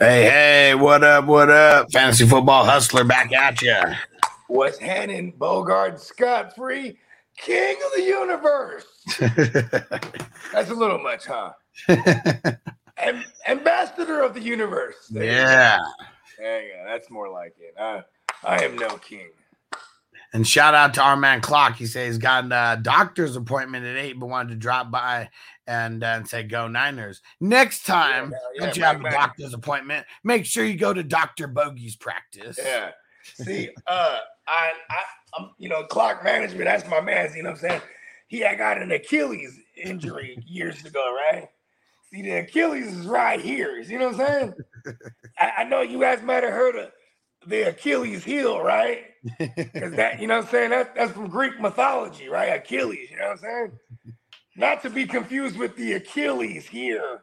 Hey, hey, what up, what up? Fantasy football hustler back at you. What's happening, Bogard Scott Free, King of the Universe? That's a little much, huh? Am- ambassador of the universe. There you yeah. There you go. That's more like it. Uh, I am no king. And shout out to our man Clock. He says he's got a doctor's appointment at eight, but wanted to drop by and, uh, and say go Niners. Next time Yeah, yeah, that you have a doctor's appointment, make sure you go to Dr. Bogey's practice. Yeah. See, uh, I, I, I'm, you know, clock management. That's my man. You know what I'm saying? He had got an Achilles injury years ago, right? See, the Achilles is right here. You know what I'm saying? I, I know you guys might have heard of the Achilles heel, right? Because that, you know what I'm saying? That, that's from Greek mythology, right? Achilles, you know what I'm saying? Not to be confused with the Achilles here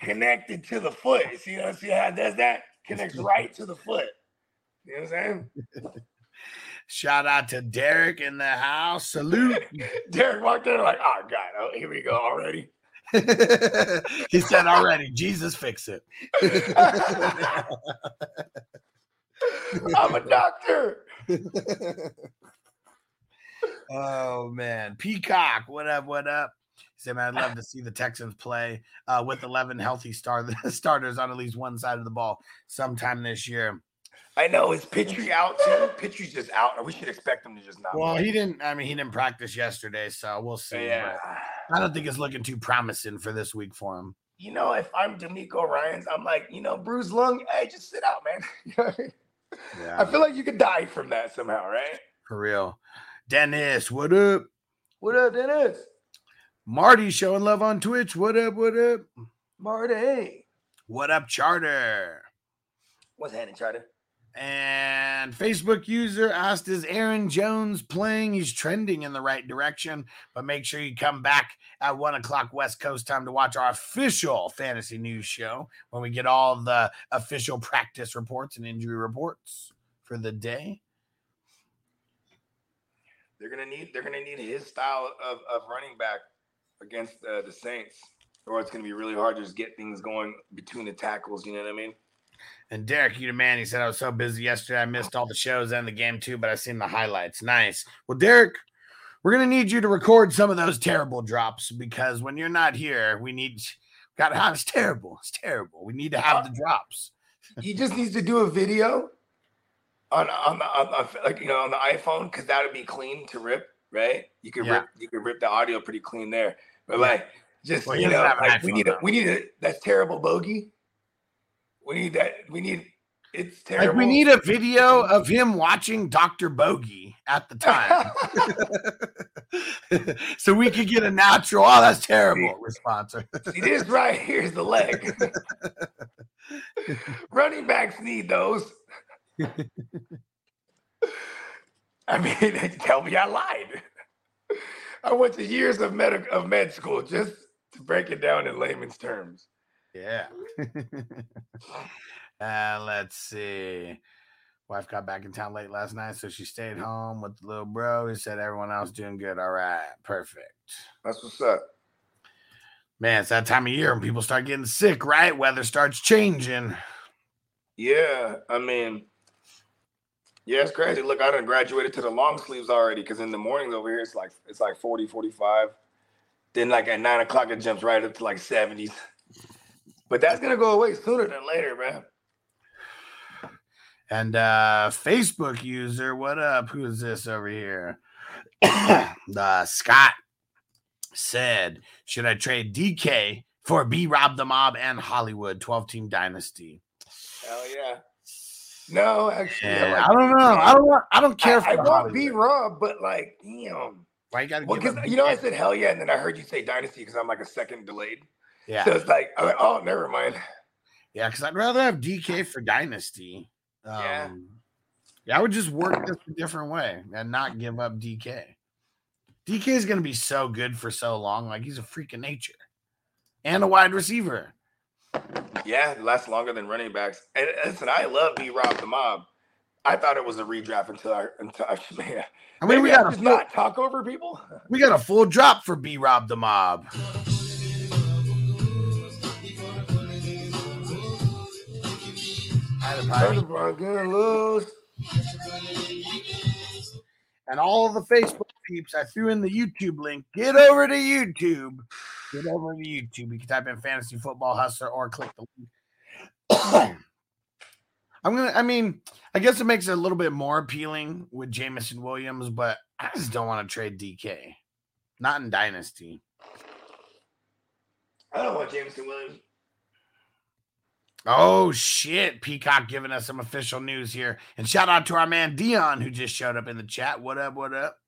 connected to the foot. See, you know, see how does that? Connects right to the foot. You know what I'm saying? Shout out to Derek in the house. Salute. Derek walked in like, oh God, oh, here we go already. he said already, Jesus fix it. I'm a doctor. oh man, Peacock, what up? What up? He said, "Man, I'd love to see the Texans play uh, with eleven healthy star- starters on at least one side of the ball sometime this year." I know. Is Pitre out too? Pitre's just out. We should expect him to just not. Well, play. he didn't. I mean, he didn't practice yesterday, so we'll see. yeah. I don't think it's looking too promising for this week for him. You know, if I'm DeMeco Ryans, I'm like, you know, bruised lung. Hey, just sit out, man. You know what I? Yeah, I feel like you could die from that somehow, right? for real. Dennis, what up? What up, Dennis? Marty showing love on Twitch. What up? What up? Marty. What up, Charter? What's happening, Charter? And Facebook user asked, Is Aaron Jones playing? He's trending in the right direction, but make sure you come back at one o'clock West Coast time to watch our official fantasy news show when we get all the official practice reports and injury reports for the day. They're gonna need they're gonna need his style of, of running back against uh, the Saints, or it's gonna be really hard to just get things going between the tackles. You know what I mean? And Derek, you the man, he said, I was so busy yesterday, I missed all the shows and the game too, but I seen the highlights. Nice. Well, Derek, we're gonna need you to record some of those terrible drops because when you're not here, we need God, it's terrible. It's terrible. We need to have the drops. he just needs to do a video on on the on, like you know on the iPhone because that would be clean to rip, right? You could Yeah. rip you could rip the audio pretty clean there, but like just Well, you know like we need a, we need a that's terrible bogey. We need that. We need it's terrible. Like we need a video of him watching Dr. Bogey at the time. so we could get a natural, oh, that's terrible response. See, this right here is the leg. Running backs need those. I mean, tell me I lied. I went to years of med of med school just to break it down in layman's terms. Yeah. uh, let's see. Wife got back in town late last night, so she stayed home with the little bro. He said everyone else doing good. All right, perfect. That's what's up. Man, it's that time of year when people start getting sick, right? Weather starts changing. Yeah, I mean, yeah, it's crazy. Look, I done graduated to the long sleeves already because in the mornings over here it's like it's like 40, 45. Then like at nine o'clock it jumps right up to like 70s. But that's gonna go away sooner than later, man. And uh Facebook user, what up? Who is this over here? uh, Scott said, Should I trade DK for B Rob the Mob and Hollywood 12 team dynasty? Hell yeah. No, actually, Yeah, I don't know. I don't want I don't care I, I want B Rob, but like, damn. Why you gotta Well, because you know, I said hell yeah, and then I heard you say dynasty because I'm like a second delayed. Yeah. So it's like, I'm like, oh, never mind. Yeah, because I'd rather have DK for Dynasty. Um, Yeah. yeah. I would just work this a different way and not give up DK. DK is going to be so good for so long. Like he's a freak of nature and a wide receiver. Yeah, lasts longer than running backs. And listen, I love B Rob the Mob. I thought it was a redraft until I until I man. I mean, we Maybe I got just full, not talk over people. we got a full drop for B Rob the Mob. Hi, the pirate. gonna lose. and all the Facebook peeps, I threw in the YouTube link. Get over to YouTube. Get over to YouTube. You can type in fantasy football hustler or click the link. I'm gonna, I mean, I guess it makes it a little bit more appealing with Jameson Williams, but I just don't want to trade DK. Not in Dynasty. I don't want Jameson Williams. Oh shit. Peacock giving us some official news here. And shout out to our man Dion who just showed up in the chat. What up? What up?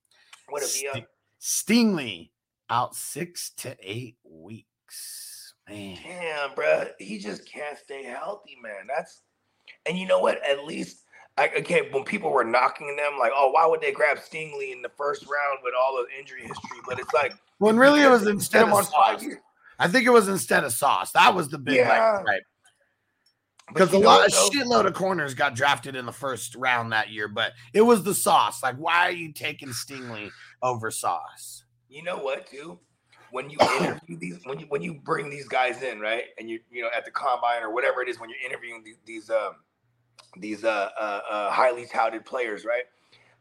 What a be Sti- Stingley out six to eight weeks. Man. Damn, bro, he just can't stay healthy, man. That's and you know what? At least I okay, when people were knocking them, like, oh, why would they grab Stingley in the first round with all the injury history? But it's like When really it was instead of sauce. I think it was instead of sauce. That was the big Yeah. like, right. Because a lot a shitload of corners got drafted in the first round that year, but it was the sauce. Like, why are you taking Stingley over sauce? You know what, too? When you interview these, when you when you bring these guys in, right, and you you know at the combine or whatever it is, when you're interviewing these these um these uh, uh uh highly touted players, right?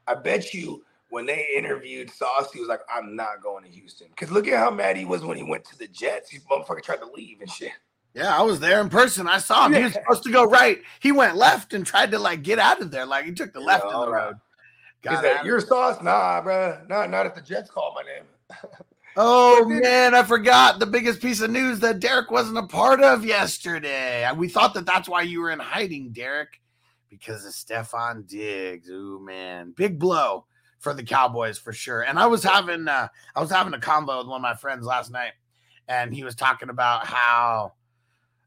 I bet you when they interviewed Sauce, he was like, "I'm not going to Houston." Because look at how mad he was when he went to the Jets. He motherfucker tried to leave and shit. Yeah, I was there in person. I saw him. He was supposed to go right. He went left and tried to like get out of there. Like he took the left in No, the road. Got said, out. "You're Sauce, nah, bruh. Not not if the Jets call my name." Oh man, I forgot the biggest piece of news that Derek wasn't a part of yesterday. We thought that that's why you were in hiding, Derek, because of Stefon Diggs. Ooh man, big blow for the Cowboys for sure. And I was having uh, I was having a combo with one of my friends last night, and he was talking about how.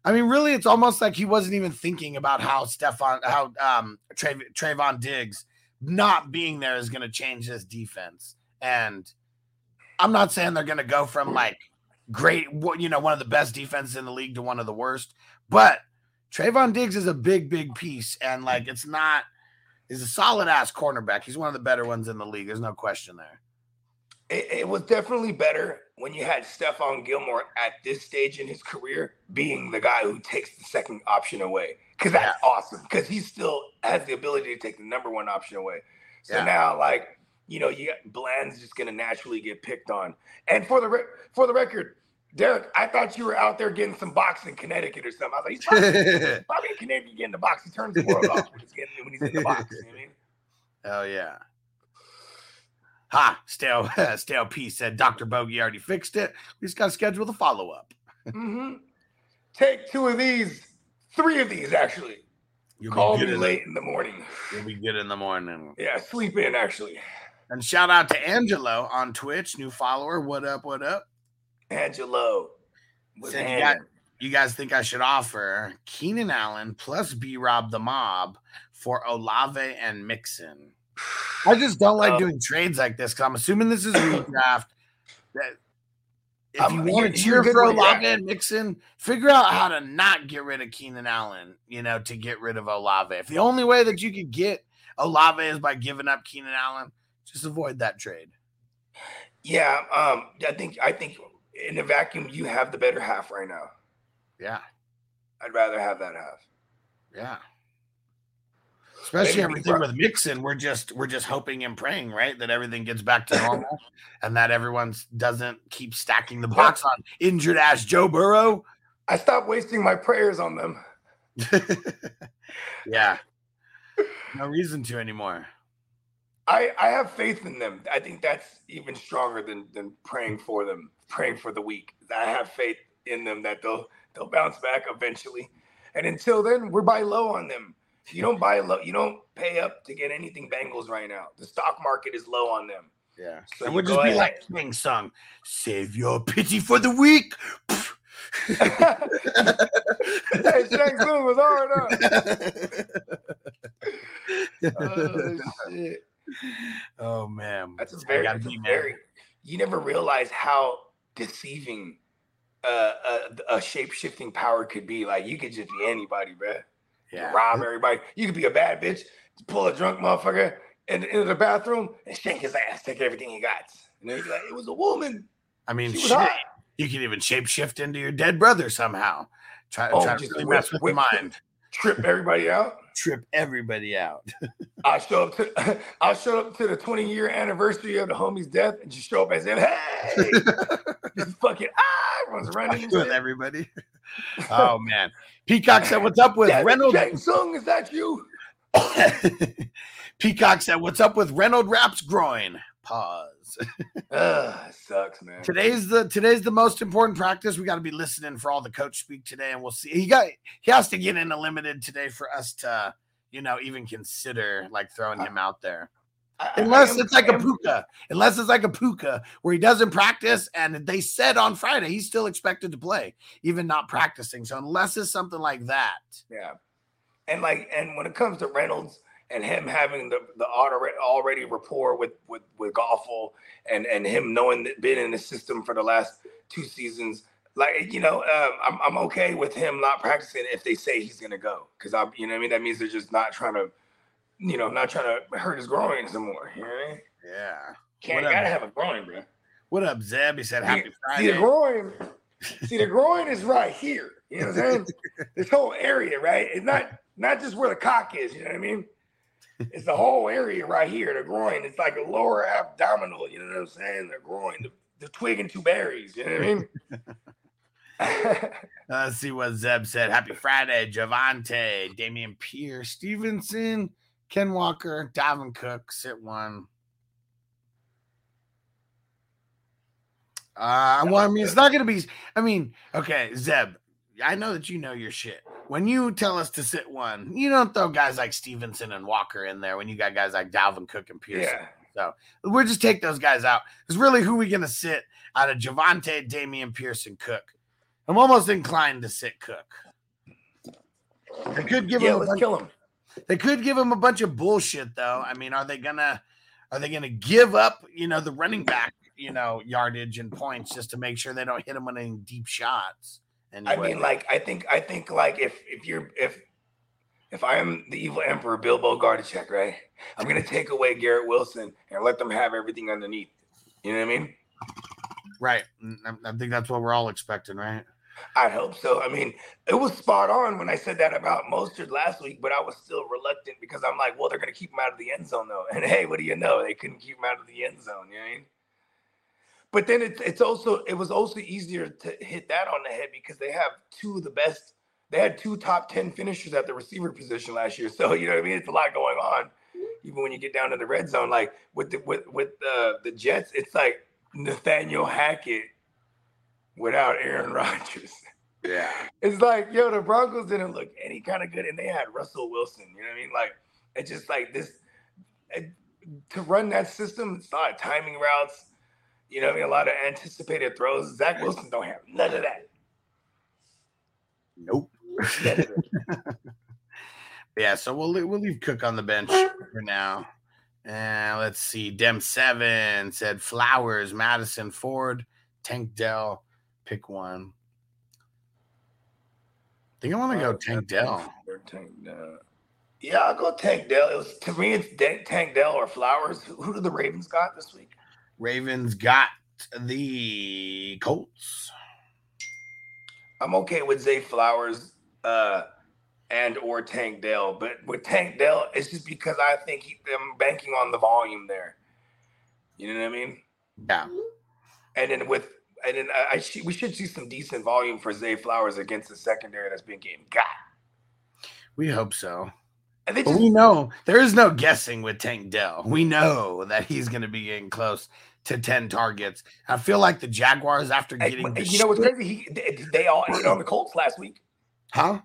I mean, really, it's almost like he wasn't even thinking about how Stefon, how um Trav- Trevon Diggs not being there is going to change this defense. And I'm not saying they're going to go from like great, you know, one of the best defenses in the league to one of the worst, but Trevon Diggs is a big, big piece, and like it's not. He's a solid ass cornerback. He's one of the better ones in the league. There's no question there. It, it was definitely better when you had Stephon Gilmore at this stage in his career being the guy who takes the second option away. Because that's awesome. Because he still has the ability to take the number one option away. So Yeah. now, like, you know, you got Bland's just gonna naturally get picked on. And for the re- for the record, Derek, I thought you were out there getting some box in Connecticut or something. I was like, he's probably, probably in Connecticut getting the box. He turns the world off when he's getting when he's in the box. You know what I mean? Hell oh, yeah. Ha, stale, stale P said Dr. Bogey already fixed it. We just got to schedule the follow up. hmm Take two of these, three of these actually. You'll Call be me late in the morning. you'll be good in the morning. Yeah, sleep in actually. And shout out to Angelo on Twitch, new follower. What up? What up? Angelo. you, got, you guys think I should offer Keenan Allen plus B Rob the Mob for Olave and Mixon? I just don't like Um, doing trades like this because I'm assuming this is redraft. That if Um, you want to cheer for. Olave and Mixon, figure out how to not get rid of Keenan Allen, you know, to get rid of Olave. If the only way that you could get Olave is by giving up Keenan Allen, just avoid that trade. Yeah, um, I think I think in a vacuum you have the better half right now. Yeah. I'd rather have that half. Yeah. Especially everything with Mixon, we're just we're just hoping and praying, right, that everything gets back to normal, and that everyone doesn't keep stacking the box on injured ass Joe Burrow. I stopped wasting my prayers on them. yeah, no reason to anymore. I, I have faith in them. I think that's even stronger than than praying for them, praying for the weak. I have faith in them that they'll they'll bounce back eventually. And until then, we're buy low on them. You don't buy low, you don't pay up to get anything Bengals right now. The stock market is low on them. Yeah, So it would go just be ahead. like King song, "Save your pity for the weak." hey, Shaq Smooth was hard up. Oh, shit. oh man, That's a I very, gotta that's a very. You never realize how deceiving uh, a, a shape shifting power could be. Like you could just be anybody, bro. Yeah. Rob everybody. You could be a bad bitch, pull a drunk motherfucker in, into the bathroom and shank his ass, take everything he got. And then you like, it was a woman. I mean, She shit. You can even shapeshift into your dead brother somehow. Try, Oh, try to really mess with the mind. Trip everybody out. Trip everybody out. I show up to I show up to the 20 year anniversary of the homie's death and just show up as if, hey, just fucking ah, everyone's running with everybody. Oh man, Peacock said, "What's up with it, Reynolds?" James Sung, is that you? Peacock said, "What's up with Reynolds Rap's groin?" Pause. Ugh, sucks, man. Today's the today's the most important practice. We got to be listening for all the coach speak today, and we'll see. He got he has to get into limited today for us to, you know, even consider like throwing him out there. I- I Unless am- it's like I a puka, unless it's like a puka where he doesn't practice, and they said on Friday he's still expected to play, even not practicing. So unless it's something like that, Yeah. And like, and when it comes to Reynolds and him having the the already already rapport with with with Goffel and and him knowing that been in the system for the last two seasons, like you know, um, I'm I'm okay with him not practicing if they say he's gonna go because I you know what I mean that means they're just not trying to, you know, not trying to hurt his groin some more. You know what I mean? yeah. Can't What gotta have a groin, bro. What up, Zeb? He said, "Happy See the Friday." groin. See the groin is right here. You know what I'm saying? this whole area, right? It's not not just where the cock is. You know what I mean? It's the whole area right here. The groin. It's like a lower abdominal. You know what I'm saying? The groin, the, the twig and two berries. You know what I mean? Let's see what Zeb said. Happy Friday, Javonte, Dameon Pierce, Stevenson, Ken Walker, Dalvin Cook, sit one. Uh, well, I mean, it's not going to be. I mean, okay, Zeb, I know that you know your shit. When you tell us to sit one, you don't throw guys like Stevenson and Walker in there when you got guys like Dalvin Cook and Pearson. yeah. We'll just take those guys out. Because really, who we going to sit out of Javonte, Dameon Pearson, Cook? I'm almost inclined to sit Cook. They could give Yeah, him. Let's kill him. they could give him a bunch of bullshit, though. I mean, are they gonna? Are they gonna give up? You know, the running back, you know, yardage and points just to make sure they don't hit him on any deep shots. I mean, like, I think, I think, like, if if you're if if I am the evil emperor, Bilbo Gardechek, right? I'm gonna take away Garrett Wilson and let them have everything underneath. You know what I mean? right. I, think that's what we're all expecting, right? I hope so. I mean, it was spot on when I said that about Mostert last week, but I was still reluctant because I'm like, well, they're going to keep him out of the end zone, though. And hey, what do you know? They couldn't keep him out of the end zone. You know what I mean? But then it's it's also it was also easier to hit that on the head because they have two of the best. They had two top ten finishers at the receiver position last year. So you know what I mean. It's a lot going on. Even when you get down to the red zone, like with the with with uh, the Jets, it's like Nathaniel Hackett without Aaron Rodgers. Yeah. It's like, yo, the Broncos didn't look any kind of good, and they had Russell Wilson. You know what I mean? Like, it's just like this it- to run that system. It's a lot of timing routes. You know I mean? A lot of anticipated throws. Zach Wilson don't have none of that. Nope. None of it. Yeah, so we'll we'll leave Cook on the bench for now. And let's see. Dem seven said Flowers, Madison, Ford, Tank Dell. Pick one. I think I want to go Tank Dell. Tank Dell. Yeah, I'll go Tank Dell. It was to me, it's Tank Dell or Flowers. Who, who do the Ravens got this week? Ravens got the Colts. I'm okay with Zay Flowers uh, and or Tank Dell, but with Tank Dell, it's just because I think he, I'm banking on the volume there. You know what I mean? Yeah. And then with and then I, I sh- we should see some decent volume for Zay Flowers against the secondary that's been getting got. We hope so. And just we know there is no guessing with Tank Dell. We know that he's going to be getting close to 10 targets. I feel like the Jaguars, after getting. the you know what's crazy? He, they, they all ate on the Colts last week. Huh?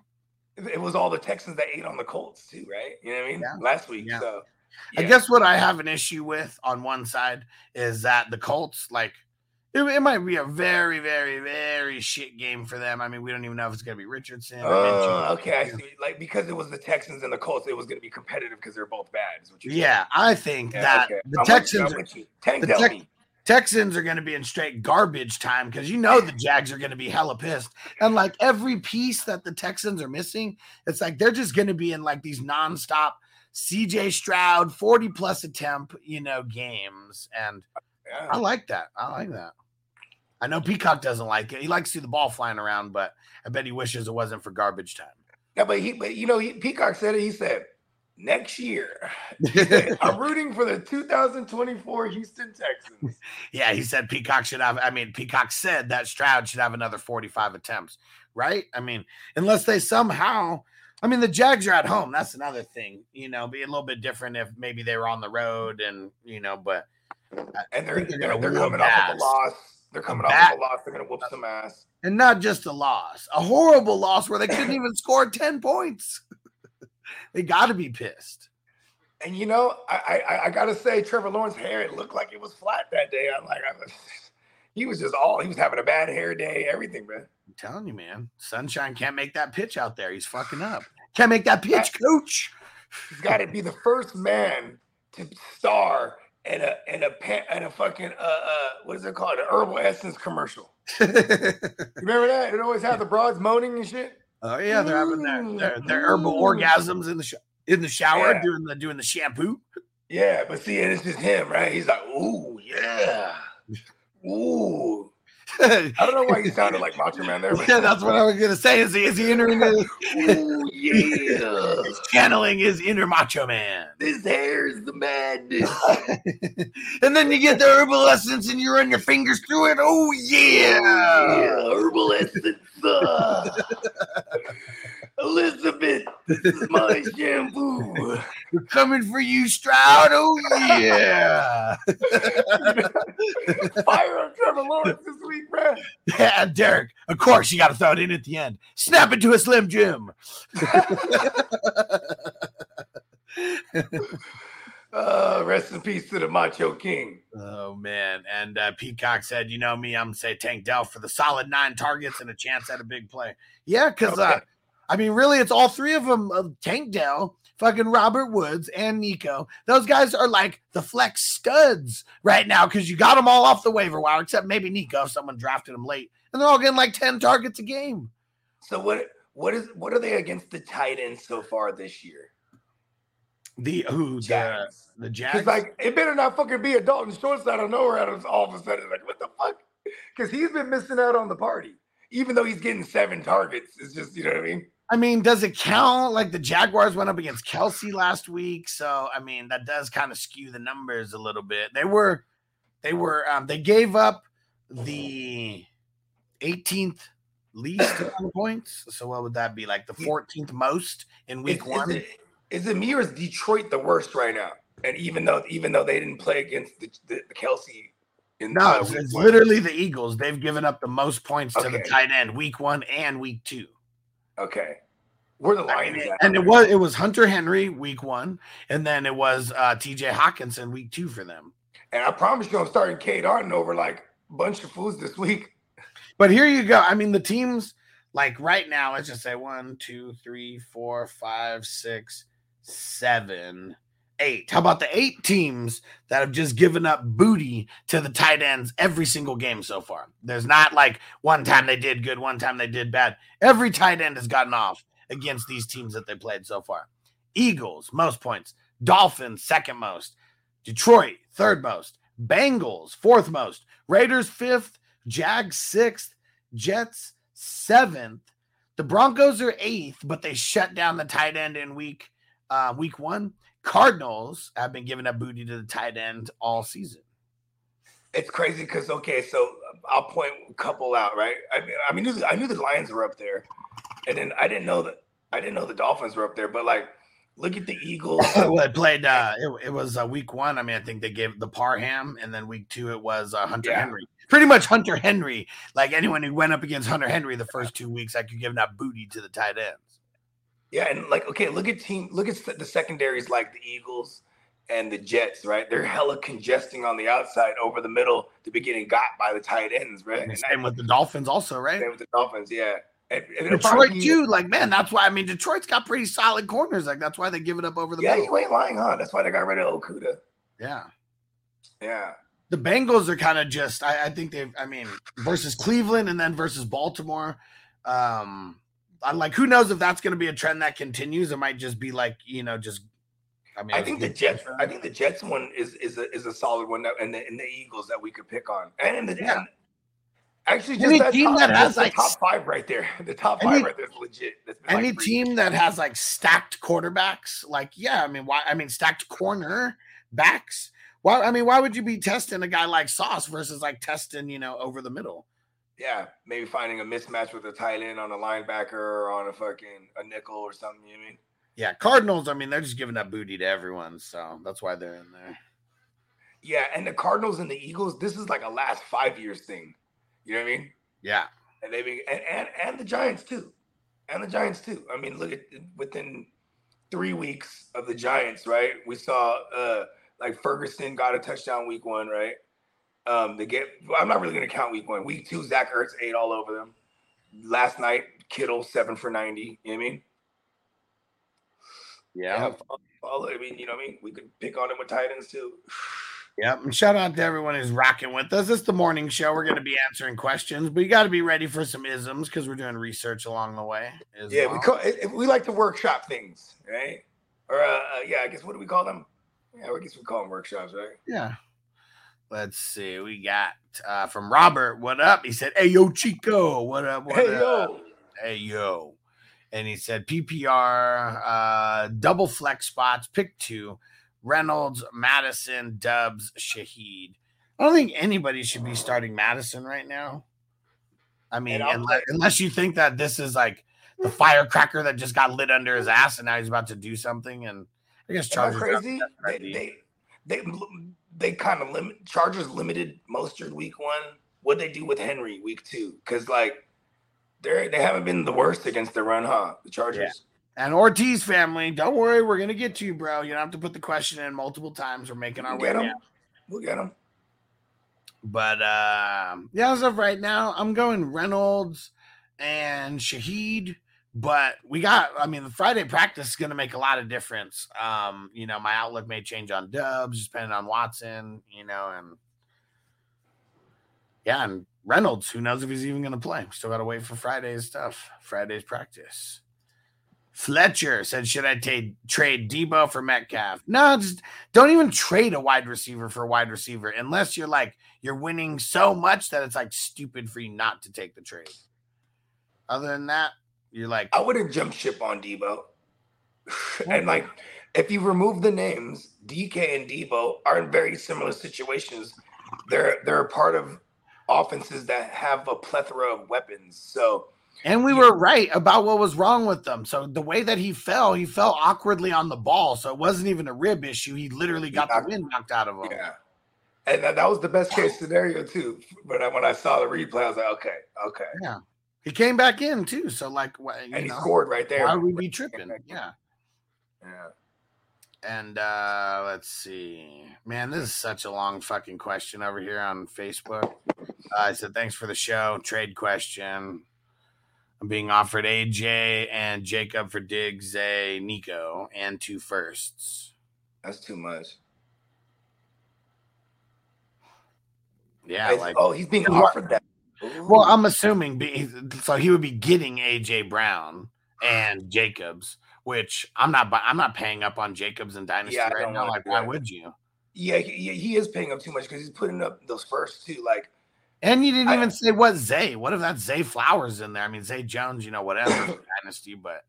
It was all the Texans that ate on the Colts too, right? You know what I mean? Yeah. Last week. Yeah. So I guess what I have an issue with on one side is that the Colts, like, It, it might be a very, very, very shit game for them. I mean, we don't even know if it's going to be Richardson. Oh, okay. I see. Like because it was the Texans and the Colts, it was going to be competitive because they're both bad. You're saying. Yeah, I think Yeah, that okay. the I'm Texans, I'm with you. Tank the Dell Tex- me. Texans are going to be in straight garbage time because you know the Jags are going to be hella pissed. And like every piece that the Texans are missing, it's like they're just going to be in like these nonstop CJ Stroud 40 plus attempt, you know, games. And I like that. I like that. I know Peacock doesn't like it. He likes to see the ball flying around, but I bet he wishes it wasn't for garbage time. No, but he, but you know, he, Peacock said it. He said next year. Said, I'm rooting for the 2024 Houston Texans. Yeah, he said Peacock should have. I mean, Peacock said that Stroud should have another 45 attempts, right? I mean, unless they somehow, I mean, the Jags are at home. That's another thing, you know, be a little bit different if maybe they were on the road and, you know, but And they're they're they're, gonna they're whoop coming off of a loss. They're coming off bat- of a loss. They're gonna whoop some ass. and not just a loss, a horrible loss where they couldn't even score 10 points. they got to be pissed. And you know, I, I I gotta say, Trevor Lawrence's hair it looked like it was flat that day. I'm like, I was, he was just all he was having a bad hair day, everything, man. I'm telling you, man, Sunshine can't make that pitch out there. He's fucking up. Can't make that pitch, coach. He's got to be the first man to star in a and a in a fucking uh uh what is it called? An herbal essence commercial. You remember that? It always had the broads moaning and shit. Oh yeah, they're having their their, their herbal orgasms in the sh- in the shower Yeah. doing the doing the shampoo. Yeah, but see, and it's just him, right? He's like, ooh, yeah, ooh. I don't know why he sounded like Macho Man there, but yeah that's what I was gonna say. Is he is he entering the ooh, yeah. channeling his inner macho man? This hair's the madness. and then you get the herbal essence and you run your fingers through it. Oh yeah. Yeah, herbal essence. uh, Elizabeth, this is my shampoo. We're coming for you, Stroud. Oh yeah. Fire on Trevor Lawrence this week, man. Yeah, Derek. Of course, you got to throw it in at the end. Snap it to a Slim Jim. Uh, rest in peace to the Macho King. Oh man! And uh, Peacock said, "You know me, I'm gonna say Tank Dell for the solid nine targets and a chance at a big play." Yeah, because uh, Okay. I mean, really, it's all three of them: of uh, Tank Dell, fucking Robert Woods, and Nico. Those guys are like the flex studs right now because you got them all off the waiver wire, except maybe Nico. Someone drafted him late, and they're all getting like ten targets a game. So what? What is? What are they against the tight ends so far this year? The who the Jags. the Because Jags. like it better not fucking be a Dalton Schultz out of nowhere out of all of a sudden. Like what the fuck? Because he's been missing out on the party, even though he's getting seven targets. It's just you know what I mean. I mean, does it count? Like the Jaguars went up against Kelce last week, so I mean that does kind of skew the numbers a little bit. They were, they were, um, they gave up the 18th least points. So what would that be? Like the 14th most in week Is, one? is it, is it me or is Detroit the worst right now? And even though even though they didn't play against the, the, the Kelce in no, it's, it's literally the Eagles. They've given up the most points to the tight end week one and week two. Okay. Where the I Lions mean, at? and it was it was Hunter Henry week one, and then it was uh, T.J. Hockenson week two for them. And I promise you, I'm starting Cade Otton over like a bunch of fools this week. But here you go. I mean, the teams like right now, let's just say one, two, three, four, five, six, seven, eight. How about the eight teams that have just given up booty to the tight ends every single game so far? There's not like one time they did good, one time they did bad. Every tight end has gotten off against these teams that they played so far. Eagles, most points. Dolphins, second most. Detroit, third most. Bengals, fourth most. Raiders, fifth. Jags, sixth. Jets, seventh. The Broncos are eighth, but they shut down the tight end in week uh, week one. Cardinals have been giving up booty to the tight end all season. It's crazy because okay, so I'll point a couple out, right? I mean, I mean, I knew the Lions were up there, and then I didn't know that I didn't know the Dolphins were up there. But like, look at the Eagles. well, it played. Uh, it, it was uh, week one. I mean, I think they gave the Parham, and then week two it was uh, Hunter Yeah. Henry. Pretty much Hunter Henry. Like anyone who went up against Hunter Henry the first two weeks, like you giving up booty to the tight ends. Yeah, and like okay, look at team, look at the secondaries like the Eagles and the Jets, right? They're hella congesting on the outside over the middle to be getting got by the tight ends, right? And same with the Dolphins, also, right? Same with the Dolphins, yeah. And, and Detroit too, like man, that's why I mean Detroit's got pretty solid corners. Like that's why they give it up over the yeah. middle. You ain't lying, huh? That's why they got rid of Okudah. Yeah, yeah. The Bengals are kind of just. I, I think they've. I mean, versus Cleveland and then versus Baltimore. Um, I'm like, who knows if that's going to be a trend that continues? It might just be like you know, just. I mean, I think the Jets. Uh, I think the Jets one is is a, is a solid one, that, and the and the Eagles that we could pick on, and the yeah. And, Actually, just any that team top, that has like top five right there. The top five any, right there is legit. Any like team that has like stacked quarterbacks, like yeah, I mean, why? I mean, stacked corner backs. Why? I mean, why would you be testing a guy like Sauce versus like testing, you know, over the middle? Yeah, maybe finding a mismatch with a tight end on a linebacker or on a fucking a nickel or something. You know mean? Yeah, Cardinals. I mean, they're just giving up booty to everyone, so that's why they're in there. Yeah, and the Cardinals and the Eagles. This is like a last five years thing. You know what I mean? Yeah. And they be and, and and the Giants too. And the Giants too. I mean, look at within three weeks of the Giants, right? We saw uh like Ferguson got a touchdown week one, right? Um, they get I'm not really gonna count week one. Week two, Zach Ertz ate all over them. Last night, Kittle seven for 90. You know what I mean? Yeah. follow, I mean, you know what I mean? We could pick on him with tight ends too. Yep. And shout out to everyone who's rocking with us. It's the morning show. We're going to be answering questions, but you got to be ready for some isms because we're doing research along the way. yeah, well. we call it, we like to workshop things, right? Or uh, uh, yeah, I guess what do we call them? Yeah, I guess we call them workshops, right? Yeah. Let's see. We got uh, from Robert. What up? He said, "Hey yo, Chico. What up? What hey up? yo. Hey yo." And he said, "PPR uh, double flex spots. Pick two. Reynolds, Madison, Dubs, Shaheed. I don't think anybody should be starting Madison right now. I mean, unless, unless, you think that this is like the firecracker that just got lit under his ass and now he's about to do something. And I guess Chargers crazy. They, they, they they kind of limit Chargers limited Mostert week one. What they do with Henry week two? Because like they're they haven't been the worst against the run, huh? The Chargers. Yeah. And Ortiz family, don't worry, we're gonna get to you, bro. You don't have to put the question in multiple times. We're making our we'll way down. We'll get them. But uh, yeah, as of right now, I'm going Reynolds and Shaheed. But we got, I mean, the Friday practice is going to make a lot of difference. Um, you know, my outlook may change on Dubs, depending on Watson, you know, and yeah, and Reynolds, who knows if he's even going to play? Still got to wait for Friday's stuff, Friday's practice. Fletcher said, "Should I t- trade Deebo for Metcalf?" No, just don't even trade a wide receiver for a wide receiver unless you're like you're winning so much that it's like stupid for you not to take the trade. Other than that, you're like, I would have jumped ship on Deebo. and like, if you remove the names, DK and Deebo are in very similar situations. They're they're a part of offenses that have a plethora of weapons. So and we were right about what was wrong with them. So the way that he fell, he fell awkwardly on the ball. So it wasn't even a rib issue. He literally got knocked, the wind knocked out of him. Yeah. And that, that was the best case scenario too. But when I saw the replay, I was like, okay, okay. Yeah. He came back in too. So like, and he know, scored right there. Why would we be tripping? Yeah. Yeah. And uh let's see. Man, this is such a long fucking question over here on Facebook. Uh, I said thanks for the show. Trade question. I'm being offered AJ and Jacob for Diggs, a Nico, and two firsts. That's too much. Yeah, I, like oh, he's being offered that. Well, I'm assuming be, so he would be getting AJ Brown and Jacobs, which I'm not. I'm not paying up on Jacobs and Dynasty yeah, right now. Like, why would you? Yeah, he, he is paying up too much because he's putting up those first two. Like and you didn't I, even say what Zay. What if that Zay Flowers in there? I mean, Zay Jones, you know, whatever dynasty, but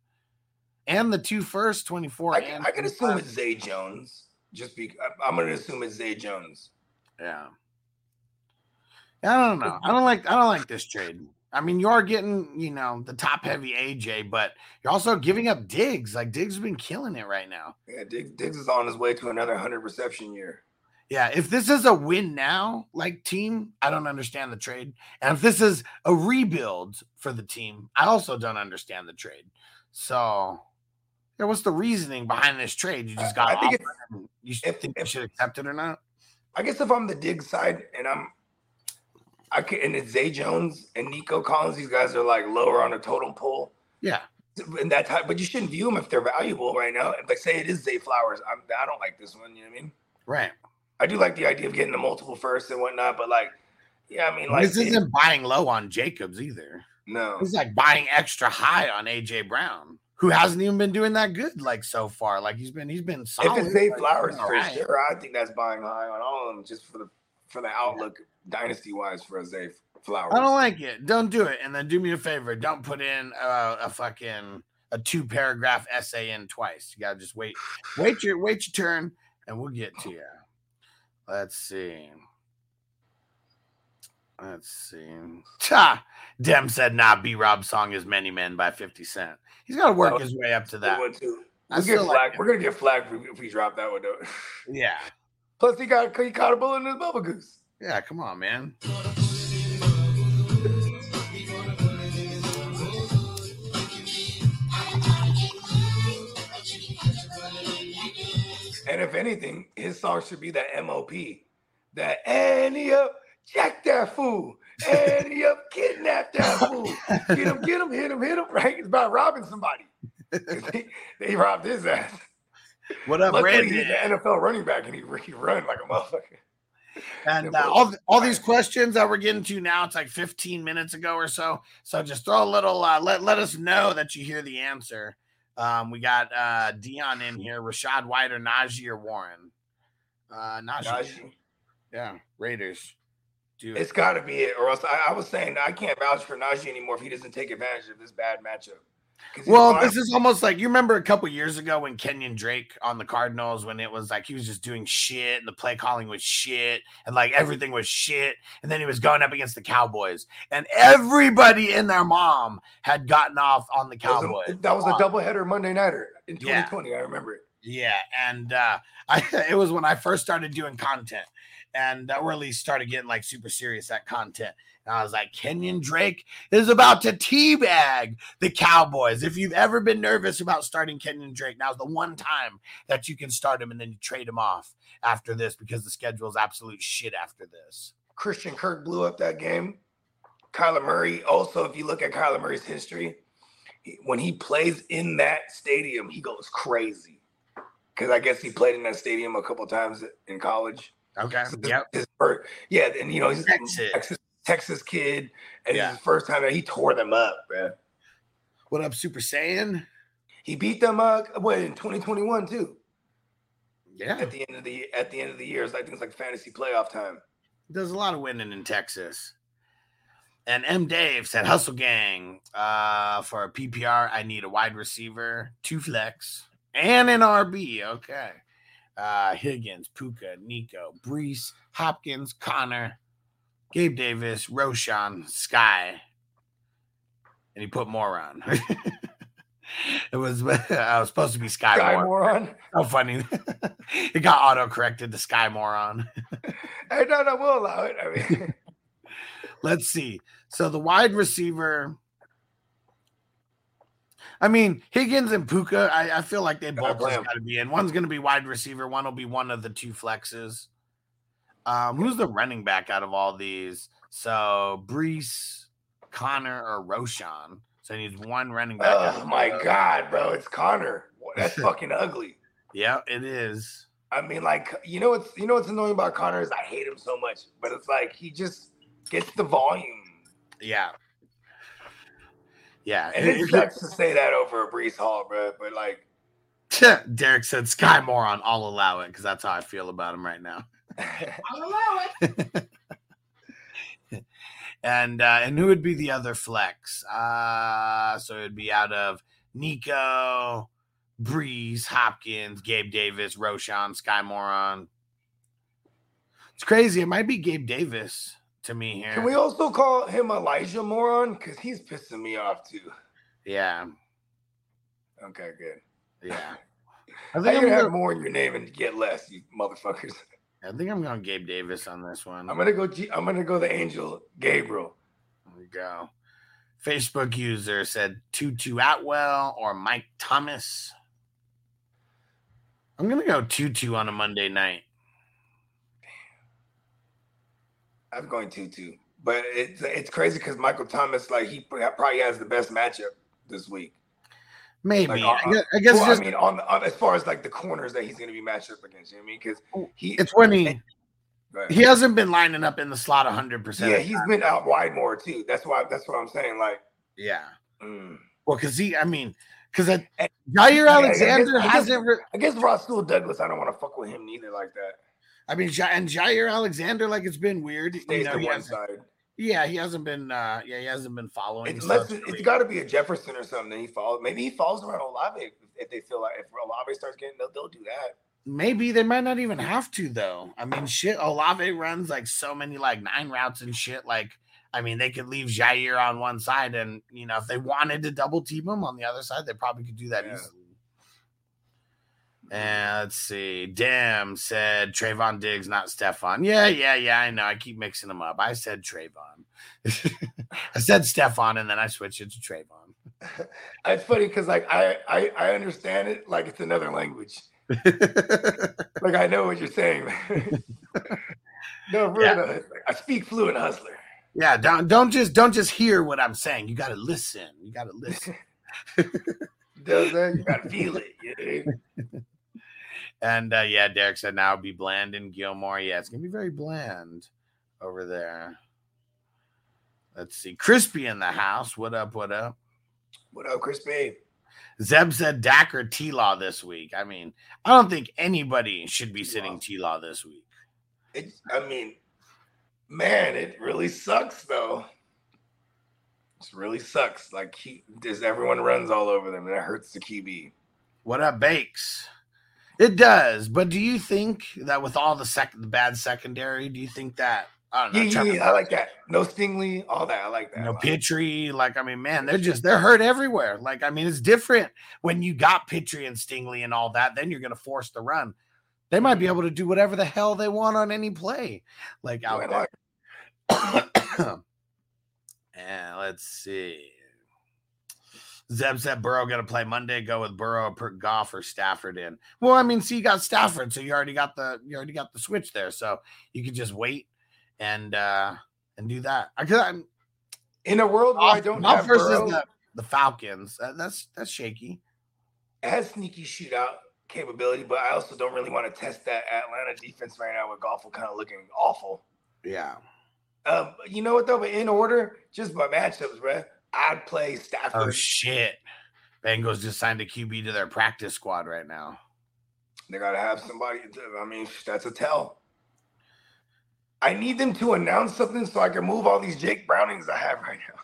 and the two first 24. I, I can assume it's Zay Jones. Just be I'm gonna assume it's Zay Jones. Yeah. I don't know. I don't like I don't like this trade. I mean, you are getting, you know, the top heavy AJ, but you're also giving up Diggs. Like Diggs has been killing it right now. Yeah, Diggs, Diggs is on his way to another 100 reception year. Yeah, if this is a win now, like team, I don't understand the trade. And if this is a rebuild for the team, I also don't understand the trade. So, Yeah, what's the reasoning behind this trade? You just got I think offered it's- you if- think you if- should accept it or not? I guess if I'm the Diggs side and I'm, I could, and it's Zay Jones and Nico Collins, these guys are like lower on the totem pole. Yeah. And that type, but you shouldn't view them if they're valuable right now. If like say it is Zay Flowers, I'm, I don't like this one. You know what I mean? Right. I do like the idea of getting the multiple first and whatnot, but like, yeah, I mean, like, this isn't buying low on Jacobs either. no, It's like buying extra high on AJ Brown, who hasn't even been doing that good like so far. Like he's been he's been solid. if it's Zay like, Flowers for right. sure, I think that's buying high on all of them just for the for the outlook dynasty wise for a Zay Flowers. I don't like it. Don't do it. And then do me a favor. Don't put in uh, a fucking a two paragraph essay in twice. You gotta just wait, wait your wait your turn, and we'll get to you. Let's see. Let's see. Ta! Dem said, "Nah, B Rob song is Many Men by Fifty Cent. He's got to work Oh, his way up to that. one, too. I We'll get flagged. Like We're gonna get flagged if we, if we drop that one though. Yeah, Plus, he got he caught a bullet in his bubble goose. Yeah. Come on, man. And if anything, his song should be that MOP, that Annie up, jack that fool, Annie up, kidnap that fool, get him, get him, hit him, hit him. Right? It's about robbing somebody. they, they robbed his ass. What up, Luckily, he's an NFL running back, and he, he run like a motherfucker. And uh, all all these questions that we're getting to now, it's like 15 minutes ago or so. So just throw a little, uh, let let us know that you hear the answer. Um, we got uh, Dion in here, Rachaad White or Najee or Warren. Uh, Najee. Najee. Yeah, Raiders. Do It's it. got to be it, or else I, I was saying I can't vouch for Najee anymore if he doesn't take advantage of this bad matchup. Well, this is almost like you remember a couple years ago when Kenyan Drake on the Cardinals when it was like he was just doing shit and the play calling was shit and like everything was shit and then he was going up against the Cowboys and everybody and their mom had gotten off on the That was a- Cowboys. that was a doubleheader Monday nighter in Yeah. 2020. I remember it. Yeah, and uh, I it was when I first started doing content, and uh, or at least started getting like super serious at content. And I was like, Kenyan Drake is about to teabag the Cowboys. If you've ever been nervous about starting Kenyan Drake, now's the one time that you can start him, and then you trade him off after this because the schedule is absolute shit after this. Christian Kirk blew up that game. Kyler Murray, also, if you look at Kyler Murray's history, he- when he plays in that stadium, he goes crazy. Because I guess he played in that stadium a couple times in college. Okay. So Yep. His yeah, and you know, he's Texas. Texas, Texas kid, and Yeah. it's his first time that he tore them up, man. What up, Super Saiyan? He beat them uh what in 2021 too. Yeah. At the end of the at the end of the year, it's like things like fantasy playoff time. There's a lot of winning in Texas. And M. Dave said, Hustle Gang, uh, for a PPR, I need a wide receiver, two flex, and an RB. Okay. Uh, Higgins, Puka, Nico, Breece, Hopkins, Connor, Gabe Davis, Roschon, Sky. And he put more on. it was I was supposed to be Sky, Moore. moron. So funny. it got auto corrected to Sky Moron. Hey, no, no, we'll allow it. I mean, Let's see. So the wide receiver. I mean, Higgins and Puka, I, I feel like they both play just 'em. got to be in. One's going to be wide receiver. One will be one of the two flexes. Um, who's the running back out of all these? So Breece, Connor, or Roschon. So he needs one running back. oh my those. god, bro, it's Connor. That's fucking ugly. Yeah, it is. I mean, like, you know what's you know what's annoying about Connor is I hate him so much, but it's like he just gets the volume. Yeah. Yeah. And it sucks to say that over a Breece Hall, bro. But like, Derek said Sky Moron. I'll allow it because that's how I feel about him right now. I'll allow it. And uh, and who would be the other flex? Uh, so it'd be out of Nico, Breece, Hopkins, Gabe Davis, Roschon, Sky Moron. It's crazy. It might be Gabe Davis to me here. Can we also call him Elijah Moron? Because he's pissing me off too. yeah, Okay, good. yeah. I think you I'm gonna have more in your name and get less, you motherfuckers? I think I'm going Gabe Davis on this one. I'm gonna go. G- I'm gonna go the angel Gabriel. There we go. Facebook user said Tutu Atwell or Mike Thomas. I'm gonna go two on a Monday night. I'm going two, but it's it's crazy because Michael Thomas like he probably has the best matchup this week. Maybe Like, I uh, guess, I guess well, just I mean, on, the, on as far as like the corners that he's going to be matched up against. You know what I mean? Because he, it's when he he hasn't been lining up in the slot 100. percent yeah, he's been out wide more too. That's why. That's what I'm saying. Like, yeah. mm. Well, because he, I mean, because Jaire Yeah, I guess- Alexander I guess- hasn't. Re- I guess Rasul Douglas. I don't want to fuck with him neither. Like that. I mean, and Jaire Alexander, like it's been weird. You Stays know, to one hasn't- side. Yeah, he hasn't been. uh Yeah, he hasn't been following. Unless it, has got to be a Jefferson or something. That he follows. Maybe he falls around Olave if, if they feel like if Olave starts getting, they'll, they'll do that. Maybe they might not even have to though. I mean, shit, Olave runs like so many like nine routes and shit. Like, I mean, they could leave Jaire on one side, and you know, if they wanted to double team him on the other side, they probably could do that Yeah. easily. And let's see. Damn said Trevon Diggs, not Stefon. Yeah, yeah, yeah. I know. I keep mixing them up. I said Trevon. I said Stefon, and then I switched it to Trevon. It's funny because like I, I I understand it like it's another language. Like I know what you're saying. no, for Yeah. real, I speak fluent hustler. yeah, don't don't just don't just hear what I'm saying. You got to listen. You got to listen. Does that? You gotta feel it. And uh, yeah, Derek said now be bland in Gilmore. Yeah, it's gonna be very bland over there. Let's see. Crispy in the house. What up? What up? What up, Crispy? Zeb said Dak or T Law this week. I mean, I don't think anybody should be sitting T Law this week. It, I mean, man, it really sucks though. It really sucks. Like he, just everyone runs all over them, and that hurts the QB. What up, Bakes? It does, but do you think that with all the sec the bad secondary, do you think that I don't know, Yeah, yeah, Trevor- yeah, I like that. No Stingley, all that. I like that. Like, Pitre, like I mean, man, they're just they're hurt everywhere. Like I mean, it's different when you got Pitre and Stingley and all that. Then you're gonna force the run. They might be mm-hmm. able to do whatever the hell they want on any play, like out like, there. and let's see. Zeb said Burrow gonna play Monday. Go with Burrow, put Goff or Stafford in. Well, I mean, see, you got Stafford, so you already got the you already got the switch there, so you could just wait and uh and do that. I could. I'm, in a world where I don't have versus Burrow, the, the Falcons. That, that's that's shaky. it has sneaky shootout capability, but I also don't really want to test that Atlanta defense right now with Goff kind of looking awful. Yeah. Um, you know what though? But in order, just by matchups, bruh, I'd play oh, Stafford. Oh shit. Bengals just signed a QB to their practice squad right now. They gotta have somebody. to- I mean, that's a tell. I need them to announce something so I can move all these Jake Brownings I have right now.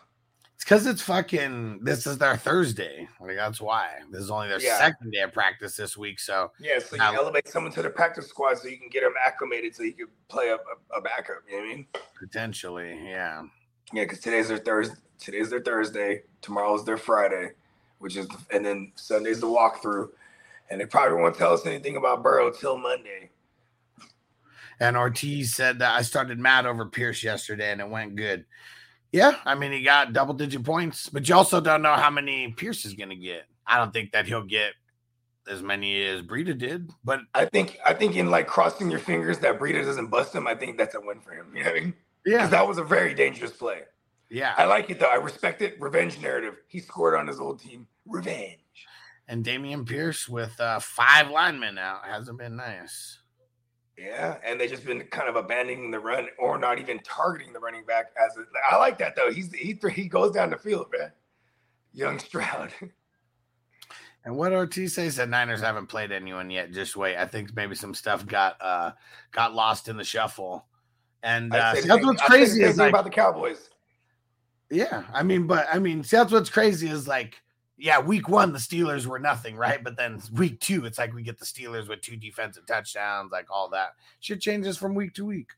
It's because it's fucking. This is their Thursday. Like that's why. This is only their Yeah. second day of practice this week. So Yeah, so you Now- elevate someone to the practice squad so you can get them acclimated so you can play a, a, a backup. You know what I mean? potentially, yeah. Yeah, because today's their Thursday. Today's their Thursday. Tomorrow's their Friday, which is and then Sunday's the walkthrough. And they probably won't tell us anything about Burrow till Monday. And Ortiz said that I started mad over Pierce yesterday and it went good. Yeah, I mean he got double digit points, but you also don't know how many Pierce is gonna get. I don't think that he'll get as many as Breida did, but I think I think in like crossing your fingers that Breida doesn't bust him. I think that's a win for him. You know what I mean? yeah, that was a very dangerous play. Yeah. I like it though. I respect it. Revenge narrative. He scored on his old team. Revenge. and Dameon Pierce with uh, five linemen out hasn't been nice. Yeah, and they've just been kind of abandoning the run or not even targeting the running back as a, I like that though. He's he he goes down the field, man. Young Stroud. And what Ortiz says that Niners haven't played anyone yet. Just wait. I think maybe some stuff got uh got lost in the shuffle. And uh, see, that's what's I'd say the crazy is thing like, about the Cowboys. Yeah. I mean, but I mean, see, that's what's crazy is like, yeah, week one the Steelers were nothing, right? But then week two, it's like we get the Steelers with two defensive touchdowns, like all that. Shit changes from week to week.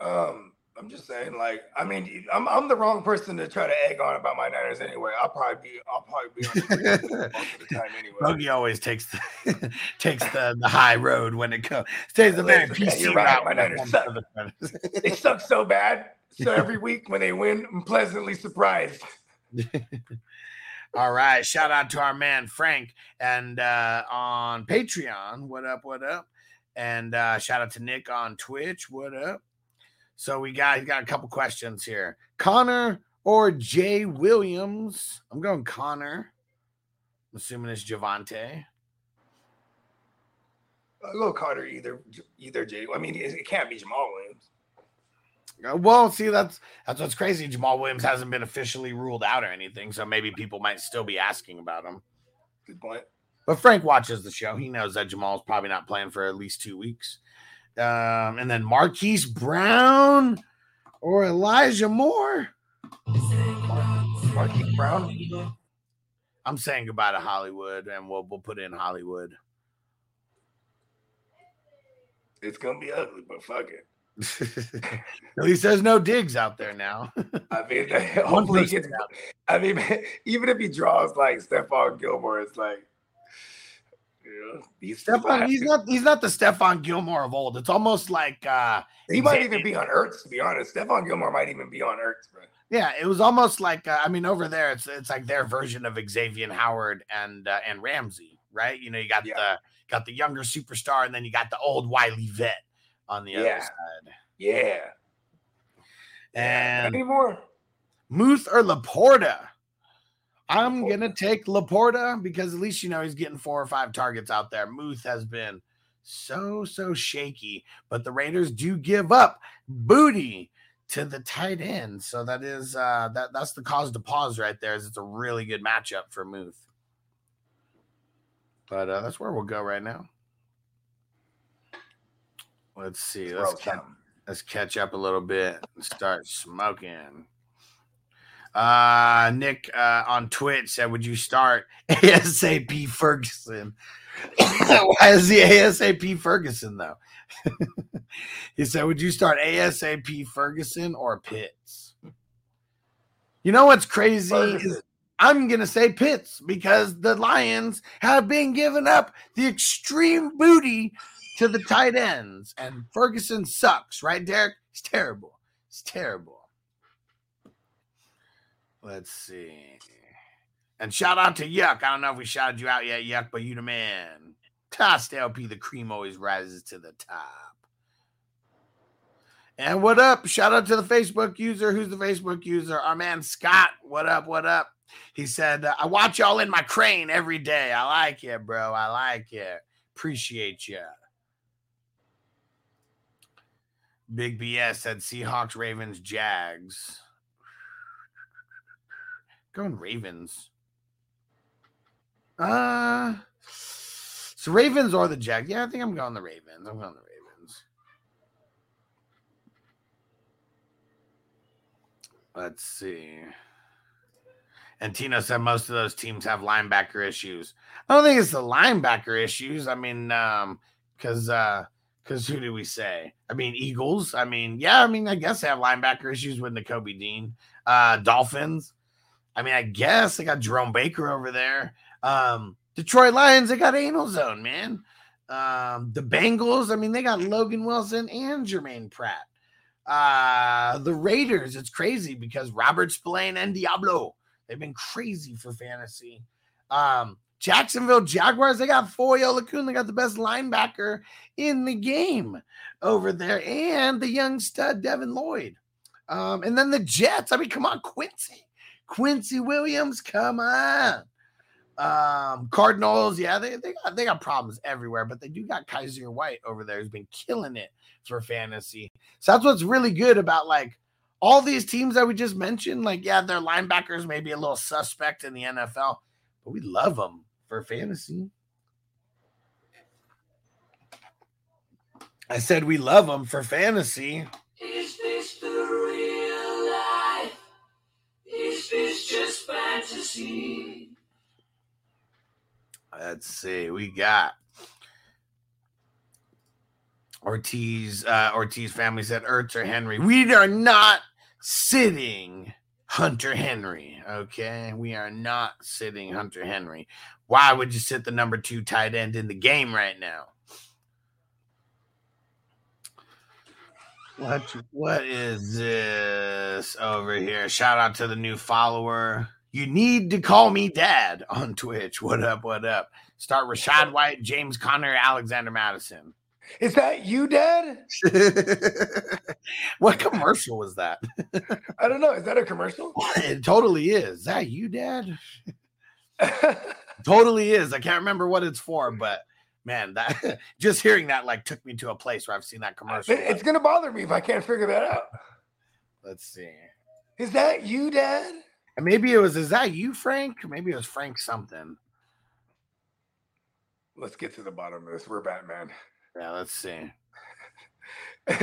Um, I'm just saying, like, I mean, I'm I'm the wrong person to try to egg on about my Niners anyway. I'll probably be I'll probably be on the most of the time anyway. Bogey always takes the takes the, the high road when it comes. Stays the yeah, PC you're right, my it Niners suck. the- They suck so bad. So every week when they win, I'm pleasantly surprised. All right. Shout out to our man Frank and uh, on Patreon. What up? What up? And uh, shout out to Nick on Twitch. What up? So we got got a couple questions here. Conner or Jay Williams? I'm going Conner. I'm assuming it's Javonte. A little Carter either either Jay. I mean, it, can't be Jamaal Williams. Uh, Well, see, that's that's what's crazy. Jamaal Williams hasn't been officially ruled out or anything, so maybe people might still be asking about him. Good point. But Frank watches the show. He knows that Jamaal's probably not playing for at least two weeks. Um, and then Marquise Brown or Elijah Moore. Marquise Brown. I'm saying goodbye to Hollywood, and we'll we'll put in Hollywood. It's gonna be ugly, but fuck it. At least there's no Diggs out there now. I mean, hopefully gets. I mean, even if he draws like Stephon Gilmore, it's like, he's Stephon, he's not he's not the Stephon Gilmore of old. It's almost like uh He might even be on Ertz, to be honest. Stephon Gilmore might even be on Ertz, bro. Yeah, it was almost like uh, I mean, over there, it's it's like their version of Xavier Howard and uh, and Ramsey, right? You know, you got Yeah. the got the younger superstar, and then you got the old wily vet on the other side. Yeah. And anymore. Muth or LaPorta? I'm gonna take LaPorta because at least you know he's getting four or five targets out there. Muth has been so so shaky, but the Raiders do give up booty to the tight end, so that is uh that that's the cause to pause right there. Is it's a really good matchup for Muth. But uh, that's where we'll go right now. Let's see. Let's catch, let's catch up a little bit and start smoking. Uh Nick uh on Twitch said, Would you start ASAP Ferguson? Why is he ASAP Ferguson though? he said, Would you start ASAP Ferguson or Pitts? You know what's crazy? is Ferguson. I'm gonna say Pitts because the Lions have been giving up the extreme booty to the tight ends, and Ferguson sucks, right, Derek? It's terrible. It's terrible. Let's see. And shout out to Yuck. I don't know if we shouted you out yet, Yuck, but you the man. Tossed LP, the cream always rises to the top. And what up? Shout out to the Facebook user. Who's the Facebook user? Our man Scott. What up? What up? He said, I watch y'all in my crane every day. I like it, bro. I like it. Appreciate you. Big BS said Seahawks, Ravens, Jags. Going Ravens. Uh so Ravens or the Jags. Yeah, I think I'm going the Ravens. I'm going the Ravens. Let's see. And Tino said most of those teams have linebacker issues. I don't think it's the linebacker issues. I mean, um, because uh because who do we say? I mean, Eagles. I mean, yeah, I mean, I guess they have linebacker issues with Nakobe Dean. Uh Dolphins. I mean, I guess they got Jerome Baker over there. Um, Detroit Lions, they got Anal Zone, man. Um, the Bengals, I mean, they got Logan Wilson and Germaine Pratt. Uh, the Raiders, it's crazy because Robert Spillane and Deablo, they've been crazy for fantasy. Um, Jacksonville Jaguars, they got Foye Oluokun, they got the best linebacker in the game over there, and the young stud Devin Lloyd. Um, and then the Jets, I mean, come on, Quincy. Quincy Williams, come on. Um, Cardinals, yeah, they, they got they got problems everywhere, but they do got Kyzir White over there who's been killing it for fantasy. So that's what's really good about like all these teams that we just mentioned. Like, yeah, their linebackers may be a little suspect in the NFL, but we love them for fantasy. I said we love them for fantasy. Is this the? Is just fantasy? Let's see. We got Ortiz. Uh, Ortiz family said Ertz or Henry. We are not sitting Hunter Henry. Okay, we are not sitting Hunter Henry. Why would you sit the number two tight end in the game right now? What what is this over here? Shout out to the new follower. You need to call me dad on Twitch. What up? What up? Start Rachaad White, James Conner, Alexander Mattison. Is that you, Dad? what commercial was that? I don't know. Is that a commercial? It totally is. Is that you, dad? totally is. I can't remember what it's for, but man, that just hearing that like took me to a place where I've seen that commercial. it's gonna bother me if I can't figure that out. Let's see. Is that you, Dad? And maybe it was, is that you, Frank? Maybe it was Frank something. Let's get to the bottom of this. We're Batman. Yeah, let's see.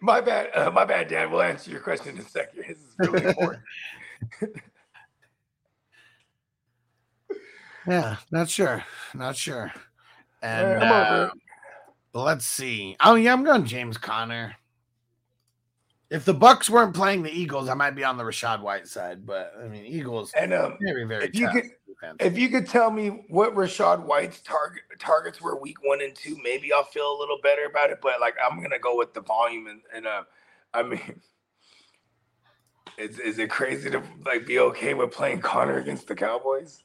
my bad, uh, my bad, Dad. We'll answer your question in a second. This is really important. Yeah, not sure. Not sure. Yeah, And I'm uh, let's see. Oh yeah, I'm going James Conner. If the Bucs weren't playing the Eagles, I might be on the Rachaad White side, but I mean Eagles And um, very, very if you could- defense. if you could tell me what Rachaad White's target targets were week one and two, maybe I'll feel a little better about it. But like, I'm gonna go with the volume and and uh, I mean, is is it crazy to like be okay with playing Conner against the Cowboys?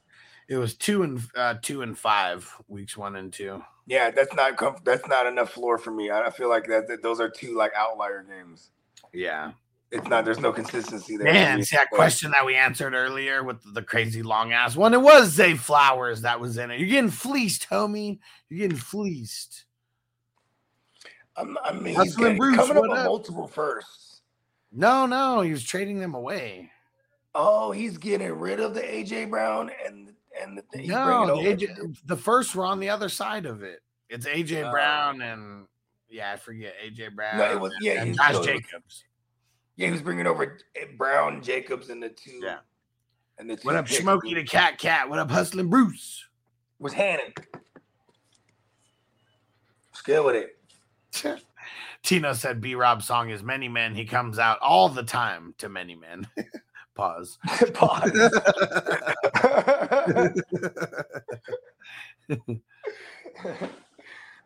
It was two and uh, two and five weeks one and two. Yeah, that's not comf- that's not enough floor for me. I I feel like that, that those are two like outlier games. Yeah, It's not. There's no consistency there. man. See that But- question that we answered earlier with the crazy long ass one. It was Zay Flowers that was in it. You're getting fleeced, homie. You're getting fleeced. I'm, I mean, he's getting, Bruce, coming up with multiple firsts. No, no, he was trading them away. Oh, he's getting rid of the AJ Brown and and no, AJ, the first were on the other side of it. It's AJ Oh. Brown and yeah, I forget AJ Brown. No, it was yeah, and Josh so- Jacobs. Yeah, he was bringing over Brown, Jacobs, and the two. Yeah. And the two What up, picks Smokey the Cat Cat? What up, Hustling Bruce? was Hannon. Still with it. Tino said B Rob song is Many Men. He comes out all the time to Many Men. Pause. Pause.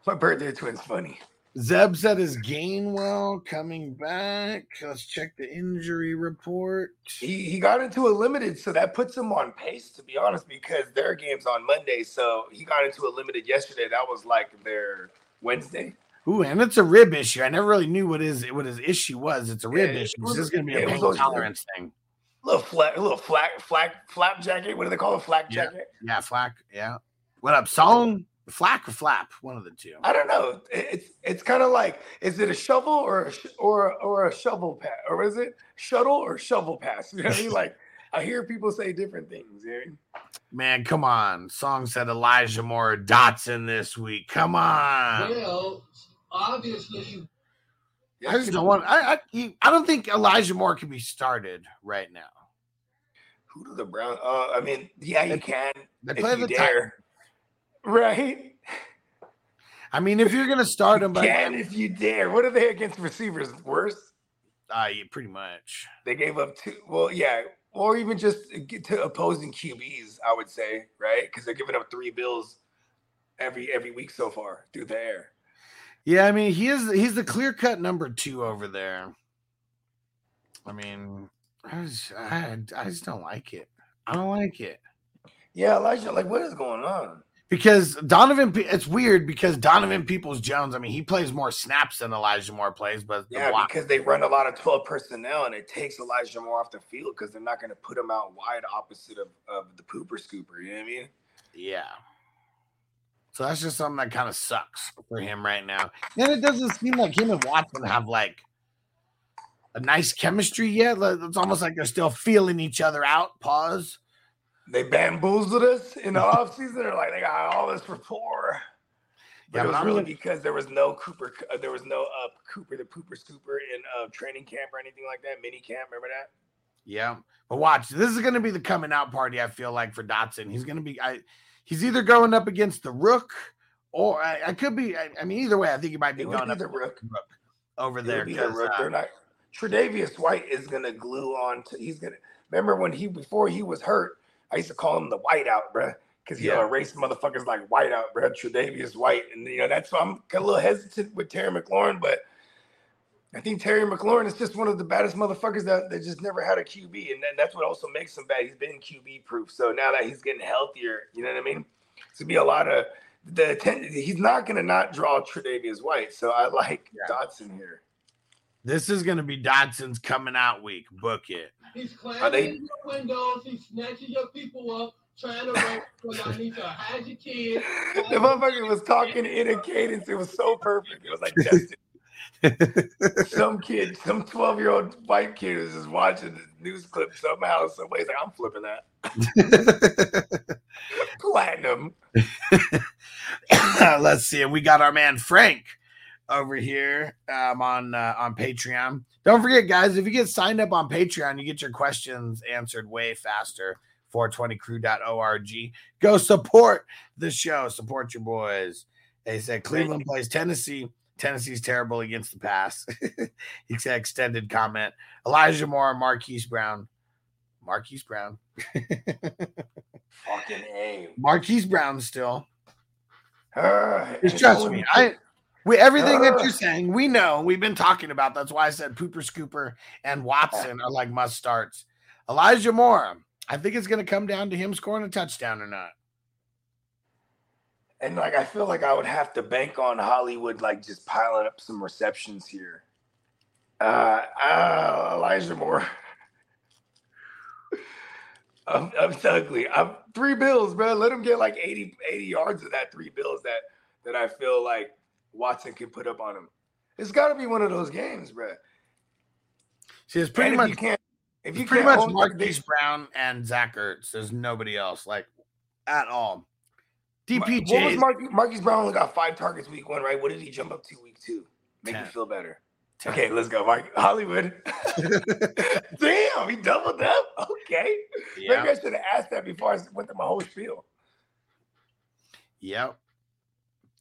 My birthday twin's funny. Zeb said is Gainwell coming back. Let's check the injury report. He he got into a limited, so that puts him on pace, to be honest, because their game's on Monday. So he got into a limited yesterday. That was like their Wednesday. Ooh, and it's a rib issue. I never really knew what his what his issue was. It's a rib Yeah, issue. This is going to be a pain tolerance thing. Little flat, a little flak, flak, flap jacket. What do they call it? Flak Yeah. jacket. Yeah, flack. Yeah. What up, song? Flack or flap? One of the two. I don't know. It's it's kind of like is it a shovel or a sh- or or a shovel pass or is it shuttle or shovel pass? You know what I mean? Like I hear people say different things. You know? I mean? Man, come on. Song said Elijah Moore Dotson this week. Come on. Well, obviously you I just don't want. I I, I don't think Elijah Moore can be started right now. Who do the Brown? Uh, I mean, yeah, you can. They if play you the dare. Titans. Right? I mean, if you're gonna start him, but Can if you dare. What are they against receivers? Worse? uh, yeah, pretty much. They gave up two. Well, yeah, or even just get to opposing QBs. I would say, right? Because they're giving up three bills every every week so far through the air. Yeah, I mean, he is. He's the clear cut number two over there. I mean, I just, I, I just don't like it. I don't like it. Yeah, Elijah, like what is going on? Because Donovan, it's weird because Donovan Peoples Jones, I mean, he plays more snaps than Elijah Moore plays, but Yeah, block, because they run a lot of 12 personnel and it takes Elijah Moore off the field because they're not going to put him out wide opposite of, of the pooper scooper. You know what I mean? yeah. So that's just something that kind of sucks for him right now. And it doesn't seem like him and Watson have like a nice chemistry yet. It's almost like they're still feeling each other out. Pause. They bamboozled us in the offseason. They're like, they got all this rapport. But Yeah, it was I'm really gonna- because there was no Cooper, uh, there was no uh, Cooper, the pooper scooper in uh, training camp or anything like that, mini camp. Remember that? Yeah. But watch, this is going to be the coming out party, I feel like, for Dotson. He's going to be, I, he's either going up against the Rook or I, I could be, I, I mean, either way, I think he might be It going up the Rook. Rook over It there. be the Rook. uh, They're not. Tre'Davious White is gonna glue on to. He's gonna remember when he before he was hurt. I used to call him the whiteout, bruh, because he'll Yeah. erase motherfuckers like whiteout, bruh. Tre'Davious White, and you know that's why I'm a little hesitant with Terry McLaurin, but I think Terry McLaurin is just one of the baddest motherfuckers that, that just never had a QB, and that, that's what also makes him bad. He's been QB proof. So now that he's getting healthier, you know what I mean? It's gonna be a lot of the he's not gonna not draw Tre'Davious White. So I like Yeah. Dotson here. This is going to be Dotson's coming out week. Book it. He's Are climbing they- in your windows. He's snatching your people up, trying to rape. So y'all need to hide your kids. The motherfucker was talking in a cadence. It was so perfect. It was like Justin. some kid, some 12 year old white kid was just watching the news clip somehow, some way. He's like, I'm flipping that. Platinum. Let's see. We got our man Frank over here um, on uh, on Patreon. Don't forget, guys, if you get signed up on Patreon, you get your questions answered way faster. 420crew.org. Go support the show. Support your boys. They said Cleveland plays Tennessee. Tennessee's terrible against the pass. he said extended comment. Elijah Moore, Marquise Brown. Marquise Brown. Fucking A. Marquise Brown still. Uh, Just trust me. I we everything that you're saying, we know. We've been talking about. That's why I said Pooper Scooper and Watson are like must starts. Elijah Moore. I think it's going to come down to him scoring a touchdown or not. And like I feel like I would have to bank on Hollywood like just piling up some receptions here. Uh, uh Elijah Moore. I'm, I'm ugly. I'm three bills, bro. Let him get like 80, 80 yards of that three bills that that I feel like Watson can put up on him. It's got to be one of those games, bro. See, it's pretty And much if you can't, if you pretty can't much Marquise Brown and Zach Ertz. There's nobody else like at all. What DPJ. was Marquise, Marquise Brown only got five targets week one, right? What did he jump up to week two? Make me feel better. Okay, let's go, Mark. Hollywood. Damn, he doubled up. Okay. yeah. Maybe I should have asked that before I went through my whole spiel. Yep.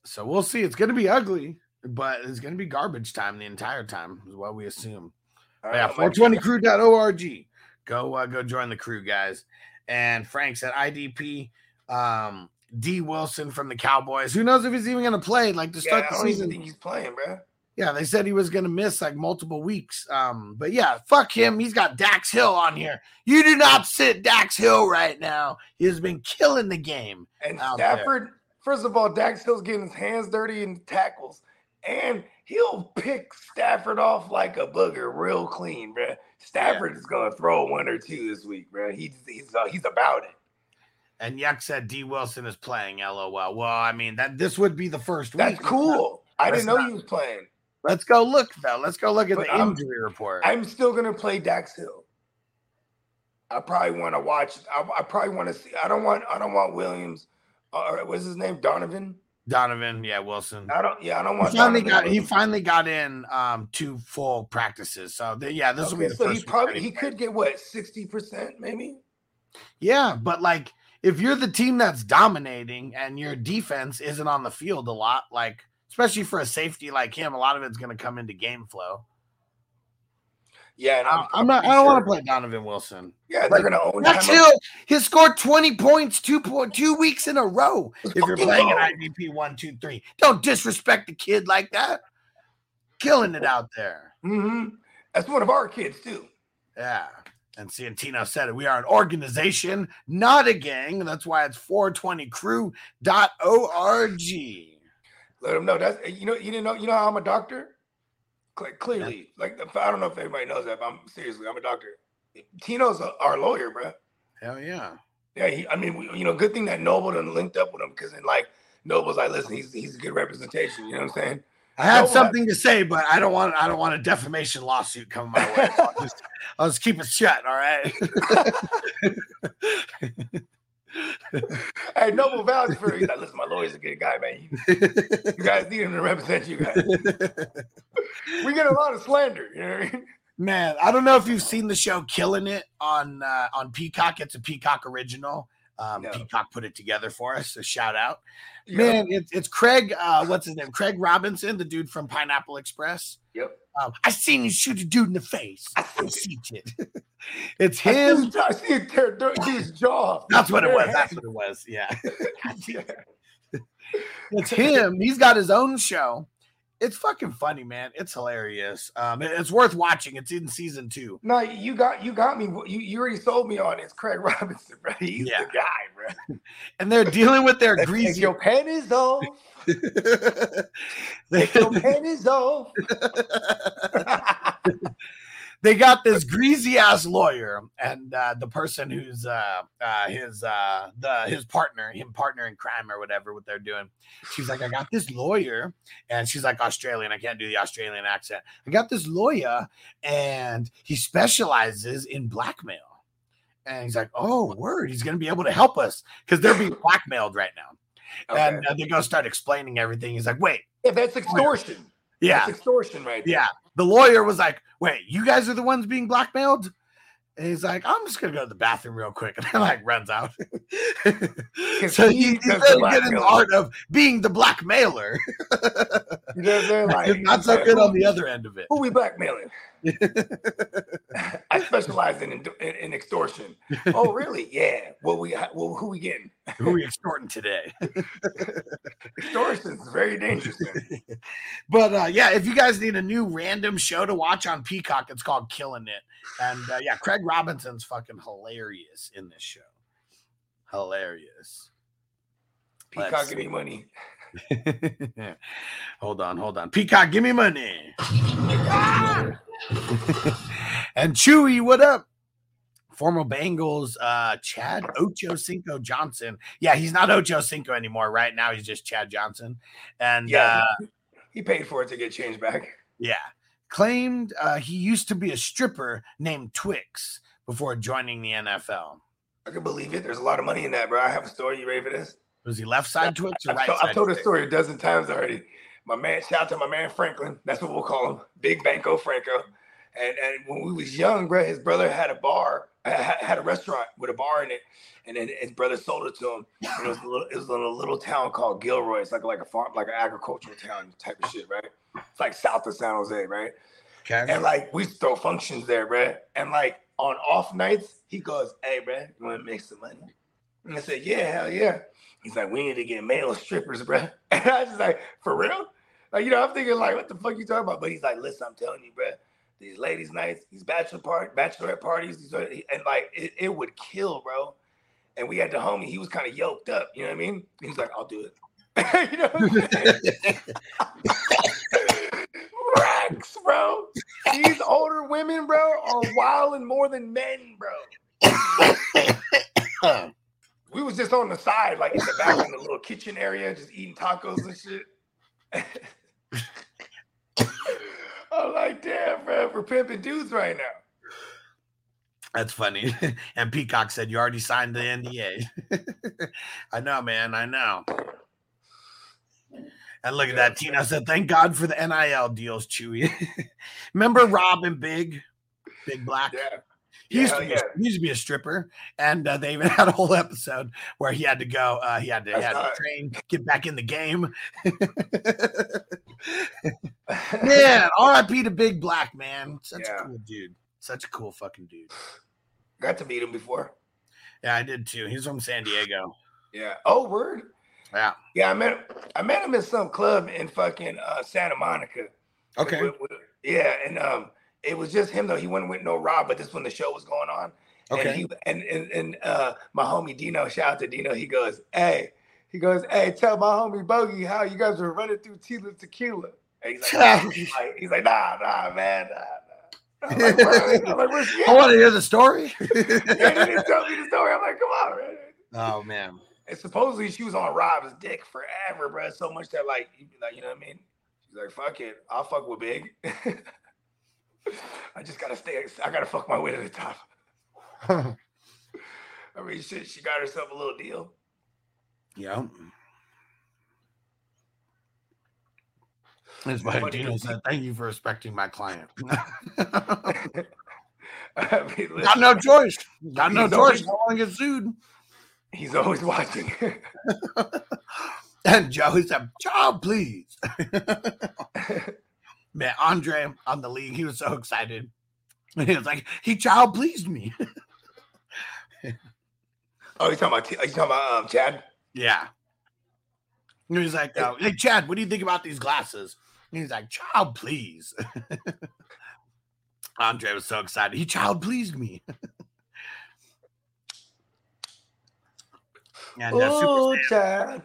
So we'll see. It's going to be ugly, but it's going to be garbage time the entire time, is what we assume. Yeah, right, Mike. 420crew.org. Go uh, go join the crew, guys. And Frank said IDP um D Wilson from the Cowboys. Who knows if he's even gonna play like to Yeah, start I the don't even season? think he's playing, bro. Yeah, they said he was gonna miss like multiple weeks. Um, but yeah, fuck him. He's got Dax Hill on here. You do not sit Dax Hill right now. He has been killing the game. And Out there. First of all, Dax Hill's getting his hands dirty in tackles, and he'll pick Stafford off like a booger real clean, bro. Stafford is gonna throw one or two this week, bro. He's he's uh, he's about it. And Yuck said D Wilson is playing. LOL. Well, I mean that this would be the first That's week. That's cool. I That's didn't know not- he was playing. Let's go look though. Let's go look at But the I'm- injury report. I'm still gonna play Dax Hill. I probably want to watch. I, I probably want to see. I don't want. I don't want Williams. Or what's his name? Donovan. Donovan, yeah, Wilson. I don't. Yeah, I don't He want. finally Donovan got he finally got in um two full practices. So yeah, this will be the so first he probably he could get what sixty percent maybe. Yeah, but like if you're the team that's dominating and your defense isn't on the field a lot, like especially for a safety like him, a lot of it's going to come into game flow. Yeah, and I, I'm not. I don't want to play Donovan Wilson. Yeah, they're gonna own That's him. still he scored 20 points two point two weeks in a row. If you're playing an go. IDP one, two, three, don't disrespect the kid like that. Killing it out there. Mm-hmm. That's one of our kids too. Yeah. And Santino said it. We are an organization, not a gang. That's why it's 420crew.org. Let them know that's you know you didn't know you know how I'm a doctor. Cle- Clearly, like I don't know if anybody knows that, but I'm seriously I'm a doctor. Tino's a, our lawyer, bro. Hell yeah. Yeah, he, I mean, we, you know, good thing that Noble done linked up with him because like, Noble's like, listen, he's he's a good representation. You know what I'm saying? I had No, something to say, but I don't want I don't want a defamation lawsuit coming my way. So I'll, just, I'll just keep it shut. All right. Hey, Noble vouched for. He's like, listen, my lawyer's a good guy, man. You, you guys need him to represent you guys. We get a lot of slander. You know what I mean? Man, I don't know if you've seen the show Killing It on uh, on Peacock. It's a Peacock original. Um, No. Peacock put it together for us. So shout out. Man, it's it's Craig. Uh, what's his name? Craig Robinson, the dude from Pineapple Express. Yep. Um, I seen you shoot a dude in the face. I I see see it. it's him. I see him tear his jaw. That's what it was. That's what it was. Yeah. Yeah. It's him. He's got his own show, it's fucking funny, man. It's hilarious. Um, it's worth watching. It's in season two. No, you got you got me. You, you already sold me on it's Craig Robinson, bro. He's Yeah. the guy, bro. And they're dealing with their greasy. your pen is off, they, your pen is off. they got this greasy ass lawyer and uh, the person who's uh, uh, his uh, the his partner, him partner in crime or whatever, what they're doing. She's like, I got this lawyer, and she's like Australian. I can't do the Australian accent. I got this lawyer, and he specializes in blackmail. And he's like, Oh, word! He's gonna be able to help us because they're being blackmailed right now. Okay. And uh, they go start explaining everything. He's like, Wait, yeah, that's extortion. yeah, That's extortion right there. yeah. The lawyer was like, "Wait, you guys are the ones being blackmailed?" And he's like, "I'm just gonna go to the bathroom real quick," and then like runs out. so he he, he does the get in the art of being the blackmailer. You know what I'm saying? Like, Not so good on the other end of it. Who we blackmailing? I specialize in, in in extortion. Oh, really? Yeah. What we well, who we getting? Who are we extorting today? Extortion is very dangerous. but uh, yeah, if you guys need a new random show to watch on Peacock, it's called Killing It. And uh, yeah, Craig Robinson's fucking hilarious in this show. Hilarious. Peacock, give me money. hold on, hold on. Peacock, give me money. and Chewy, what up? Former Bengals, uh, Chad Ocho Cinco Johnson. Yeah, he's not Ocho Cinco anymore. Right now, he's just Chad Johnson. And Yeah, uh, he paid for it to get changed back. yeah, claimed uh, he used to be a stripper named Twix before joining the NFL. I can believe it. There's a lot of money in that, bro. I have a story. You ready for this? Was he left side Twix or I've, told- side? I've told Twix? story a dozen times already. My man, shout out to my man Franklin. That's what we'll call him, Big Banco Franco. And and when we was young, bro, his brother had a bar, had, a restaurant with a bar in it, and then his brother sold it to him. And it was a little, it was in a little town called Gilroy. It's like like a farm, like an agricultural town type of shit, right? It's like south of San Jose, right? Okay. And like we throw functions there, bruh. And like on off nights, he goes, Hey, bruh, you want to make some money? And I said, Yeah, hell yeah. He's like, We need to get male strippers, bruh. And I was just like, For real? Like, you know, I'm thinking, like, what the fuck you talking about? But he's like, Listen, I'm telling you, bro, these ladies' nights, these bachelor part, bachelorette parties, these are, and like, it, it would kill, bro. And we had the homie, he was kind of yoked up, you know what I mean? He's like, I'll do it. you know? Racks, bro. These older women, bro, are wilding more than men, bro. We was just on the side, like in the back in the little kitchen area, just eating tacos and shit. I'm like, damn, bro, we're pimping dudes right now. That's funny. and Peacock said, You already signed the NDA. I know, man. I know. And look at that. Tina said, Thank God for the NIL deals, Chewy. Remember Rob and Big? Big Black? Yeah. He used, Yeah, to be, yeah. he used to be a stripper, and uh, they even had a whole episode where he had to go. Uh, he had to, he had to train, get back in the game. man, R.I.P. to Big Black, man. Such Yeah. a cool dude. Such a cool fucking dude. Got to meet him before. Yeah, I did too. He's from San Diego. Yeah. Oh, word. Yeah. Yeah, I met I met him in some club in fucking uh, Santa Monica. Okay. With- with- yeah, and um, it was just him though. He wasn't with no Rob, but this when the show was going on. And Okay. he and and, and uh, my homie Dino, shout out to Dino. He goes, hey, he goes, hey, tell my homie Bogey how you guys were running through Tila Tequila. And he's like, nah, he's like, nah, nah, man, nah, like, like, I want to hear the story. And he didn't tell me the story. I'm like, come on, man. oh man. And supposedly she was on Rob's dick forever, bro. So much that like, like, you know what I mean? She's like, fuck it, I'll fuck with Big. I just gotta stay. I gotta fuck my way to the top. I mean, shit, she got herself a little deal. yeah. That's why Funny Dino said, "Thank you for respecting my client." I mean, Got no choice. Got no choice. always- I don't want to get sued. he's always watching. And Joey said, "Child, please." Man, Andre on the league, he was so excited. And He was like, "He child pleased me." oh, you talking about? You talking about um, Chad? Yeah. He was like, uh, "Hey Chad, what do you think about these glasses?" he's like, child, please. Andre was so excited. He child pleased me. and uh, Oh, child.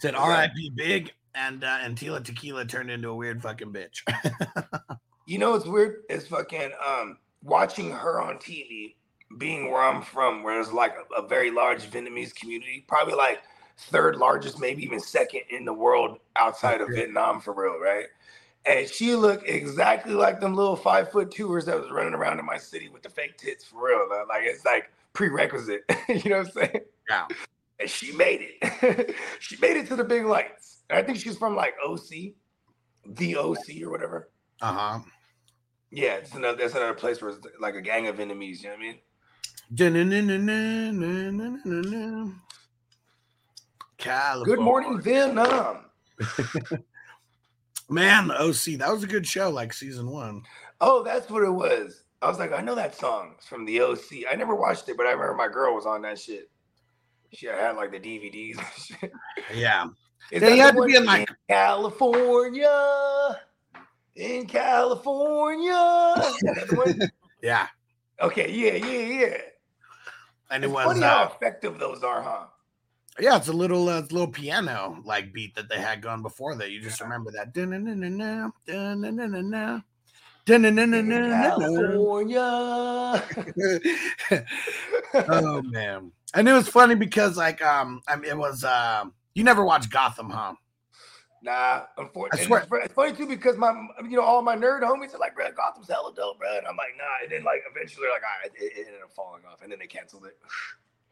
said R.I.P. Big, and uh, and Tila Tequila turned into a weird fucking bitch. You know what's weird? Is fucking um watching her on TV, being where I'm from, where there's like a, a very large Vietnamese community, probably like third largest, maybe even second in the world outside of Okay. Vietnam for real, right? And she looked exactly like them little five foot tours that was running around in my city with the fake tits for real. though. Like it's like prerequisite. you know what I'm saying? Yeah. And she made it. she made it to the big lights. I think she's from like OC, the OC or whatever. Uh huh. Yeah, it's another that's another place where it's like a gang of enemies. you know what I mean? Good morning, Vietnam. man. The OC. That was a good show, like season one. Oh, that's what it was. I was like, I know that song. It's from the OC. I never watched it, but I remember my girl was on that shit. She had like the DVDs and shit. Yeah. Is that you the had to be in, like- California. In California. Is that the one? Yeah. okay, yeah, yeah, yeah. And it was funny how uh, effective those are, huh? yeah, it's a little uh, little piano like beat that they had going before that. You just remember that. California. oh man. And it was funny because like um I mean it was um you never watched Gotham, huh? Nah, unfortunately, it's, it's funny too because my, you know, all my nerd homies are like, "Bro, Gotham's hella dope, bro," and I'm like, "Nah." And then like eventually, like, all right, it, it ended up falling off, and then they canceled it.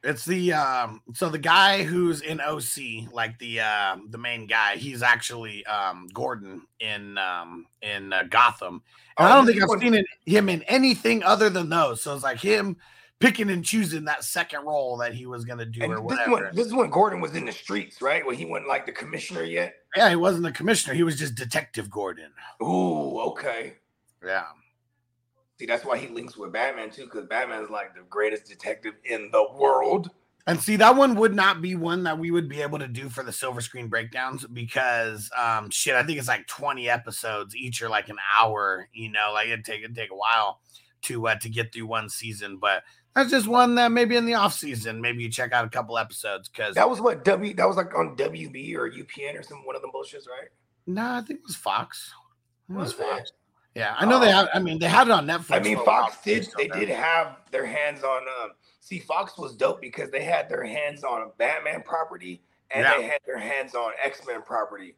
It's the um so the guy who's in OC, like the uh the main guy, he's actually um Gordon in um in uh, Gotham. And I Oh, don't think I've seen it, him in anything other than those. So it's like him picking and choosing that second role that he was gonna do And or this whatever. one, this is when Gordon was in the streets, right? When he wasn't like the commissioner yet. yeah, he wasn't the commissioner, he was just Detective Gordon. Ooh, okay. Yeah. See, that's why he links with Batman too, because Batman is like the greatest detective in the world. And see, that one would not be one that we would be able to do for the silver screen breakdowns because um shit, I think it's like 20 episodes, each are like an hour, you know, like it'd take it'd take a while to uh to get through one season. But that's just one that maybe in the off season, maybe you check out a couple episodes because That was what W. That was like on WB or UPN or some one of them bullshits, right? no, I think it was Fox. It was Was it? Fox. Yeah, I know they Oh. have. I mean, they had it on Netflix. I mean, for a while, Fox did. They did have their hands on. Um, see, Fox was dope because they had their hands on a Batman property and Yeah. they had their hands on X Men property.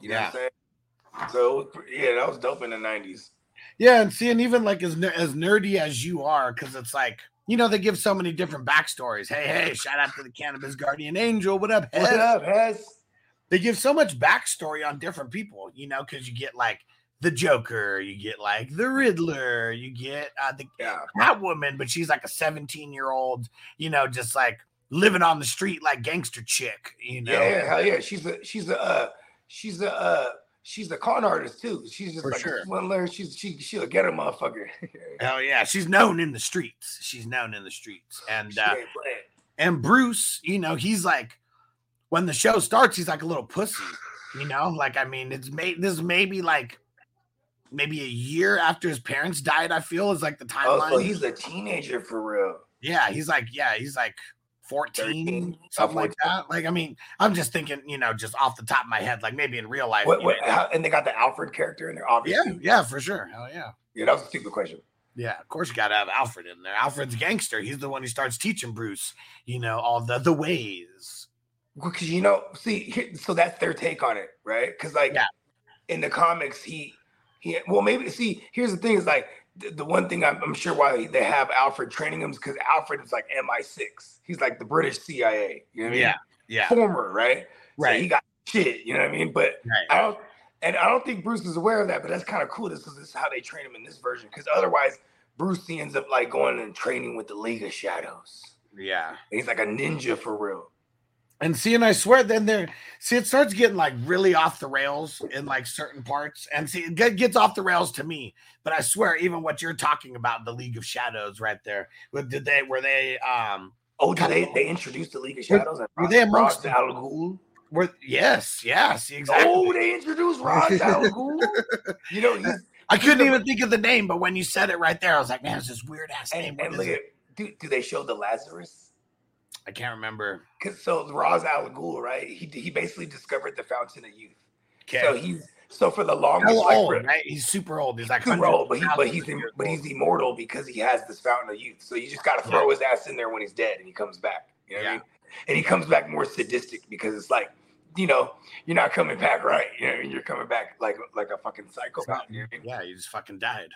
You know Yeah. what I'm saying? So it yeah, that was dope in the '90s. Yeah, and see, and even like as as nerdy as you are, because it's like you know they give so many different backstories. Hey, hey, shout out to the Cannabis Guardian Angel. What up? What up, Hess? They give so much backstory on different people, you know, because you get like the Joker, you get like the Riddler, you get uh, the Yeah, Catwoman, but she's like a 17 year old, you know, just like living on the street like gangster chick, you know. yeah, yeah, hell yeah. She's a she's a uh, she's a uh, she's a con artist too. She's just For like sure. a swindler. She's she she'll get a motherfucker. Hell yeah, she's known in the streets. She's known in the streets, and uh, and Bruce, you know, he's like when the show starts, he's like a little pussy, you know. Like I mean, it's made this maybe like maybe a year after his parents died. I feel is like the timeline. Oh, so he's a teenager for real. yeah, he's like yeah, he's like. 14, 13, something like that. Like, I mean, I'm just thinking, you know, just off the top of my head, like maybe in real life. What, you what, how, and they got the Alfred character in there, yeah, obviously. yeah, for sure. Hell yeah. yeah, that was a stupid question. Yeah, of course you got to have Alfred in there. Alfred's a gangster. He's the one who starts teaching Bruce, you know, all the the ways. Because you know, see, here, so that's their take on it, right? Because like Yeah. in the comics, he he well maybe see here's the thing is like the, the one thing I'm, I'm sure why they have Alfred training him is because Alfred is like MI6. He's like the British CIA. You know what I mean? Yeah, yeah, Former, right? So right, he got shit. You know what I mean? But right. I don't, and I don't think Bruce is aware of that. But that's kind of cool. This is, this is how they train him in this version. Because otherwise, Bruce he ends up like going and training with the League of Shadows. Yeah. He's like a ninja for real. And see, and I swear, then there, see, it starts getting like really off the rails in like certain parts, and see, it gets off the rails to me. But I swear, even what you're talking about, the League of Shadows, right there, did they were they um Oh, did they they introduced the League of Shadows and were they amongst al Ghul? Were, yes, yes, exactly. Oh, they introduced Ra's al Ghul. you know, I couldn't even think of the name, but when you said it right there, I was like, man, it's this weird ass name. and, look at do, do they show the Lazarus? I can't remember. Cause so Ra's al Ghul, right? He he basically discovered the fountain of youth. Okay. So he's so for the longest old, right? He's super old. He's like super old, but he but he's years but he's immortal because he has this fountain of youth. So you just gotta throw his ass in there when he's dead and he comes back. You know what I Yeah. mean? And he comes back more sadistic because it's like, you know, you're not coming back right. You know, you're coming back like like a fucking psychopath. You know what I mean? yeah, you just fucking died.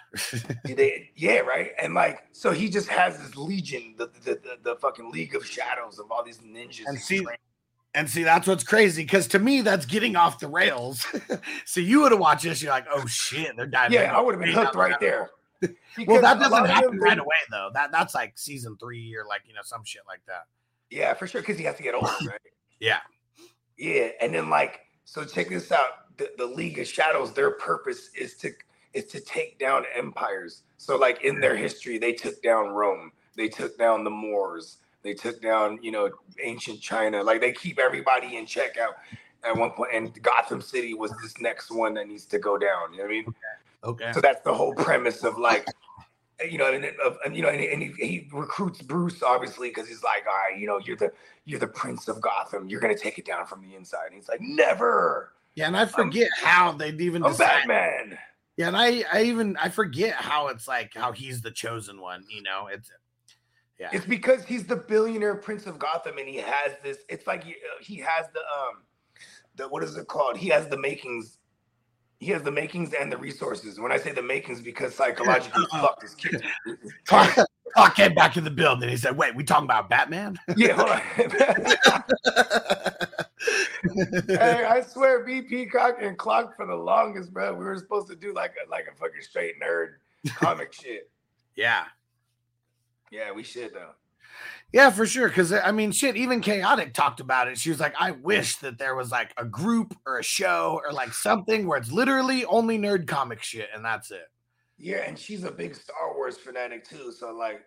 Yeah, right. And like, so he just has this legion, the the, the, the fucking League of Shadows of all these ninjas. And see- and see, that's what's crazy because to me, that's getting off the rails. so you would have watched this, you're like, oh shit, they're diving. yeah, I would have been hooked right there. Well, that doesn't happen right away though. That that's like season three or like you know some shit like that. Yeah, for sure, because he has to get older, right? Yeah. Yeah, and then like, so check this out: the, the League of Shadows, their purpose is to is to take down empires. So like in their history, they took down Rome, they took down the Moors, they took down you know ancient China. Like they keep everybody in check out at one point, and Gotham City was this next one that needs to go down. You know what I mean? Okay. So that's the whole premise of like, Uh, you know, and, uh, and you know, and, and he, he recruits Bruce obviously because he's like, all right, you know, you're the you're the prince of Gotham. You're gonna take it down from the inside. And he's like, never. Yeah, and I um, forget how they'd even I'm decide. Batman. Yeah, and I I even I forget how it's like how he's the chosen one. You know, it's yeah. It's because he's the billionaire prince of Gotham, and he has this. It's like he, uh, he has the um, the what is it called? He has the makings. He has the makings and the resources. When I say the makings, because psychologically, Uh-uh. fuck this kid. Clark, Clark came back in the building. He said, "Wait, we talking about Batman?" yeah, hold on. hey, I swear, B Peacock and Clock for the longest, bro. We were supposed to do like a like a fucking straight nerd comic shit. yeah, Yeah, we should though. Yeah, for sure. Because I mean, shit. Even chaotic talked about it. She was like, "I wish that there was like a group or a show or like something where it's literally only nerd comic shit and that's it." Yeah, and she's a big Star Wars fanatic too. So like,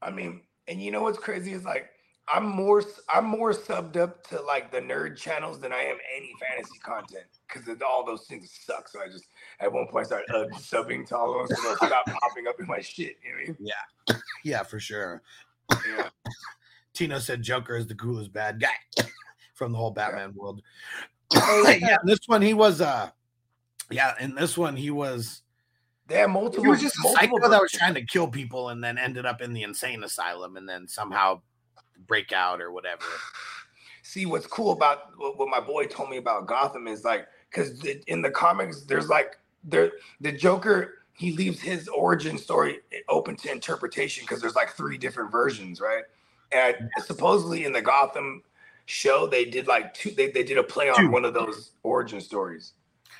I mean, and you know what's crazy is like I'm more I'm more subbed up to like the nerd channels than I am any fantasy content because all those things suck. So I just at one point started uh, subbing to all those so stop popping up in my shit. You know what Yeah, for sure. Yeah. Tino said Joker is the coolest bad guy from the whole Batman world. Oh, yeah, this one he was uh yeah, in this one he was there have multiple. he was just a psycho that was trying to kill people and then ended up in the insane asylum and then somehow break out or whatever. See, what's cool about what what my boy told me about Gotham is like, because in the comics, there's like, there the Joker, he leaves his origin story open to interpretation because there's like three different versions, right? And supposedly in the Gotham show, they did like two, they, they did a play on Two. one of those origin stories.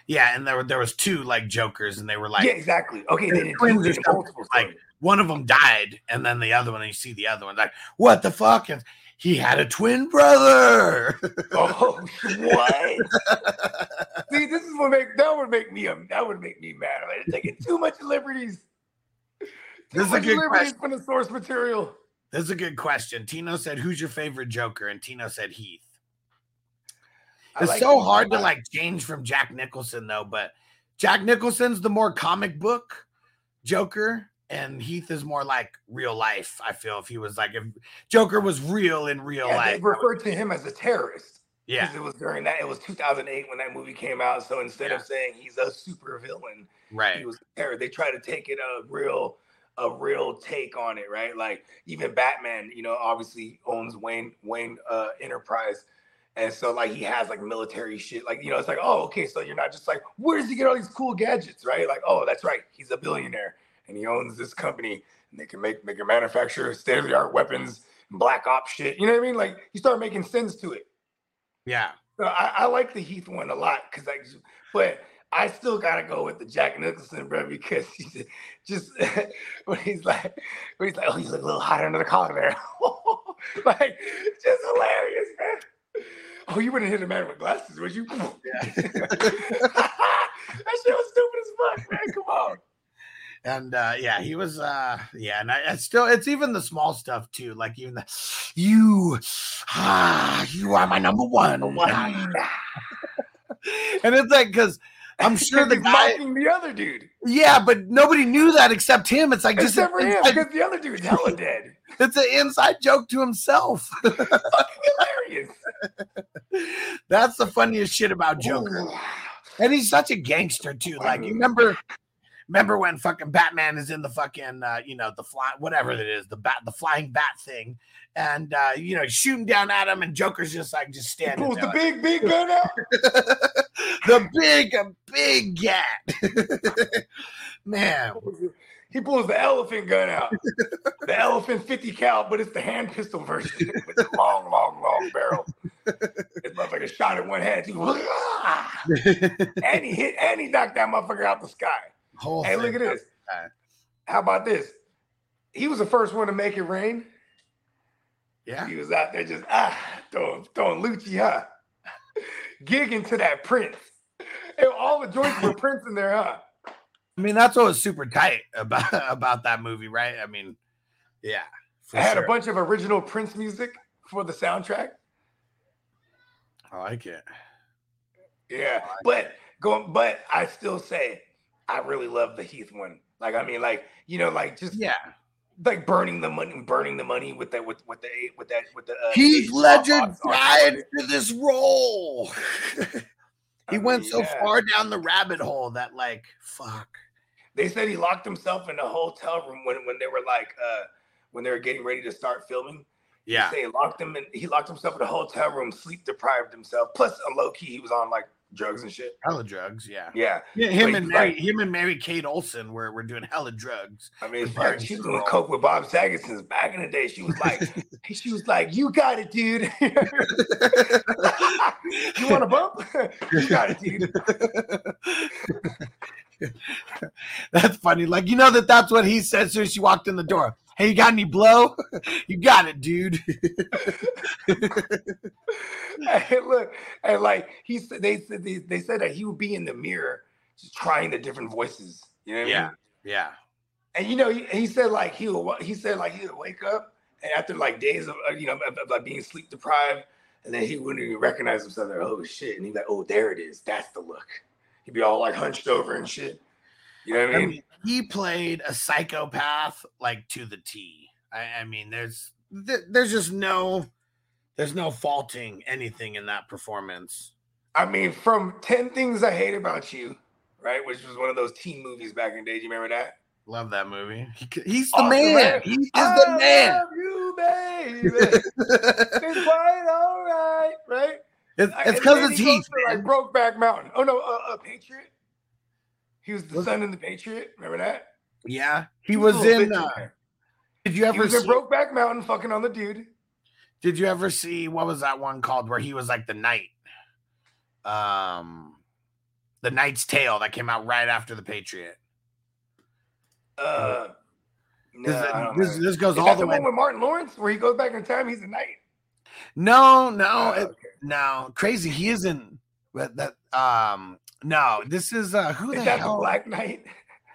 Yeah, and there were there was two like Jokers and they were like yeah, exactly. Okay, they did twins two or multiple like one of them died and then the other one and you see the other one like what the fuck and he had a twin brother. Oh, what? See, this is what make that would make me um, that would make me mad. I'm taking too much liberties. Too This is a good liberties question. from the source material. This is a good question. Tino said, "Who's your favorite Joker?" And Tino said Heath. It's like so hard to like change from Jack Nicholson though, but Jack Nicholson's the more comic book Joker, and Heath is more like real life. I feel if he was like if Joker was real in real Yeah, life, they referred to him as a terrorist. yeah, it was during that, it was 2008 when that movie came out. So instead of saying he's a super villain, right, he was a terrorist. They try to take it a real, a real take on it, right? Like even Batman, you know, obviously owns Wayne Wayne uh, Enterprise, and so like he has like military shit. Like you know, it's like oh okay, so you're not just like where does he get all these cool gadgets, right? Like oh that's right, he's a billionaire and he owns this company and they can make make a manufacture state of the art weapons, and black ops shit. You know what I mean? Like you start making sense to it. yeah, So I, I like the Heath one a lot because like, but I still gotta go with the Jack Nicholson, bro, because he's just when he's like, when he's like, oh, you look a little hot under the collar there, like just hilarious, man. Oh, you wouldn't hit a man with glasses, would you? Yeah. that shit was stupid as fuck, man. Come on. And uh yeah he was uh yeah and I, it's still it's even the small stuff too like even the you ah you are my number one and it's like because i'm sure the guy mocking the other dude. yeah but nobody knew that except him it's like just Except for him, because the other dude's hella dead. it's an inside joke to himself Hilarious. that's the funniest shit about joker And he's such a gangster too. Like you remember, remember when fucking Batman is in the fucking uh, you know the fly whatever it is the bat the flying bat thing, and uh, you know shooting down at him, and Joker's just like just He standing pulls the big, big gun out. the big big gat. Man, He pulls the elephant gun out. the elephant 50 cal, but it's the hand pistol version with the long, long, long barrel. This motherfucker shot at one head. He "Ah!" and he hit and he knocked that motherfucker out the sky. Whole Hey, look at this. Okay. How about this? He was the first one to make it rain. Yeah, He was out there just ah throwing throwing Lucci, huh? Gigging to that Prince. And all the joints were Prince in there, huh? I mean that's what was super tight about about that movie, right? I mean, yeah, I had sure. a bunch of original Prince music for the soundtrack. I like it. Yeah, but going, but I still say I really love the Heath one. Like, I mean, like you know, like just Yeah, like burning the money, burning the money with that, with with the with that, with the uh, Heath Ledger died for this role. he I went mean, so yeah. far down the rabbit hole that, like, fuck. They said he locked himself in a hotel room when when they were like uh when they were getting ready to start filming. Yeah, They locked him in. He locked himself in a hotel room, sleep deprived himself. Plus, a low key, he was on like drugs and shit. hella drugs. Yeah, Yeah, Yeah, him But and Mary, like- him and Mary Kate Olsen were, were doing hella drugs. I mean, Preparing she was for doing the coke with Bob Saget since back in the day. She was like, she was like, "You got it, dude. you want a bump? you got it, dude." that's funny. Like, you know that that's what he said as soon as she walked in the door. Hey, you got any blow? you got it, dude. Hey, look, and like he said, they said they, they said that he would be in the mirror, just trying the different voices. You know what I Yeah. mean? yeah. And you know, he, he said like he would he said like he would wake up and after like days of you know like being sleep deprived, and then he wouldn't even recognize himself. Like, oh shit! And he's like, oh, there it is. That's the look. He'd be all like hunched over and shit. You know what I I mean? He played a psychopath like to the T. I, I mean, there's th- there's just no there's no faulting anything in that performance. I mean, from Ten Things I Hate About You, right? Which was one of those teen movies back in the day. Do you remember that? Love that movie. He he's the Awesome, man. man. He is the man. love you, baby. it's quite all right, right? It's because then it's he like. Brokeback Mountain. Oh no, uh, uh, Patriot. He was the Was- son in the Patriot. Remember that? Yeah, he a was little in. Uh, did you He ever was in see? Brokeback Mountain, fucking on the dude. Did you ever see what was that one called where he was like the knight? Um, the Knight's Tale that came out right after the Patriot. Uh, no, This, this, this goes Is all that the the way. with Martin Lawrence where he goes back in time? He's a knight. No, no, Oh, it- no, crazy. He isn't. But that um, no, this is uh, who the Is that the hell? Black Knight?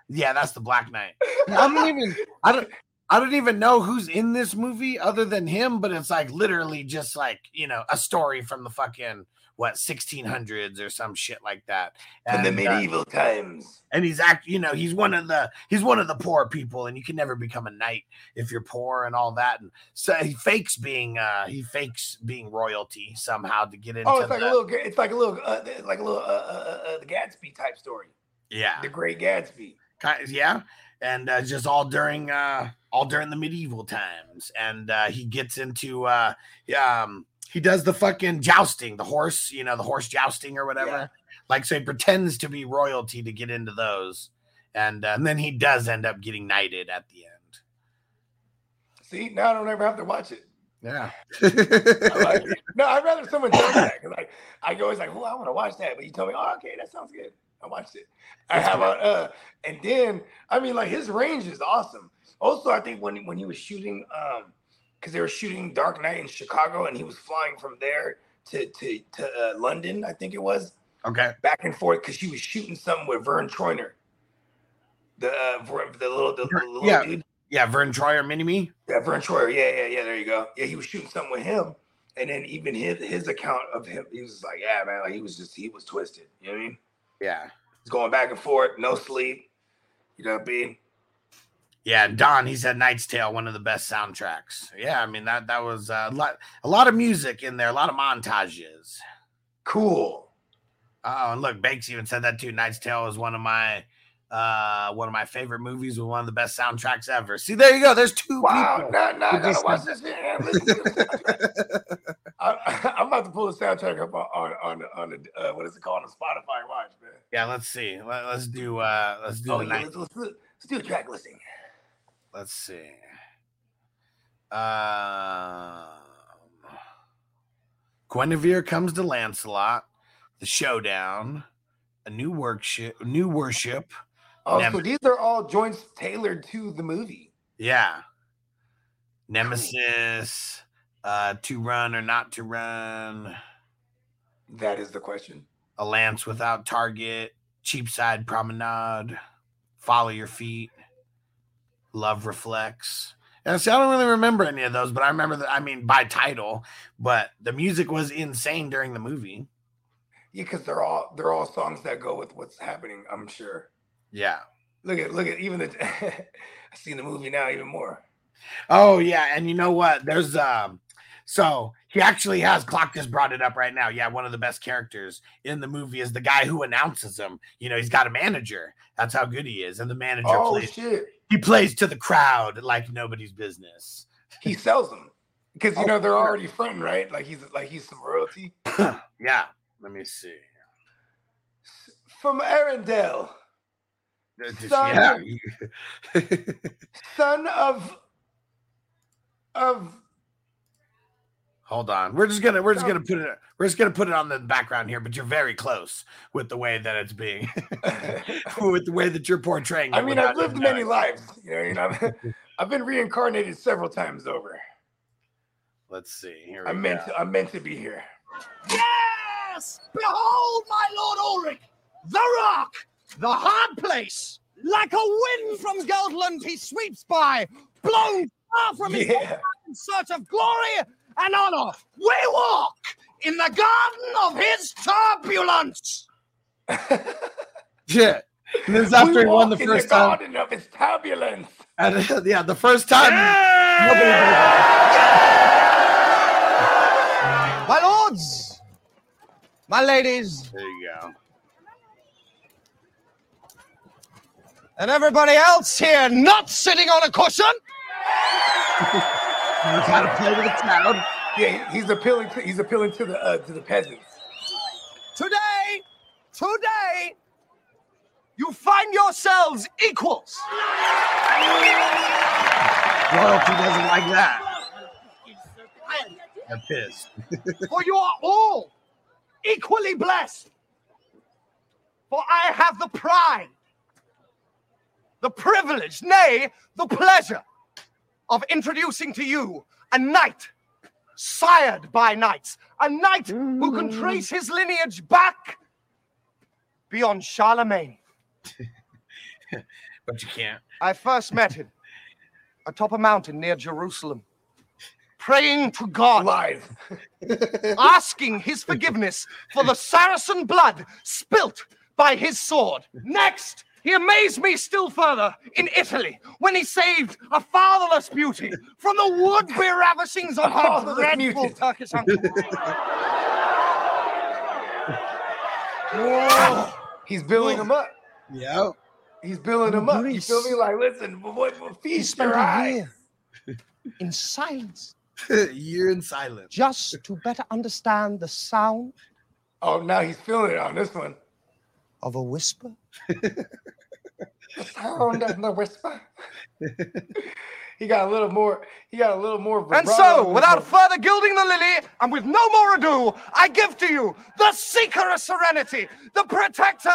Yeah, that's the Black Knight. I don't even. I don't. I don't even know who's in this movie other than him, but it's like literally just like you know a story from the fucking what 1600s or some shit like that. In the And, uh, medieval times. and he's act you know he's one of the he's one of the poor people and you can never become a knight if you're poor and all that and so he fakes being uh he fakes being royalty somehow to get into Oh, it's like the, a little. It's like a little. Uh, like a little. Uh, uh, uh, the Gatsby type story. yeah The Great Gatsby. kind yeah and uh, just all during uh all during the medieval times and uh he gets into uh um he does the fucking jousting the horse you know the horse jousting or whatever Yeah. like so he pretends to be royalty to get into those and, uh, and then he does end up getting knighted at the end See, now I don't ever have to watch it. yeah I like it. No, I'd rather someone tell me that because like I go always like, oh, I want to watch that, but you told me, oh, okay, that sounds good. I watched it. I have a, uh, and then I mean, like his range is awesome. Also, I think when when he was shooting, um, because they were shooting Dark Knight in Chicago, and he was flying from there to to to uh, London, I think it was okay back and forth because she was shooting something with Vern Troyer. The uh, the little the, Ver- little yeah. dude. Yeah, Vern Troyer, Mini Me. Yeah, Vern Troyer. Yeah, yeah, yeah. There you go. Yeah, he was shooting something with him, and then even his his account of him, he was like, yeah, man, like he was just he was twisted. You know what I mean? Yeah. He's going back and forth, no sleep. You know what I mean? Yeah, Don, he said Knight's Tale, one of the best soundtracks. Yeah, I mean that that was uh, a lot a lot of music in there, a lot of montages. Cool. Oh, and look, Banks even said that too. Knight's Tale is one of my uh one of my favorite movies with one of the best soundtracks ever. See, there you go. There's two Wow. people. Now, now I who gotta just watch this shit and listen to the soundtrack. I, I'm about to pull the soundtrack up on on on, on the uh, what is it called on Spotify? Watch, man. Yeah, let's see. Let, us do uh let's do Oh the yeah, let's, let's, let's do a track listing. Let's see. Um, Guinevere comes to Lancelot, the showdown, a new worship, new worship. Oh, Nem- so these are all joints tailored to the movie. Yeah. Nemesis, uh, to run or not to run, That is the question. a lance without target, cheapside promenade, follow your feet, love reflects. And see, I don't really remember any of those, but I remember that. I mean, by title, but the music was insane during the movie. Yeah, because they're all they're all songs that go with what's happening. I'm sure. Yeah. Look at look at even the. I seen the movie now even more. Oh yeah, and you know what? There's um so he actually has Clock just brought it up right now. Yeah, one of the best characters in the movie is the guy who announces him. You know, he's got a manager. That's how good he is. And the manager Oh plays shit! He plays to the crowd like nobody's business. He sells them because you Oh, know they're already fronting, right? Like he's like he's some royalty yeah. Let me see. from Arendelle, Yeah. son of of Hold on. We're just gonna we're just oh. gonna put it we're just gonna put it on the background here, but you're very close with the way that it's being with the way that you're portraying. I mean, I've lived many knowing. lives. You know, you know, I've, I've been reincarnated several times over. Let's see. Here we I'm meant go. to, I'm meant to be here. Yes! Behold, my Lord Ulrich, the rock, the hard place. Like a wind from Gelderland, he sweeps by, blown far from his Yeah. in search of glory and honor. We walk in the garden of his turbulence. Yeah. And this is after we he won walk the in first the time. garden of its turbulence. And, yeah, the first time. nobody My lords, my ladies, There you go. and everybody else here not sitting on a cushion. Knows how to play to the crowd. Yeah, he's appealing to he's appealing to the uh, to the peasants. Today, today, you find yourselves equals. Royalty doesn't like that. They're pissed. for you are all equally blessed. For I have the pride, the privilege, nay, the pleasure of introducing to you a knight sired by knights, a knight who can mm. trace his lineage back beyond Charlemagne. But you can't. I first met him atop a mountain near Jerusalem, praying to God Live. asking his forgiveness for the Saracen blood spilt by his sword. Next, he amazed me still further in Italy when he saved a fatherless beauty from the would-be ravishings of her Fatherless dreadful beauty. Turkish uncle. Whoa. He's building them up. Yeah. He's building them up. You feel Greece. me? Like, listen, what, what He feast your eyes. in silence You're in silence. just to better understand the sound Oh, now he's feeling it on this one. Of a whisper. The sound of the whisper. he got a little more. He got a little more. And so, without voice. further gilding the lily, and with no more ado, I give to you the seeker of serenity, the protector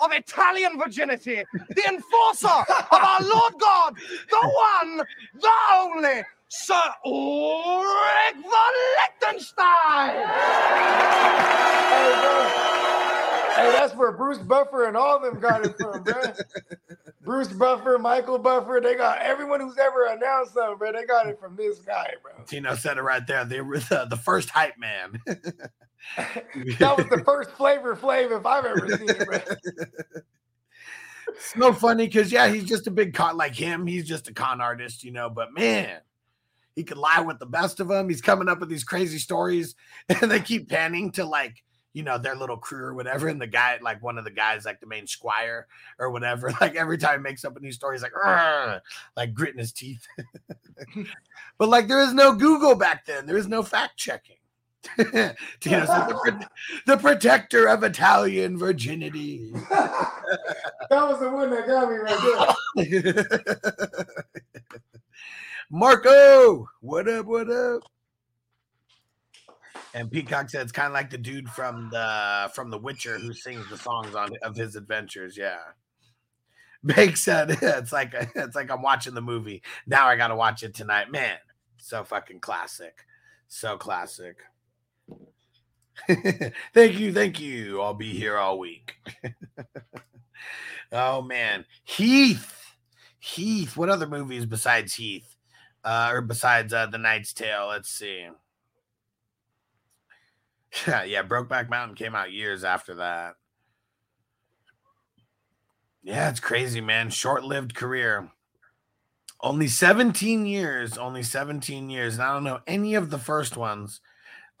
of Italian virginity, the enforcer of our Lord God, the one, the only, Sir Ulrich von Liechtenstein. Hey, that's where Bruce Buffer and all of them got it from, bro. Bruce Buffer, Michael Buffer, they got everyone who's ever announced something, bro. They got it from this guy, bro. Tino said it right there. They were the, the first hype man. that was the first flavor flav if I've ever seen it, bro. so funny because yeah, he's just a big con like him. He's just a con artist, you know. But man, he could lie with the best of them. He's coming up with these crazy stories, and they keep panning to like you know their little crew or whatever. And the guy, like one of the guys, like the main squire or whatever, like every time he makes up a new story, he's like "Argh," like gritting his teeth. but like there is no Google back then. There is no fact checking. The, the protector of Italian virginity. That was the one that got me right there. Marco, what up? What up? And Peacock said it's kind of like the dude from the from The Witcher who sings the songs on of his adventures. Yeah. Bake said it's like it's like I'm watching the movie. Now I gotta watch it tonight. Man, so fucking classic. So classic. thank you, thank you. I'll be here all week. oh man. Heath. Heath. What other movies besides Heath? Uh, or besides uh, The Knight's Tale? Let's see. Yeah, yeah, Brokeback Mountain came out years after that. Yeah, it's crazy, man. Short-lived career. Only 17 years, only 17 years. And I don't know any of the first ones.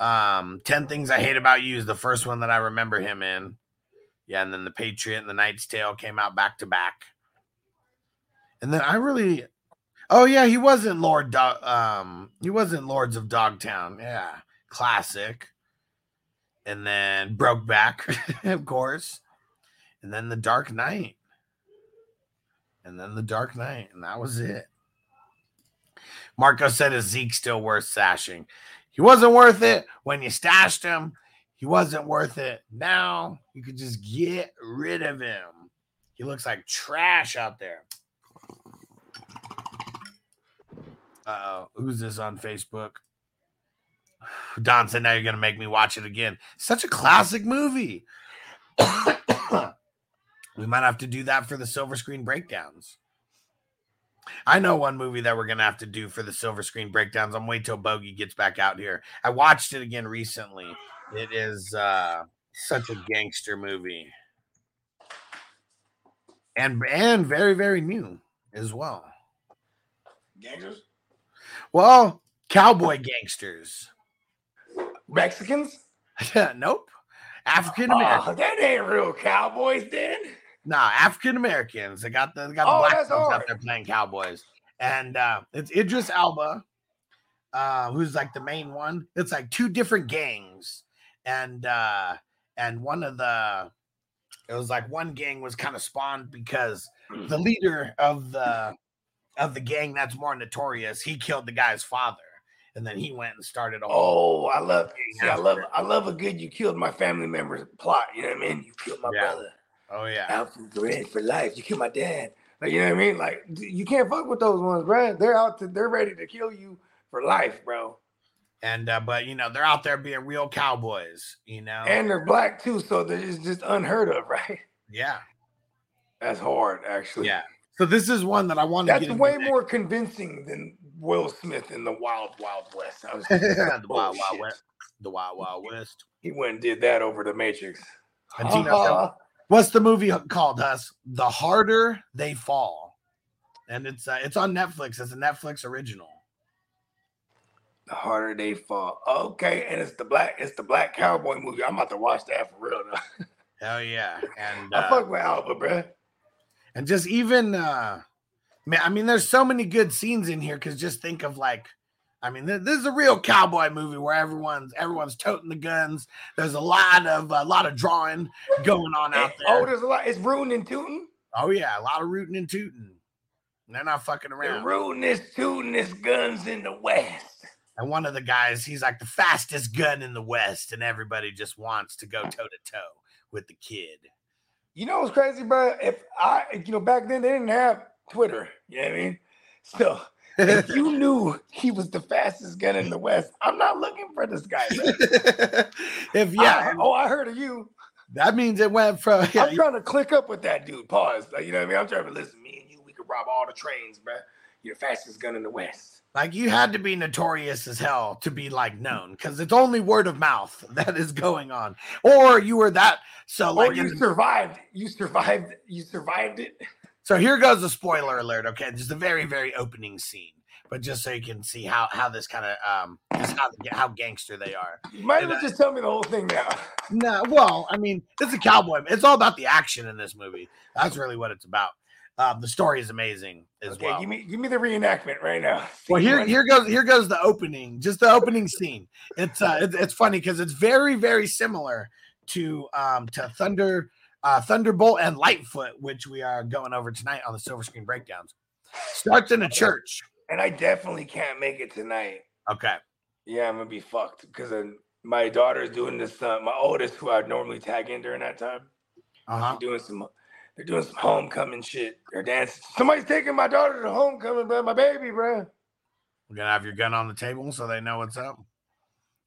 Um, 10 Things I Hate About You is the first one that I remember him in. Yeah, and then The Patriot and The Knight's Tale came out back to back. And then I really Oh yeah, he wasn't Lord Do- um he wasn't Lords of Dogtown. Yeah, classic. And then Brokeback, of course. And then The Dark Knight. And then The Dark Knight, and that was it. Marco said is Zeke still worth sashing? He wasn't worth it when you stashed him. He wasn't worth it. Now you could just get rid of him. He looks like trash out there. Uh oh, who's this on Facebook? Don said, "Now you're gonna make me watch it again." Such a classic movie. we might have to do that for the silver screen breakdowns. I know one movie that we're gonna have to do for the silver screen breakdowns. I'm waiting till Bogey gets back out here. I watched it again recently. It is uh such a gangster movie. And and very, very new as well. Gangsters? Well, cowboy gangsters. Mexicans? nope. African American. Oh, that ain't real cowboys then. Nah, African Americans. They got the they got the Oh, black folks out there playing cowboys. And uh it's Idris Elba, uh, who's like the main one. It's like two different gangs. And uh and one of the it was like one gang was kind of spawned because the leader of the of the gang that's more notorious, he killed the guy's father. And then he went and started Oh, I love see, I love. I love a good you killed my family member's plot. You know what I mean? You killed my Yeah. brother. oh yeah. Out from red for life. You killed my dad. Like you know what I mean? Like you can't fuck with those ones, bro. They're out to they're ready to kill you for life, bro. And uh, but you know, they're out there being real cowboys, you know. And they're black too, so they're just, just unheard of, right? yeah. That's hard, actually. Yeah. So this is one that I want to That's way more convincing than Will Smith in the Wild Wild West. I was the Wild Wild Bullshit. West. The Wild Wild West. He went and did that over the Matrix. And Uh-huh. said, What's the movie called? Us. The harder they fall, and it's uh, it's on Netflix. It's a Netflix original. The harder they fall. Okay, and it's the black, it's the black cowboy movie. I'm about to watch that for real though. Hell yeah! And I uh, fuck with Elba, bro. and just even uh man i mean there's so many good scenes in here because just think of like i mean th- this is a real cowboy movie where everyone's everyone's toting the guns there's a lot of a lot of drawing going on eh, out there. Oh, there's a lot. It's rooting and tooting. oh yeah a lot of rooting and tooting they're not fucking They're around rooting this, tooting this guns in the west. and one of the guys he's like the fastest gun in the west and everybody just wants to go toe to toe with the kid You know what's crazy, bro? If I, you know, back then they didn't have Twitter. You know what I mean? So if you knew he was the fastest gun in the west, I'm not looking for this guy. If yeah I- oh, I heard of you. that means it went from yeah, I'm trying to click up with that dude. Pause. Like, you know what I mean? I'm trying to listen. Me and you, we could rob all the trains, bro. You're the fastest gun in the West. Like you had to be notorious as hell to be like known because it's only word of mouth that is going on, or you were that so like. or you in- survived. You survived. You survived it. So here goes a spoiler alert. Okay, just a very very opening scene, but just so you can see how how this kind of um just how how gangster they are. You might as well uh, just tell me the whole thing now. No, well, I mean, it's a cowboy. It's all about the action in this movie. That's really what it's about. Um, the story is amazing as Okay, well. give me give me the reenactment right now. Well, here here goes here goes the opening, just the opening scene. It's uh it's, it's funny because it's very very similar to um to Thunder uh Thunderbolt and Lightfoot, which we are going over tonight on the Silver Screen Breakdowns. Starts in a church. and I definitely can't make it tonight. Okay. Yeah, I'm gonna be fucked because my daughter's doing this. Uh, my oldest, who I'd normally tag in during that time, Uh-huh. they're doing some. They're doing some homecoming shit. They're dancing. Somebody's taking my daughter to homecoming, bro. My baby, bro. We're gonna have your gun on the table so they know what's up.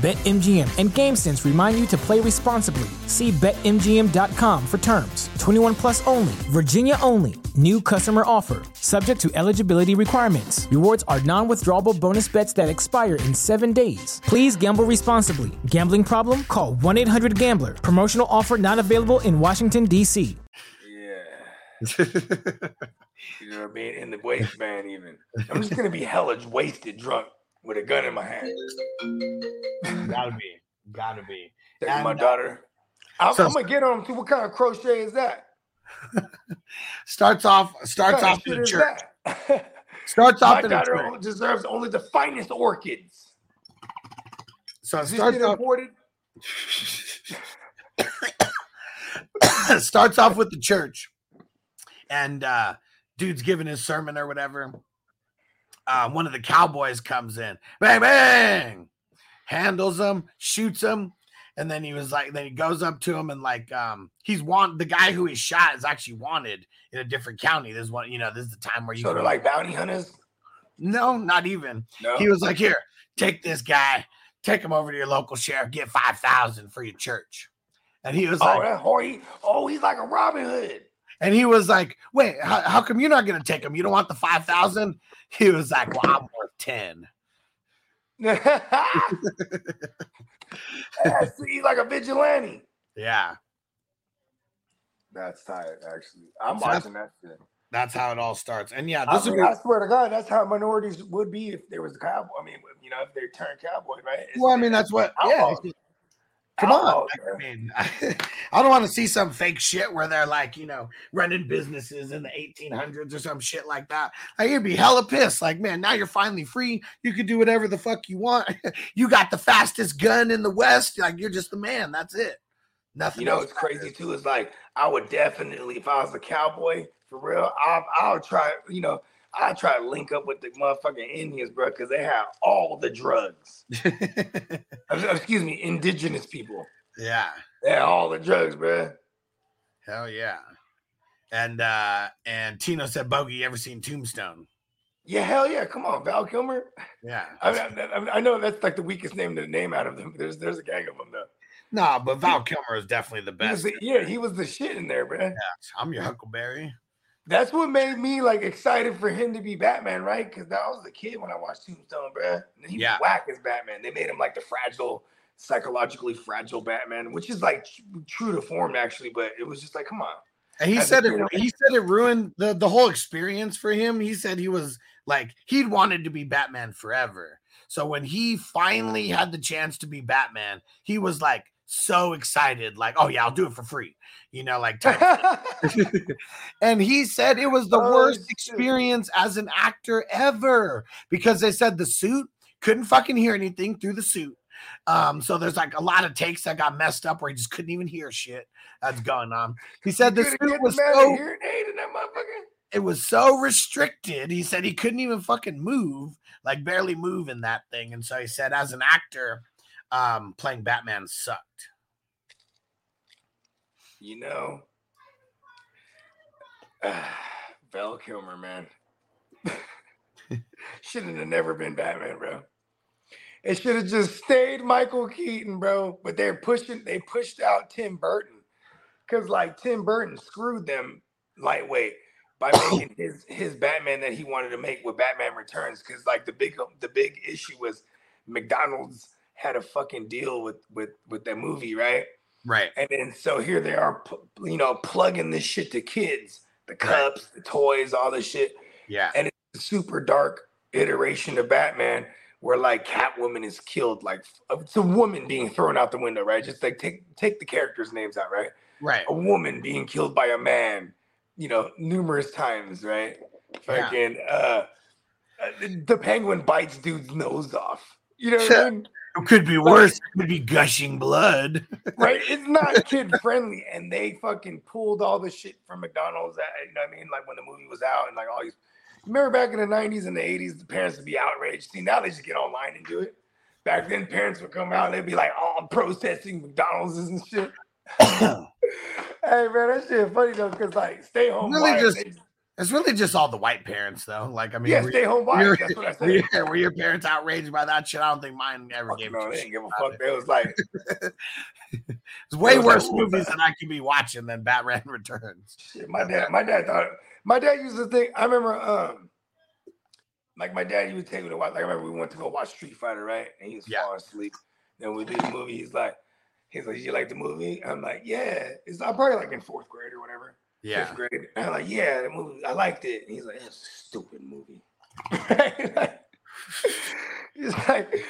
BetMGM and GameSense remind you to play responsibly. See BetMGM.com for terms. 21 plus only, Virginia only. New customer offer, subject to eligibility requirements. Rewards are non withdrawable bonus bets that expire in seven days. Please gamble responsibly. Gambling problem? Call 1 800 Gambler. Promotional offer not available in Washington, D.C. Yeah. You know, what I mean? in the waistband, even. I'm just gonna be hella wasted, drunk, with a gun in my hand. gotta be, gotta be. My And, uh, daughter. I'm, so- I'm gonna get on to what kind of crochet is that? Starts off starts off in shit church. Starts my off in a daughter church. deserves only the finest orchids. So it Is starts off imported? starts off with the church and uh dude's giving his sermon or whatever uh one of the cowboys comes in bang bang handles him shoots him and then he was like then he goes up to him and like um he's want the guy who he shot is actually wanted in a different county this one you know this is the time where you So they're like bounty hunters? no not even No. he was like here take this guy take him over to your local sheriff get 5000 for your church and he was oh, like that or he, oh, he's like a Robin Hood. And he was like, "Wait, how, how come you're not going to take him? You don't want the five thousand? He was like, "Well, I'm worth 10. see, he's like a vigilante. Yeah, That's tight, actually. I'm So watching that shit. that's how it all starts. And yeah, I, this would mean, I swear to God, that's how minorities would be if there was a cowboy. I mean, you know, if they turned cowboy, right? It's- well, I mean, that's what. Yeah, Come on. Outlaws, I mean, I don't want to see some fake shit where they're like, you know, running businesses in the 1800s or some shit like that. Like, you'd be hella pissed. Like, man, now you're finally free. You can do whatever the fuck you want. you got the fastest gun in the West. Like, you're just the man. That's it. Nothing You know, it's crazy too. Is like I would definitely, if I was a cowboy for real, I I would try. You know, I try to link up with the motherfucking Indians, bro, because they have all the drugs. Excuse me, indigenous people. yeah. They have all the drugs, bro. Hell yeah. And uh and Tino said, Bogey, you ever seen Tombstone? Yeah, hell yeah. Come on, Val Kilmer. Yeah. I, mean, I, I- know that's like the weakest name to name out of them. There's there's a gang of them though. Nah, but Val Kilmer is definitely the He best. the- yeah, he was the shit in there, bro. I'm your Huckleberry. That's what made me like excited for him to be Batman, right? Because I was a kid when I watched Tombstone, bro. And he Yeah. was whack as Batman. They made him like the fragile, psychologically fragile Batman, which is like tr- true to form actually. But it was just like, come on. And he As said it kid, he said it ruined the, the whole experience for him. He said he was like he'd wanted to be Batman forever. So when he finally had the chance to be Batman, he was like so excited, like, oh yeah, I'll do it for free. You know, like and he said it was the Oh, worst shit. experience as an actor ever because they said the suit couldn't fucking hear anything through the suit. Um, so there's like a lot of takes that got messed up where he just couldn't even hear shit that's going on. He said the suit was the man a so hearing aid in that motherfucker. it was so restricted. He said he couldn't even fucking move, like barely move in that thing. And so he said, as an actor, um, playing Batman sucked. You know, Val Kilmer, man, shouldn't have never been Batman, bro. It should have just stayed Michael Keaton, bro. But they're pushing, they pushed out Tim Burton because, like, Tim Burton screwed them lightweight by making his his Batman that he wanted to make with Batman Returns. Because, like, the big the big issue was McDonald's had a fucking deal with with with that movie, right? Right. And then so here they are, you know, plugging this shit to kids, the cups, the toys, all this shit. Yeah. And it's a super dark iteration of Batman where like Catwoman is killed, like it's a woman being thrown out the window, right? Just like take take the characters' names out, right? Right. A woman being killed by a man, you know, numerous times, right? Fucking uh, uh, the penguin bites dude's nose off. You know what I mean? It could be worse. It could be gushing blood. right? It's not kid friendly, and they fucking pulled all the shit from McDonald's. That, you know what I mean? Like when the movie was out, and like all these. Remember back in the '90s and the '80s, the parents would be outraged. See, now they just get online and do it. Back then, parents would come out and they'd be like, "Oh, I'm protesting McDonald's and shit." hey man, that shit funny though, cause like stay home. Really just- they- It's really just all the white parents, though. Like, I mean, yeah, stay home wives. your- That's what I were said. your- were your parents outraged by that shit? I don't think mine ever Fuck gave no, a they didn't give a fuck. They was like. It's way was like, worse "Ooh, movies man." than I could be watching than Batman Returns. Shit, my dad, my dad thought my dad used to think. I remember, um, like my dad, he would take me to watch. Like I remember we went to go watch Street Fighter, right? And he was Yeah. falling asleep. Then we did the movie. He's like, he's like, you like the movie? I'm like, yeah. It's I'm probably like in fourth grade or whatever. Yeah. Fifth grade. And I'm like, yeah, the movie. I liked it. And he's like, it's a stupid movie. Like, he's like,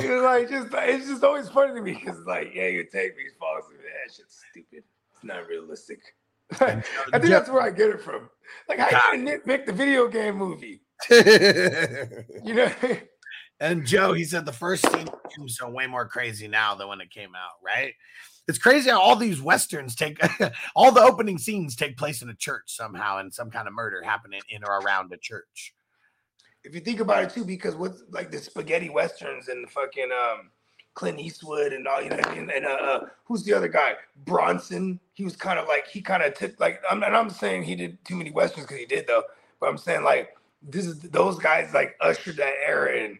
he was like, just it's just always funny to me because like, yeah, you take me, he's falling. That shit's stupid. It's not realistic. Uh, I think that's where I get it from. Like, how you gonna nitpick the video game movie? You know? and Joe, he said the first scene of Tombstone way more crazy now than when it came out, right? It's crazy how all these westerns take all the opening scenes take place in a church somehow and some kind of murder happening in or around a church. if you think about it too, because what's like the spaghetti westerns and the fucking um Clint Eastwood and all you know, mean? and uh, uh who's the other guy? Bronson. He was kind of like he kind of took like I'm and I'm saying he did too many westerns because he did though, but I'm saying like this is those guys like ushered that era in.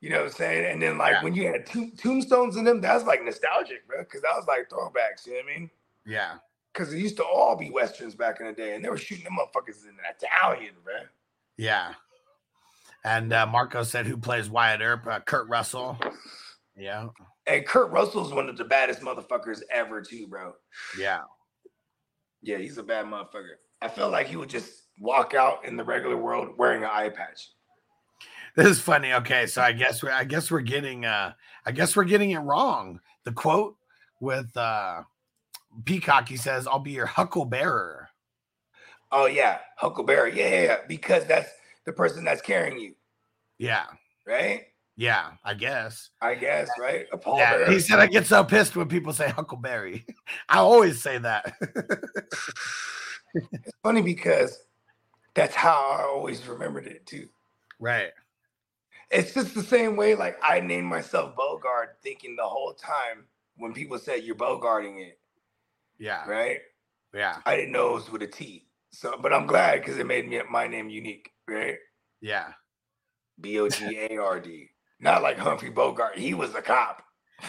You know what I'm saying? And then like Yeah. when you had tomb, tombstones in them, that's like nostalgic, bro. Because that was like throwbacks. You know what I mean? Yeah. Because it used to all be westerns back in the day, and they were shooting them motherfuckers in Italian, bro. Yeah. And uh, Marco said, who plays Wyatt Earp? Uh, Kurt Russell. Yeah. And Kurt Russell's one of the baddest motherfuckers ever, too, bro. Yeah. Yeah, he's a bad motherfucker. I felt like he would just walk out in the regular world wearing an eye patch. This is funny. Okay, so I guess we I guess we're getting uh I guess we're getting it wrong. The quote with uh Peacock, he says, I'll be your hucklebearer. Oh yeah, Huckleberry. Yeah, yeah, yeah. Because that's the person that's carrying you, Yeah. right? Yeah, I guess. I guess, right? A Yeah, he said I get so pissed when people say Huckleberry. I always say that. It's funny because that's how I always remembered it too. right. It's just the same way, like I named myself Bogard, thinking the whole time when people said you're Bogarting it, Yeah. right? Yeah. I didn't know it was with a T. So, but I'm glad because it made me my name unique, right? Yeah. B O G A R D. Not like Humphrey Bogart. He was a cop.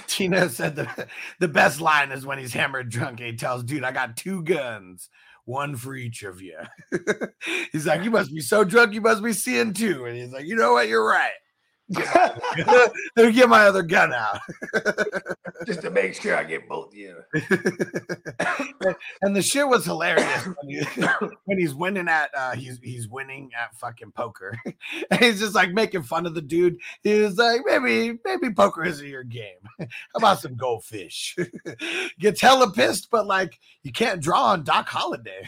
Tina said the the best line is when he's hammered drunk and he tells dude, I got two guns, one for each of you. he's like, You must be so drunk, you must be seeing two. And he's like, You know what? You're right. Let me get my other gun out. Just to make sure I get both of you. and the shit was hilarious when, he, when he's winning at uh he's he's winning at fucking poker and he's just like making fun of the dude he's like maybe maybe poker isn't your game how about some goldfish gets hella pissed but like you can't draw on doc Holliday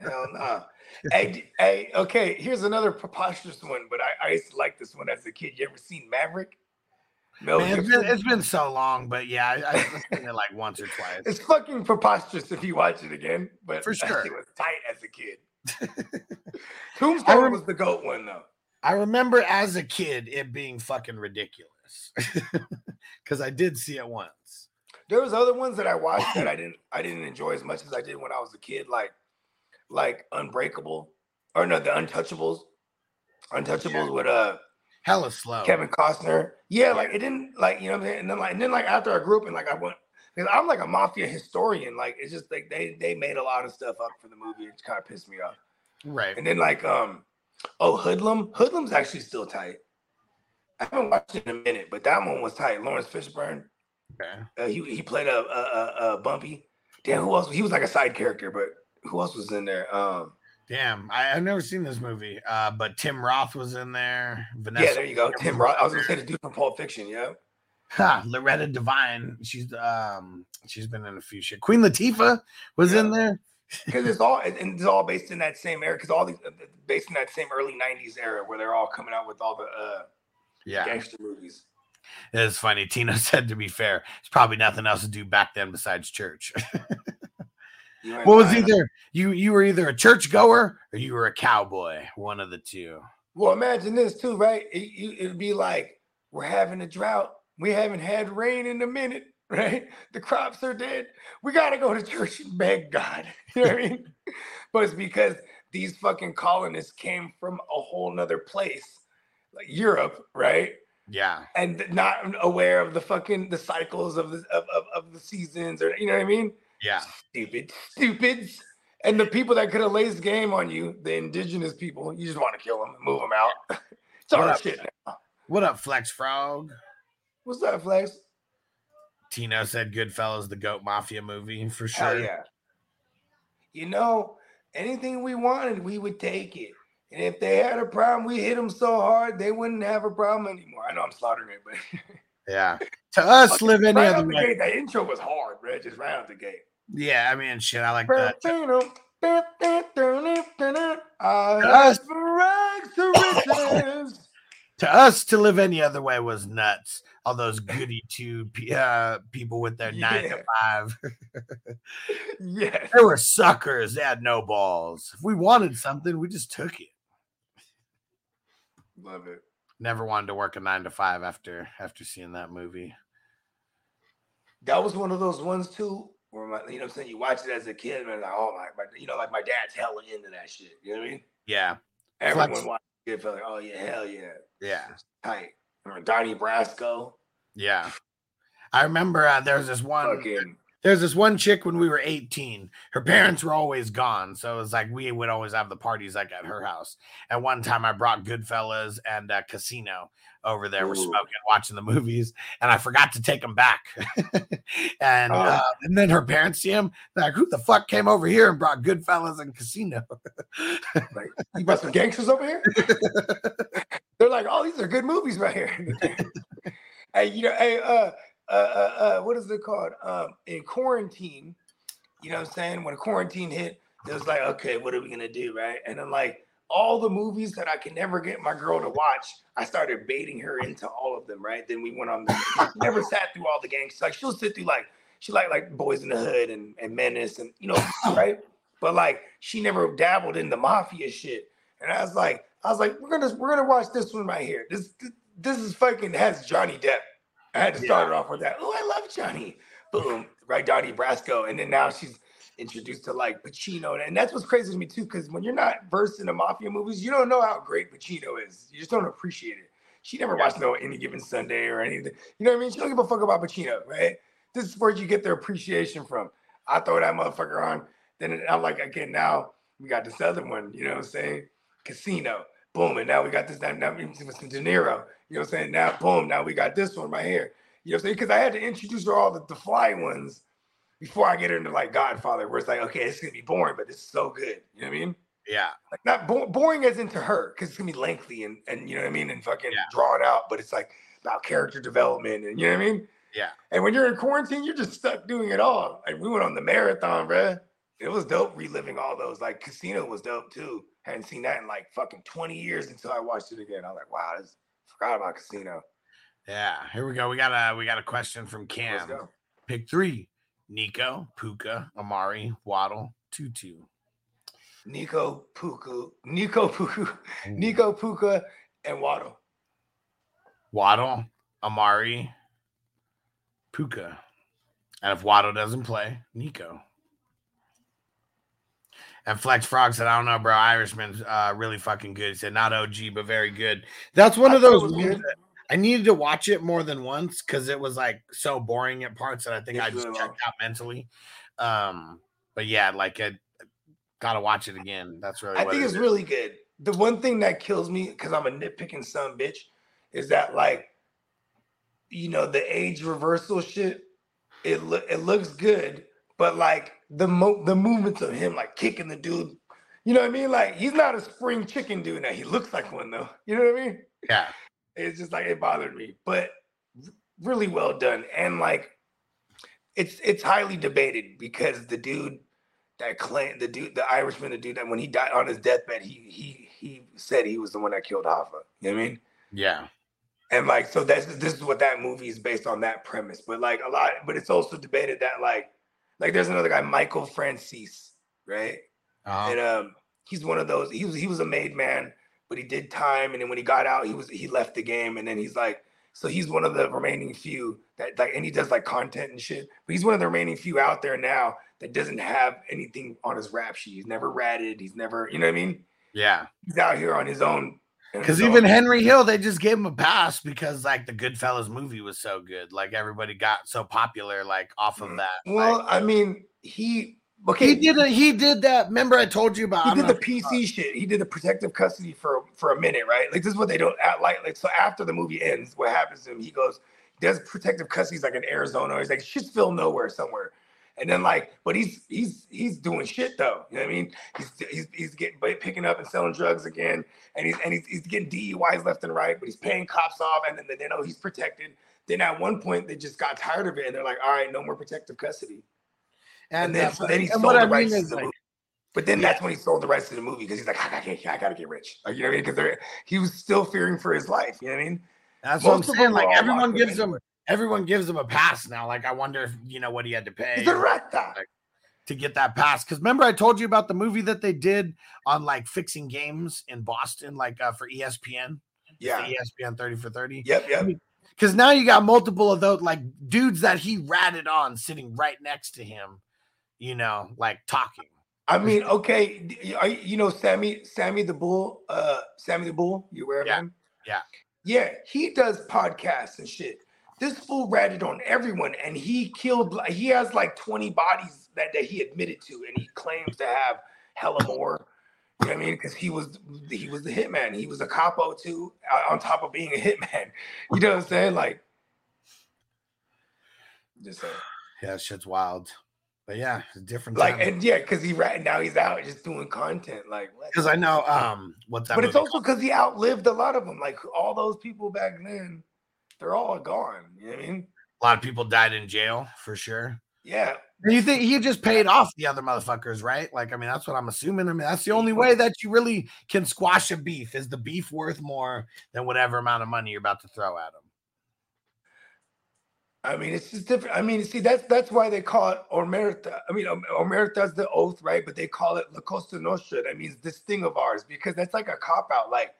Hell nah. Hey, hey, okay. Here's another preposterous one, but I, I used to like this one as a kid. You ever seen Maverick? Mel Man, it's been, it's been so long, but yeah, I, I've seen it like once or twice. It's fucking preposterous if you watch it again, but For sure. it was tight as a kid. Tombstone rem- was the goat one though. I remember as a kid it being fucking ridiculous because I did see it once. There was other ones that I watched that I didn't I didn't enjoy as much as I did when I was a kid, like like Unbreakable or no, the Untouchables. Untouchables with uh Hella slow. Kevin Costner. Yeah, like it didn't like you know what I'm saying? And then like and then like after I grew up and like I went because I'm like a mafia historian. Like it's just like they they made a lot of stuff up for the movie. It kind of pissed me off. Right. And then like um oh Hoodlum. Hoodlum's actually still tight. I haven't watched it in a minute, but that one was tight. Laurence Fishburne. Okay. Uh, he he played a, a, a, a Bumpy. Damn, who else? He was like a side character, but who else was in there? Um, Damn, I, I've never seen this movie. Uh, but Tim Roth was in there. Vanessa. yeah, there you go. Tim Roth. I was gonna say the dude from Pulp Fiction. Yeah. Loretta Devine. She's um she's been in a few shit. Queen Latifah was in there. because it's all and it's all based in that same era. Because all these uh, based in that same early '90s era where they're all coming out with all the uh, Yeah. gangster movies. It's funny. Tina said to be fair, it's probably nothing else to do back then besides church. You ain't what was lying. either you you were either a church goer or you were a cowboy, one of the two. Well, imagine this too, right? It, you, it'd be like we're having a drought. We haven't had rain in a minute, right? The crops are dead. We gotta go to church and beg God. You know what I mean? But it's because these fucking colonists came from a whole nother place, like Europe, right? Yeah. and not aware of the fucking the cycles of the of, of, of the seasons or you know what I mean? Yeah. Stupid, stupids. And the people that could have laid game on you, the indigenous people, you just want to kill them and move them out. it's all What that up? shit now. What up, Flex Frog? What's up, Flex? Tino said Goodfellas, the Goat Mafia movie for sure. Hell yeah. You know, anything we wanted, we would take it. And if they had a problem, we hit them so hard they wouldn't have a problem anymore. I know I'm slaughtering it, but Yeah. To us, live any right other the way. that intro was hard, bro. Just right out the gate. Yeah, I mean, shit, I like that. I Us- to us, to live any other way was nuts. All those goody two uh, people with their nine to five. yeah. They were suckers. They had no balls. If we wanted something, we just took it. Love it. Never wanted to work a nine to five after after seeing that movie. That was one of those ones too, where my, you know what I'm saying, you watch it as a kid and like, oh my, my you know, like my dad's hella into that shit. You know what I mean? Yeah, Everyone Flex. watched it, felt like, oh yeah, hell yeah. yeah, Tight. Remember Donnie Brasco? yeah. I remember uh, there was this one. Fucking There's this one chick when we were 18. Her parents were always gone. So it was like we would always have the parties like at her house. And one time I brought Goodfellas and uh, Casino over there. We're smoking, watching the movies, and I forgot to take them back. and Oh. uh, and then her parents see him. Like, who the fuck came over here and brought Goodfellas and Casino? like you brought some gangsters over here? They're like, oh, these are good movies right here. hey, you know, hey, uh, uh, uh, uh, what is it called? Um, in quarantine, you know what I'm saying? When quarantine hit, it was like, okay, what are we gonna do, right? And then like all the movies that I can never get my girl to watch, I started baiting her into all of them, right? Then we went on. The, never sat through all the gangs. Like she'll sit through like she like like Boys in the Hood and and Menace and you know, right? But like she never dabbled in the mafia shit. And I was like, I was like, we're gonna we're gonna watch this one right here. This this, this is fucking has Johnny Depp. I had to start it off with that. Oh, I love Johnny. Boom, right, Donnie Brasco, and then now she's introduced to like Pacino, and that's what's crazy to me too. Because when you're not versed in the mafia movies, you don't know how great Pacino is. You just don't appreciate it. She never watched no Any Given Sunday or anything. You know what I mean? She don't give a fuck about Pacino, right? This is where you get their appreciation from. I throw that motherfucker on. Then I'm like, again, now we got this other one. You know what I'm saying? Casino. Boom, and now we got this. Now, now with some De Niro. You know what I'm saying? Now, boom, now we got this one right here. You know what I'm saying? Because I had to introduce her all the, the fly ones before I get into like Godfather, where it's like, okay, it's gonna be boring, but it's so good. You know what I mean? Yeah. Like not bo- boring as into her, because it's gonna be lengthy and and you know what I mean, and fucking Yeah. drawn out, but it's like about character development and you know what I mean? Yeah. And when you're in quarantine, you're just stuck doing it all. Like we went on the marathon, bruh. it was dope reliving all those. Like Casino was dope too. Hadn't seen that in like fucking 20 years until I watched it again. I was like, wow, this forgot about Casino. Yeah, here we go. We got a we got a question from Cam. Pick three: Nico, Puka, Amari, Waddle, Tutu. Nico Puka, Nico Puka, Nico Puka, and Waddle. Waddle, Amari, Puka. And if Waddle doesn't play, Nico. And Flex Frog said, I don't know, bro. Irishman's uh, really fucking good. He said, not OG, but very good. That's one I of those was movies good. that I needed to watch it more than once because it was like so boring at parts that I think It's I just really checked out mentally. Um, but yeah, like I gotta watch it again. That's really I think it it's is. really good. The one thing that kills me because I'm a nitpicking son bitch is that like, you know, the age reversal shit. It look it looks good, but like the mo the movements of him like kicking the dude. You know what I mean? Like he's not a spring chicken dude now. He looks like one though. You know what I mean? yeah. It's just like it bothered me, but really well done. And like it's it's highly debated because the dude that claimed the dude, the Irishman, the dude that when he died on his deathbed, he he he said he was the one that killed Hoffa. You know what I mean? Yeah. And like so that's this is what that movie is based on that premise. But like a lot, but it's also debated that like like there's another guy, Michael Franzese, right? Uh-huh. and um, he's one of those. He was he was a made man, but he did time, and then when he got out, he was he left the game, and then he's like, so he's one of the remaining few that like, and he does like content and shit. But he's one of the remaining few out there now that doesn't have anything on his rap sheet. He's never ratted. He's never, you know what I mean? yeah. He's out here on his own. Because even own. Henry Hill, they just gave him a pass because like the Goodfellas movie was so good. Like everybody got so popular, like off of Mhm. that. well, like, I mean, he okay. he did a, he did that. Remember, I told you about. he did the PC uh, shit. He did the protective custody for for a minute, right? Like this is what they don't act like. Like so after the movie ends, what happens to him? He goes, does protective custody. He's like in Arizona. He's like Shitsville, nowhere, somewhere. And then like, but he's he's he's doing shit though. You know what I mean? He's he's he's getting picking up and selling drugs again, and he's and he's, he's getting DUIs left and right. But he's paying cops off, and then they know he's protected. Then at one point they just got tired of it, and they're like, all right, no more protective custody. And, then, that's- so then he and sold the I mean rights to the like, movie. But then that's when he sold the rights to the movie because he's like, I gotta, I gotta get rich. Like, you know what I mean? Because he was still fearing for his life. You know what I mean? That's what I'm saying. Like everyone gives him everyone gives him a pass now. Like I wonder if you know what he had to pay He's a rata. to get that pass. Because remember, I told you about the movie that they did on like fixing games in Boston, like uh, for ESPN. Yeah. the ESPN 30 for 30. Yep. Yep. Because now you got multiple of those like dudes that he ratted on sitting right next to him, you know, like talking. I mean, okay, are you know Sammy, Sammy the Bull, uh, Sammy the Bull. You aware of Yeah, him? yeah. Yeah. He does podcasts and shit. This fool ratted on everyone, and he killed. He has like twenty bodies that that he admitted to, and he claims to have hella more. You know what I mean? Because he was he was the hitman. He was a capo too, on top of being a hitman. You know what I'm saying? Like, just saying. Yeah, shit's wild. But yeah, it's a different like, and yeah, because he right now he's out just doing content. Like. Because I know um what's that? but it's also because he outlived a lot of them. Like all those people back then, they're all gone. You know what I mean? a lot of people died in jail for sure. Yeah. And you think he just paid off the other motherfuckers, right? Like, I mean, that's what I'm assuming. I mean, that's the only way that you really can squash a beef. Is the beef worth more than whatever amount of money you're about to throw at him? I mean, it's just different. I mean, see, that's that's why they call it omerta. I mean, om- omerta's the oath, right? But they call it la costa nostra. That means this thing of ours because that's like a cop out. Like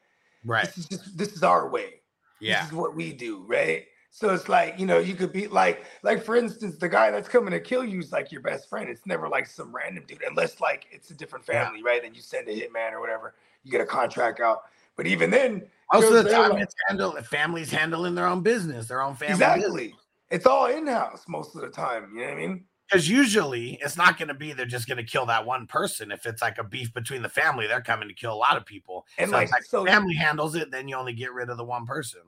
Right. this is just this is our way. Yeah. This is what we do, right? So it's like, you know, you could be like, like for instance, the guy that's coming to kill you is like your best friend. It's never like some random dude, unless like it's a different Yeah. family, right? And you send a hitman or whatever, you get a contract out. But even then, Most of the time, like- it's handle families handling their own business, their own family. business. It's all in house most of the time. You know what I mean? Because usually it's not going to be they're just going to kill that one person. If it's like a beef between the family, they're coming to kill a lot of people. And so like, like so- family handles it, then you only get rid of the one person.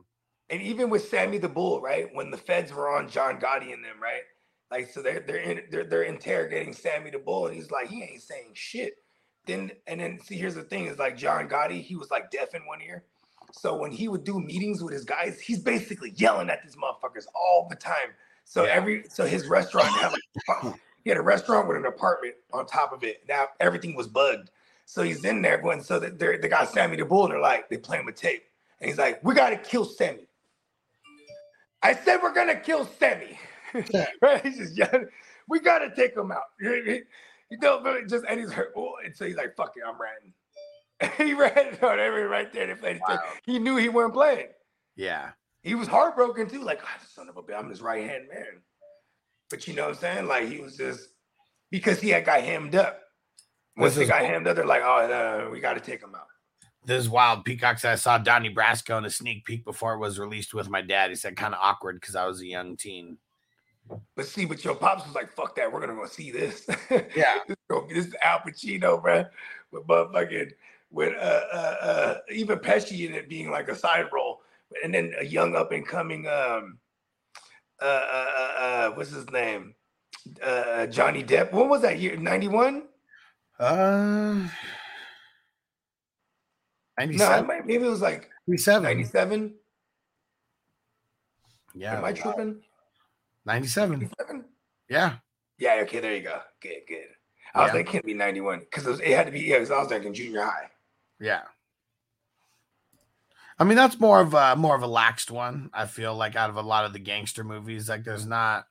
And even with Sammy the Bull, right? When the feds were on John Gotti and them, right? Like, so they're they're in, they're they're interrogating Sammy the Bull, and he's like, he ain't saying shit. Then and then see, here's the thing: is like John Gotti, he was like deaf in one ear. So when he would do meetings with his guys, he's basically yelling at these motherfuckers all the time. So Yeah. every so his restaurant had like He had a restaurant with an apartment on top of it. Now everything was bugged. So he's in there going, so that they're- they got Sammy the Bull, and they're like, they play him a tape. And he's like, we gotta kill Sammy. I said we're gonna kill Sammy. right? He's just yelling, we gotta take him out. You know, just and he's like, oh, and so he's like, fuck it, I'm ranting. he ran it on every right there. They played tape. He knew he wasn't playing. Yeah. He was heartbroken too, like, "Ah, son of a bitch, I'm his right hand man. But you know what I'm saying? Like he was just because he had got hemmed up. Once This they got hemmed up, they're like, oh, no, no, we got to take him out. This is wild. Peacock said I saw Donnie Brasco in a sneak peek before it was released with my dad. He said kind of awkward because I was a young teen. But see, but your pops was like, fuck that, we're gonna go see this. Yeah. this, this is Al Pacino, bro, with motherfucking with uh, uh uh even Pesci in it being like a side role, and then a young up and coming um uh uh uh, what's his name uh Johnny Depp. When was that year? Ninety one? Uh, No, 97. it might- maybe it was like 97. ninety seven. Yeah. Am I tripping? 97. 97? Yeah. Yeah. Okay, there you go. Good, good. I was like, it can't be ninety one because it, it had to be. Yeah, 'cause I was like in junior high. Yeah. I mean, that's more of a more of a laxed one. I feel like out of a lot of the gangster movies, like there's not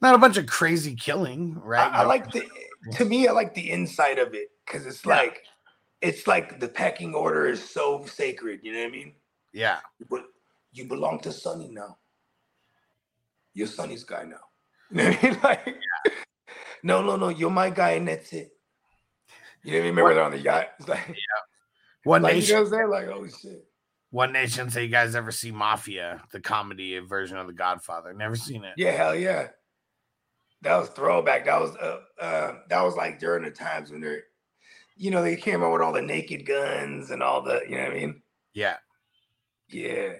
not a bunch of crazy killing, right? I, I like the to me, I like the inside of it because it's Yeah. like it's like the pecking order is so sacred. You know what I mean? yeah, But you belong to Sonny now. You're Sonny's guy now. You know I mean? Like, no, no, no, you're my guy, and that's it. You know what I mean? Remember they're on the yacht? It's like, One like you Nation. know what I'm saying? Like, oh shit. One Nation. Say you guys ever see Mafia, the comedy version of The Godfather? Never seen it. Yeah, hell yeah. That was throwback. That was uh, uh that was like during the times when they're you know, they came out with all the naked guns and all the, you know what I mean? Yeah. Yeah.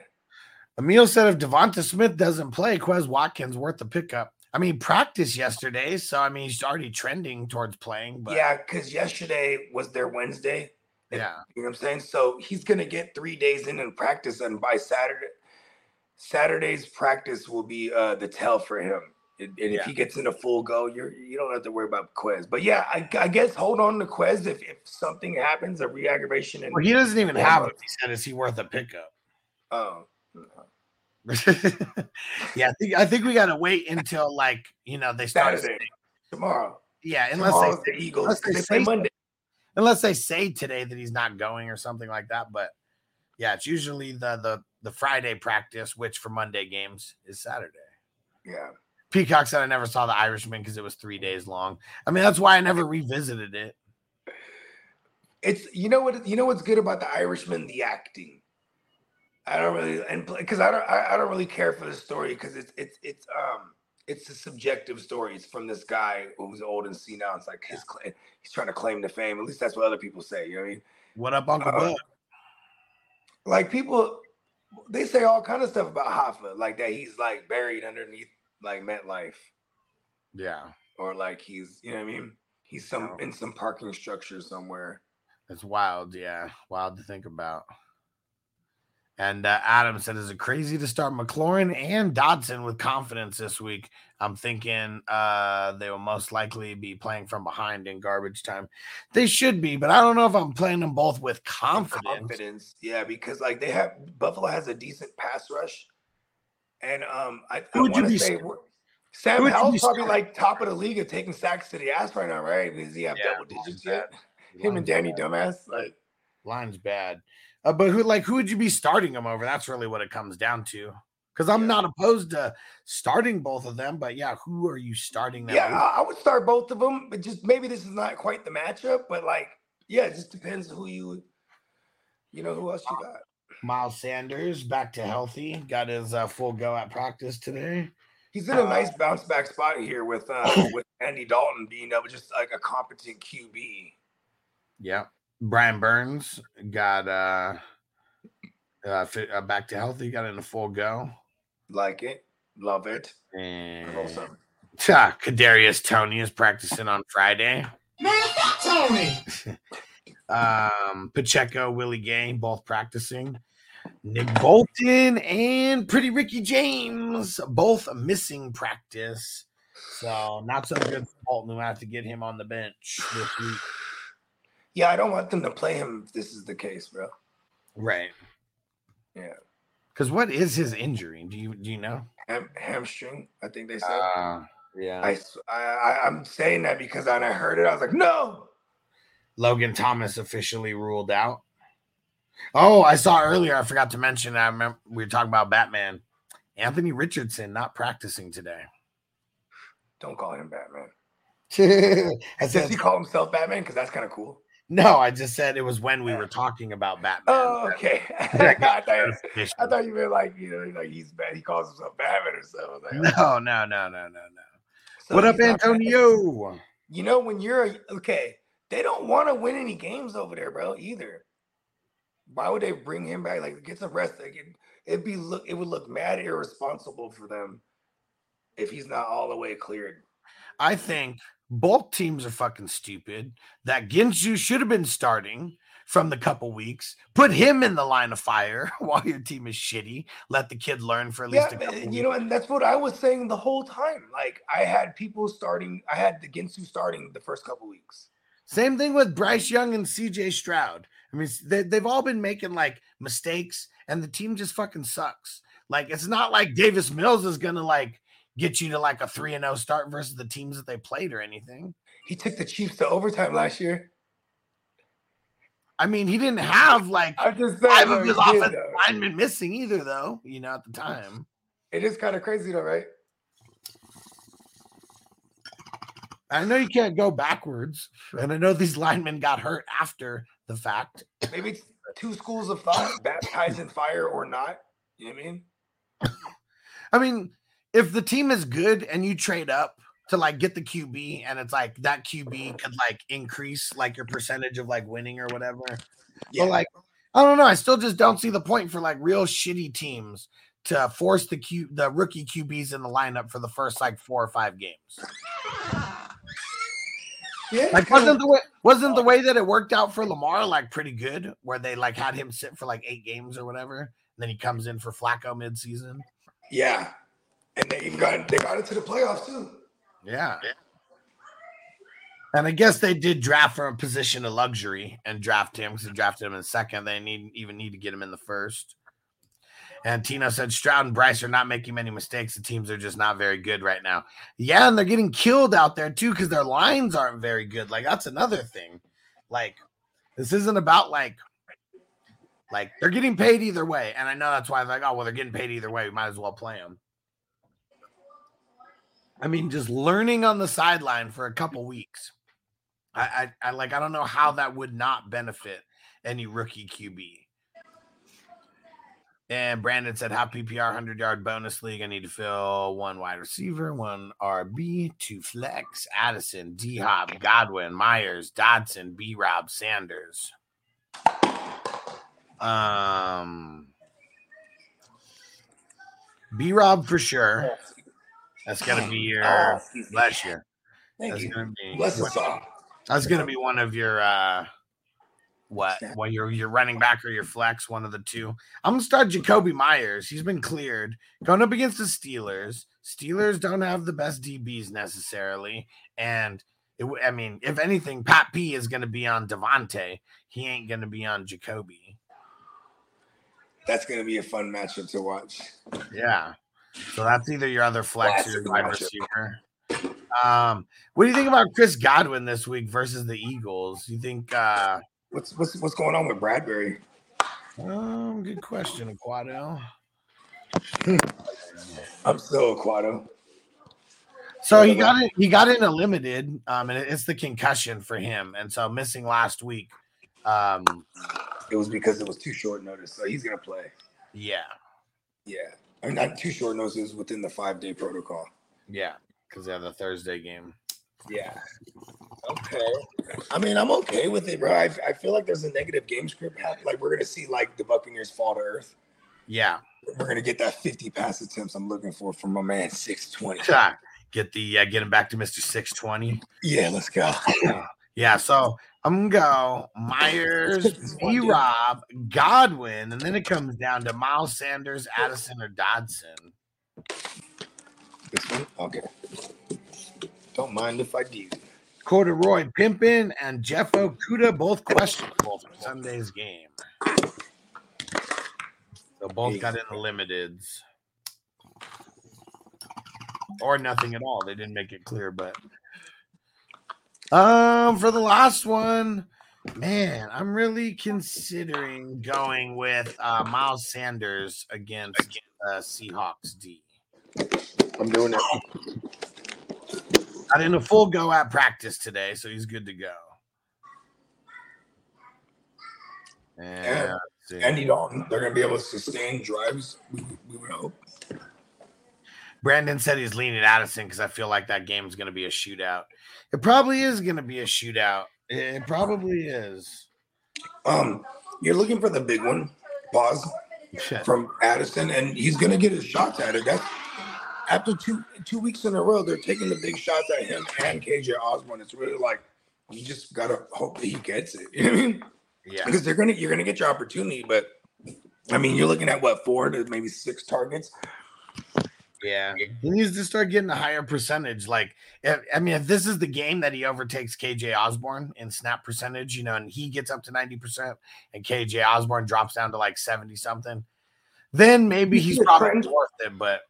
Emil said if Devonta Smith doesn't play, Quez Watkins worth the pickup. I mean, practice yesterday, so I mean he's already trending towards playing. But yeah, because yesterday was their Wednesday. yeah, You know what I'm saying? So he's gonna get three days in and practice, and by Saturday, Saturday's practice will be uh the tell for him. And, and if he gets in a full go, you're you don't have to worry about Quez. But yeah, I, I guess hold on to Quez if, if something happens, a re-aggravation and well, he doesn't even have it. He said, "Is he worth a pickup?" oh yeah, I think I think we gotta wait until like you know they start. Saturday tomorrow. Yeah, unless Tomorrow's they the Eagles. unless they They say. Monday. unless they say today that he's not going or something like that. But yeah, it's usually the the the Friday practice, which for Monday games is Saturday. Yeah. Peacock said I never saw the Irishman because it was three days long. I mean, that's why I never revisited it. It's you know what you know what's good about the Irishman, the acting. I don't really and because I don't I, I don't really care for the story because it's it's it's um it's a subjective story. It's from this guy who's old and senile. It's like his claim, he's trying to claim the fame. At least that's what other people say. You know what I mean? What up, Uncle Uh, Bud? Like people, they say all kind of stuff about Hoffa, like that he's like buried underneath like MetLife, Yeah, or like he's you know what I mean. He's some in some parking structure somewhere. it's wild. Yeah, wild to think about. And uh, Adam said, "Is it crazy to start McLaurin and Dotson with confidence this week? I'm thinking uh, they will most likely be playing from behind in garbage time. They should be, but I don't know if I'm playing them both with confidence. confidence. Yeah, because like they have Buffalo has a decent pass rush, and um, I, I Who would you want to be say st- we're- who Sam would you Howell's probably starting? like top of the league of taking sacks to the ass right now, right? Does he have Yeah, double digits yet? Him and Danny Dumbass, like Line's bad. Uh, but who like who would you be starting them over? That's really what it comes down to. Because I'm Yeah. not opposed to starting both of them, but yeah, who are you starting them? yeah? I, I would start both of them, but just maybe this is not quite the matchup, but like yeah, it just depends who you, you know, who else you got. Miles Sanders back to healthy, got his uh, full go at practice today. He's in a nice bounce back spot here with uh with Andy Dalton being able just like a competent QB. Yeah, Brian Burns got uh, uh, fit, uh back to healthy, got in a full go, Like it, love it. and Awesome. Ah, Kadarius Toney is practicing on Friday. Man, fuck Toney. Um, Pacheco, Willie Gay, both practicing. Nick Bolton and Pretty Ricky James, both missing practice. So not so good for Bolton We have to get him on the bench this week. Yeah, I don't want them to play him if this is the case, bro. Right. Yeah. Because what is his injury? Do you do you know? Ham- hamstring, I think they said. Uh, yeah. I'm saying that because when I heard it, I was like, no. Logan Thomas officially ruled out. Oh, I saw earlier. I forgot to mention. I remember we were talking about Batman. Anthony Richardson not practicing today. Don't call him Batman. I Does said he call himself Batman? Because that's kind of cool. No. I just said it was when we were talking about Batman. Oh, okay. I, thought, I thought you meant like, you know, like he's bad. He calls himself Batman or something. Like, no, no, no, no, no, no. so what up, Antonio? You know, when you're okay, they don't want to win any games over there, bro, either. Why would they bring him back? Like, get some rest. Like, it, it'd be look, it would look mad irresponsible for them if he's not all the way cleared. I think both teams are fucking stupid. That Ginsu should have been starting from the couple weeks. Put him in the line of fire while your team is shitty. Let the kid learn for at least Yeah, a couple and, weeks. you know, and that's what I was saying the whole time. Like, I had people starting, I had the Ginsu starting the first couple weeks. Same thing with Bryce Young and CJ Stroud. I mean, they, they've all been making like mistakes, and the team just fucking sucks. Like, it's not like Davis Mills is gonna like get you to like a three and zero start versus the teams that they played or anything. He took the Chiefs to overtime last year. I mean, he didn't have like I'm just five of his offensive though. linemen missing either, though. You know, at the time. It is kind of crazy, though, right? I know you can't go backwards, and I know these linemen got hurt after the fact. Maybe it's two schools of thought, baptized in fire or not. You know what I mean? I mean, if the team is good and you trade up to like get the QB, and it's like that QB could like increase like your percentage of like winning or whatever. But like, I don't know. I still just don't see the point for like real shitty teams to force the Q the rookie QBs in the lineup for the first like four or five games. yeah. Like wasn't the way wasn't the way that it worked out for Lamar like pretty good, where they like had him sit for like eight games or whatever, and then he comes in for Flacco midseason. yeah, and they even got they got into the playoffs too. Yeah. And I guess they did draft from a position of luxury and draft him because they drafted him in second. They need even need to get him in the first. And Tino said Stroud and Bryce are not making many mistakes. The teams are just not very good right now. Yeah, and they're getting killed out there too because their lines aren't very good. Like that's another thing. Like this isn't about like like they're getting paid either way. And I know that's why they're like, oh well, they're getting paid either way. We might as well play them. I mean, just learning on the sideline for a couple weeks. I, I, I like I don't know how that would not benefit any rookie QB. And Brandon said, "How PPR hundred yard bonus league? I need to fill one wide receiver, one RB, two flex, Addison, D Hop, Godwin, Meyers, Dotson, B Rob, Sanders." Um, B Rob for sure. That's gonna be your Oh, excuse me. bless you. Thank That's you. gonna be Bless us all. that's gonna be one of your uh what well your your running back or your flex, one of the two. I'm gonna start Jakobi Meyers. He's been cleared. Going up against the Steelers. Steelers don't have the best DBs necessarily. And it, I mean, if anything, Pat P is gonna be on Davante. He ain't gonna be on Jakobi. That's gonna be a fun matchup to watch. Yeah. So that's either your other flex or your wide receiver. Um, what do you think about Chris Godwin this week versus the Eagles? You think uh What's what's what's going on with Bradbury? Um, good question, Aquado. I'm still Aquado. So he got it. He got in a limited, um, and it's the concussion for him, and so missing last week. Um, It was because it was too short notice, so he's gonna play. yeah, Yeah, I mean not too short notice. It was within the five day protocol. yeah, because they have the Thursday game. Yeah. Okay. I mean, I'm okay with it, bro. I, I feel like there's a negative game script. Like we're gonna see like the Buccaneers fall to earth. Yeah, We're gonna get that 50 pass attempts I'm looking for from my man 620. get the uh, get him back to Six Twenty. Yeah, let's go. Yeah, so I'm gonna go Meyers, B. Rob, Godwin, and then it comes down to Miles Sanders, Addison, or Dotson. This one? Okay. Don't mind if I do. Corduroy Pimpin and Jeff Okudah both questionable for Sunday's game. So both got in the limiteds. Or nothing at all. They didn't make it clear, but um for the last one, man, I'm really considering going with uh Miles Sanders against uh Seahawks D. I'm doing it. Got in a full go at practice today, so he's good to go. And, see. Andy Dalton, they're going to be able to sustain drives. We, we would hope. Brandon said he's leaning Addison because I feel like that game is going to be a shootout. It probably is going to be a shootout. It probably is. Um, you're looking for the big one. Pause from Addison, and he's going to get his shots at it. That's after two two weeks in a row. They're taking the big shots at him and KJ Osborn. It's really like you just gotta hope that he gets it. You know what I mean? Yeah. because they're gonna you're gonna get your opportunity, but I mean you're looking at what four to maybe six targets. Yeah. He needs to start getting a higher percentage. Like, if, I mean, if this is the game that he overtakes KJ Osborn in snap percentage, you know, and he gets up to 90% and KJ Osborn drops down to like 70 something, then maybe he's see a probably trend? worth it. But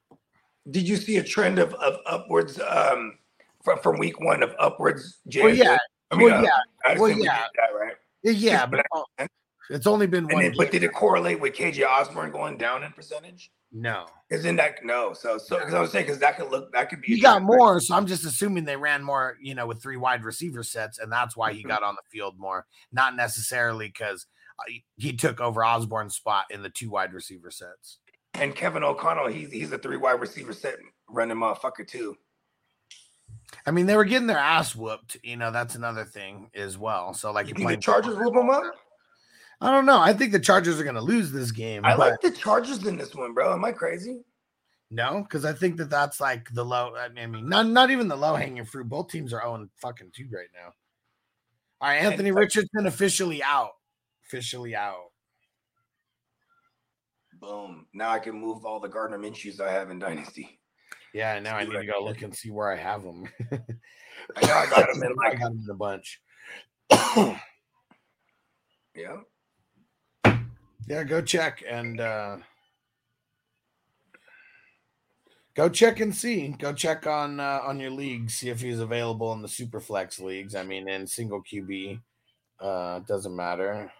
Did you see a trend of, of upwards um from, from week one of upwards? well, yeah. I mean, well, uh, yeah. Addison well, yeah. that, right? Yeah. But uh, it's only been And one. then, but did it correlate with KJ Osborn going down in percentage? no. Isn't that no? So so because I was saying because that could look that could be. He got trend, right? more, so I'm just assuming they ran more, you know, with three wide receiver sets, and that's why he Mm-hmm. got on the field more, not necessarily because he took over Osborn's spot in the two wide receiver sets. And Kevin O'Connell, he's he's a three wide receiver set running motherfucker too. I mean, they were getting their ass whooped. You know, that's another thing as well. So, like, You you're think the playing Chargers whoop him up? I don't know. I think the Chargers are going to lose this game. I but like the Chargers in this one, bro. Am I crazy? no, because I think that that's like the low. I mean, not not even the low hanging fruit. Both teams are oh owing fucking two right now. All right, Anthony Richardson officially out. Officially out. Boom. Now I can move all the Gardner Minshew's I have in Dynasty. Yeah, now I need to go look and see where I have them. I I got him in I got them in a bunch. yeah. Yeah, go check and uh go check and see. Go check on uh, on your league, see if he's available in the super flex leagues. I mean, in single QB, uh, doesn't matter.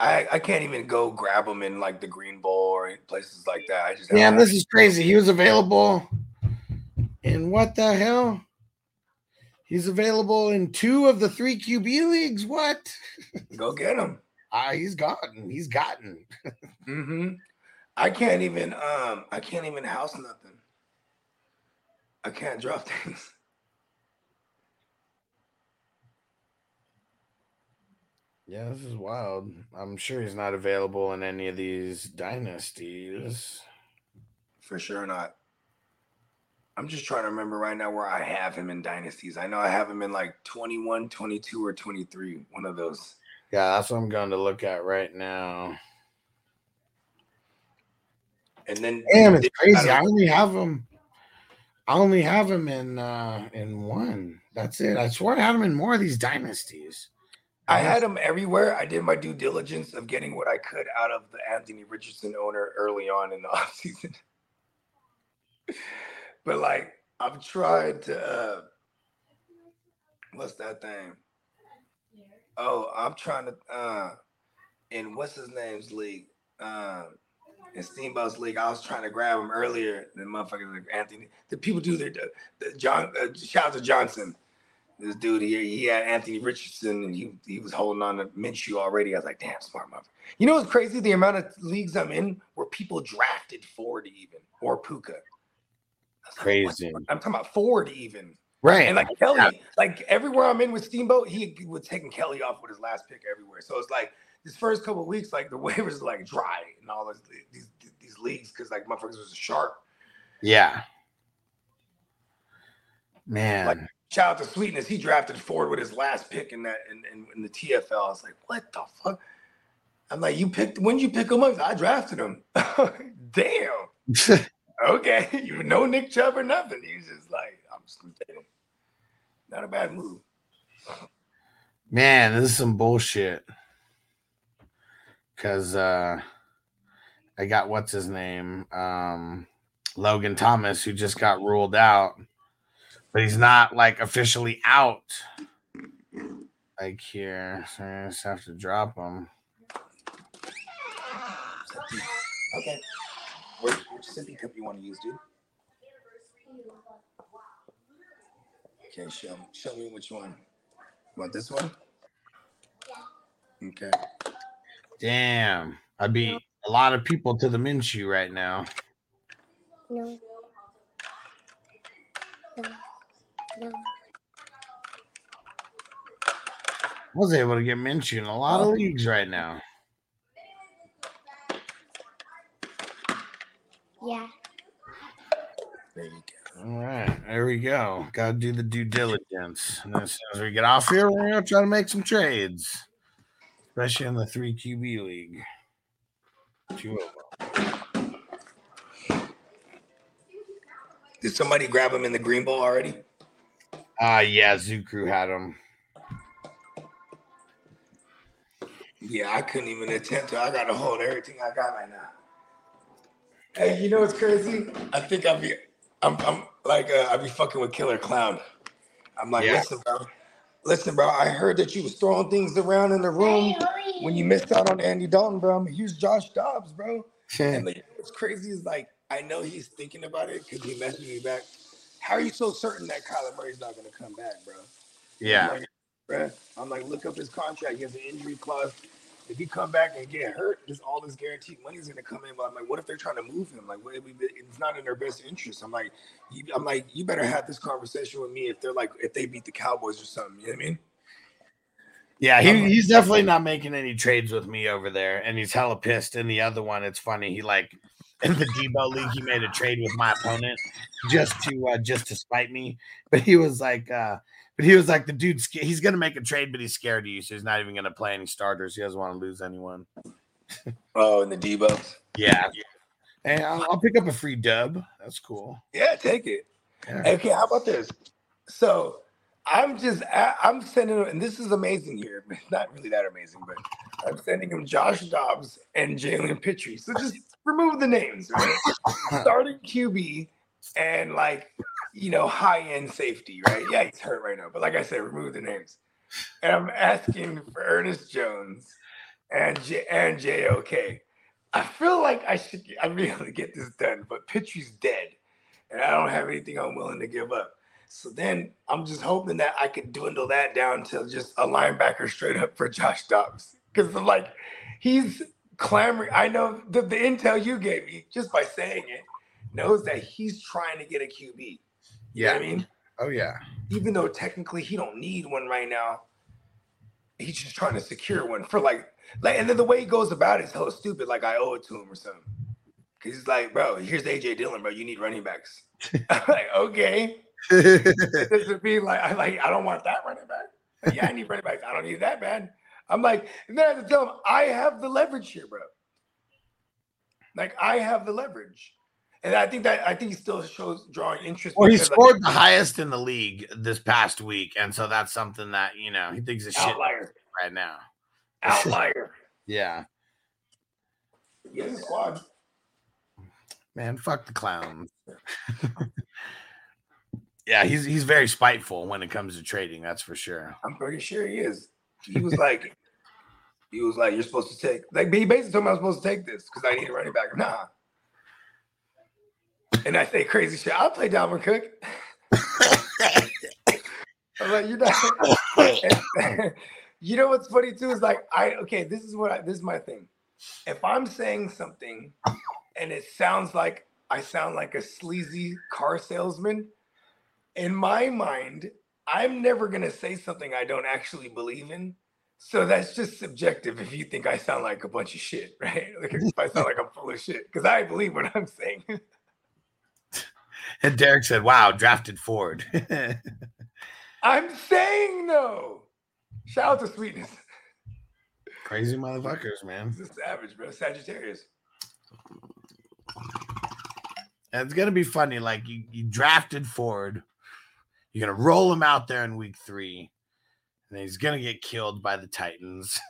I, I can't even go grab him in like the Green Bowl or places like that. I just Yeah, this is crazy. He was available in what the hell? He's available in two of the three QB leagues. What? go get him. Ah, he's gotten. He's gotten. mm-hmm. I can't even um I can't even house nothing. I can't drop things. Yeah, this is wild. I'm sure he's not available in any of these dynasties. For sure not. I'm just trying to remember right now where I have him in dynasties. I know I have him in like 21, 22, or 23. One of those. Yeah, that's what I'm going to look at right now. And then Damn, it's I crazy. don't- I only have him. I only have him in uh in one. That's it. I swear I had him in more of these dynasties. I had him everywhere. I did my due diligence of getting what I could out of the Anthony Richardson owner early on in the offseason. But like I've tried to uh what's that thing? Oh, I'm trying to uh in what's his name's league? Um in Steamboat's league, I was trying to grab him earlier than motherfuckers like Anthony. The people do their the, the John uh, shout out to Johnson this dude here, he had Anthony Richardson and he he was holding on to Minshew already. I was like, damn, smart mother. You know what's crazy? The amount of leagues I'm in where people drafted Ford even or Puka. I was like, what Crazy. I'm talking about Ford even. Right. And like Kelly, like everywhere I'm in with Steamboat, he was taking Kelly off with his last pick everywhere. So it's like this first couple weeks, like the waivers like dry and all this, these these leagues because like motherfuckers was sharp. yeah. Man. Like, Shout out to Sweetness. He drafted Ford with his last pick in that in, in, in the TFL. I was like, what the fuck? I'm like, you picked when did you pick him up? I drafted him. Damn. Okay, you know Nick Chubb or nothing. He's just like, I'm just gonna take him. Not a bad move. Man, this is some bullshit. Cause uh I got what's his name? Um Logan Thomas, who just got ruled out, but he's not like officially out. Like here. So I just have to drop him. Okay. Which, which sippy cup you want to use, dude? Okay, show show me which one. You want this one? Okay. Damn. I beat a lot of people to the Minshew right now. No. No. No. I was able to get Minshew in a lot of oh. leagues right now. Yeah. There you go. All right, there we go. Got to do the due diligence. And as soon as we get off here, we're gonna try to make some trades, especially in the three QB league. Two of them. Did somebody grab him in the green bowl already? Ah, yeah, Zukru had him. Yeah, I couldn't even attempt to. I got to hold everything I got right now. Hey, you know what's crazy? I think I'll be, I'm, I'm like, uh, I'll be fucking with Killer Clown. I'm like, Yeah. listen, bro. Listen, bro. I heard that you was throwing things around in the room when you missed out on Andy Dalton, bro. I'm a huge Josh Dobbs, bro. And like, what's crazy is like, I know he's thinking about it because he messaged me back. How are you so certain that Kyler Murray's not going to come back, bro? Yeah, I'm like, bruh, I'm like, look up his contract. He has an injury clause. If he come back and get hurt, just all this guaranteed money is gonna come in. But I'm like, what if they're trying to move him? Like, what if we, it's not in their best interest. I'm like, you, I'm like, you better have this conversation with me if they're like, if they beat the Cowboys or something. You know what I mean? yeah. He, he's definitely not making any trades with me over there, and he's hella pissed. In the other one, it's funny. He like in the Deebo league, he made a trade with my opponent just to uh, just to spite me. But he was like, uh, but he was like, the dude's he's gonna make a trade, but he's scared of you, so he's not even gonna play any starters. He doesn't want to lose anyone. Oh, and the Deebo. Yeah. Hey, I'll, I'll pick up a free dub. That's cool. Yeah, take it. Okay, how about this? So I'm just I- I'm sending him, and this is amazing here, not really that amazing, but I'm sending him Josh Dobbs and Jalen Pitre. So just remove the names, right? Starting QB and like you know high end safety, right? Yeah, he's hurt right now, but like I said, remove the names. And I'm asking for Ernest Jones and J- and JOK. I feel like I should I'd be able to get this done, but Pitre's dead and I don't have anything I'm willing to give up. So then I'm just hoping that I could dwindle that down to just a linebacker straight up for Josh Dobbs. Because like he's clamoring. I know the, the intel you gave me just by saying it knows that he's trying to get a QB. You know what I mean? Oh yeah. Even though technically he don't need one right now, he's just trying to secure one for like like and then the way he goes about it is hella stupid, like I owe it to him or something. Cause he's like, bro, here's AJ Dillon, bro. You need running backs. I'm like, okay. this would be like I like I don't want that running back. Yeah, I need running backs. I don't need that man. I'm like, and then I have to tell him I have the leverage here, bro. Like I have the leverage. And I think that I think he still shows drawing interest. Well, he because, like, scored the highest in the league this past week, and so that's something that you know he thinks is shit outlier. right now. Outlier. Yeah, a squad. man, fuck the clowns. yeah, he's he's very spiteful when it comes to trading. That's for sure. I'm pretty sure he is. He was like, he was like, you're supposed to take like he basically told me I was supposed to take this because I need a running back. Nah. And I say crazy shit. I'll play Dalvin Cook. I'm like, you're not. you know what's funny too is like I okay. This is what I, this is my thing. If I'm saying something and it sounds like I sound like a sleazy car salesman, in my mind, I'm never gonna say something I don't actually believe in. So that's just subjective. If you think I sound like a bunch of shit, right? Like if I sound like I'm full of shit, because I believe what I'm saying. And Derek said, "Wow, drafted Ford." I'm saying no. Shout out to Sweetness. Crazy motherfuckers, man. This is savage, bro. Sagittarius. And it's gonna be funny. Like you, you drafted Ford, you're gonna roll him out there in week three, and he's gonna get killed by the Titans.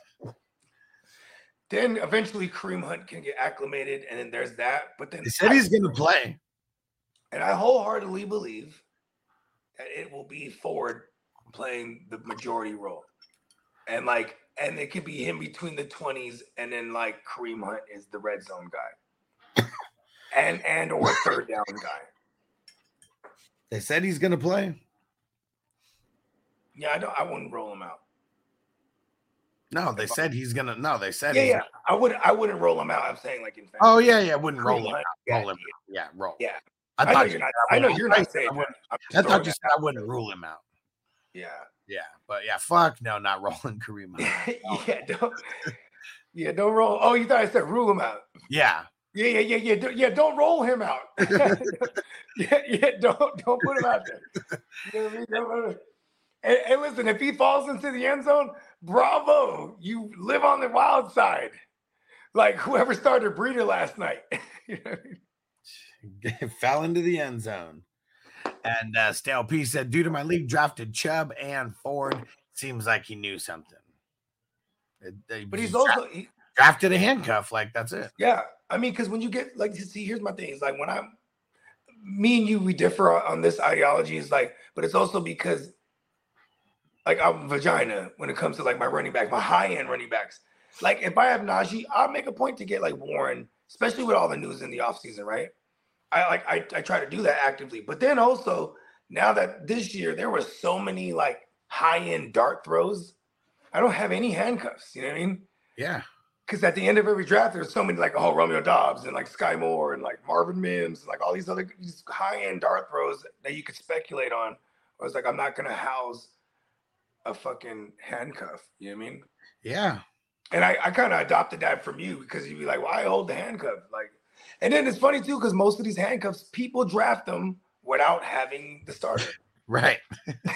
Then eventually Kareem Hunt can get acclimated, and then there's that. But then They said he's gonna play. And I wholeheartedly believe that it will be Ford playing the majority role, and like, and it could be him between the twenties, and then like Kareem Hunt is the red zone guy, and and or third down guy. They said he's gonna play. Yeah, I don't. I wouldn't roll him out. No, they said he's gonna. No, they said. Yeah, yeah. I wouldn't. I wouldn't roll him out. I'm saying like in. Fact, Oh yeah, yeah. Wouldn't roll him. Out, roll him. out. Yeah, roll. Yeah. I I know thought you're not. said I know you're I not saying I wouldn't- I'm just I thought you said I wouldn't rule him out. Yeah. Yeah, but yeah, fuck no, not rolling Kareem. Hunt. yeah. Don't. Yeah. Don't roll. Oh, you thought I said rule him out. Yeah, Yeah, yeah, yeah, yeah, don't- yeah. Don't roll him out. yeah, yeah. Don't don't put him out there. You know what I mean? Don't And, and listen, if he falls into the end zone, bravo! You live on the wild side, like whoever started Breeder last night. You know what I mean? fell into the end zone. And uh, Stale P said, due to my league drafted Chubb and Ford, seems like he knew something. It- they But he's also he, drafted a handcuff. Like that's it. Yeah, I mean, because when you get like, see, here's my thing: is like when I'm, me and you, we differ on, on this ideology. Is like, but it's also because, like, I'm vagina when it comes to like my running back, my high end running backs. Like, if I have Najee, I'll make a point to get like Warren, especially with all the news in the offseason, right? I like I, I try to do that actively, but then also now that this year there were so many like high end dart throws, I don't have any handcuffs. You know what I mean? Yeah. because at the end of every draft, there's so many like oh Romeo Doubs and like Skyy Moore and like Marvin Mims and like all these other these high end dart throws that you could speculate on. I was like, I'm not gonna house a fucking handcuff. You know what I mean? Yeah. And I, I kind of adopted that from you because you'd be like, why hold the handcuff? Like, and then it's funny too because most of these handcuffs, people draft them without having the starter. Right.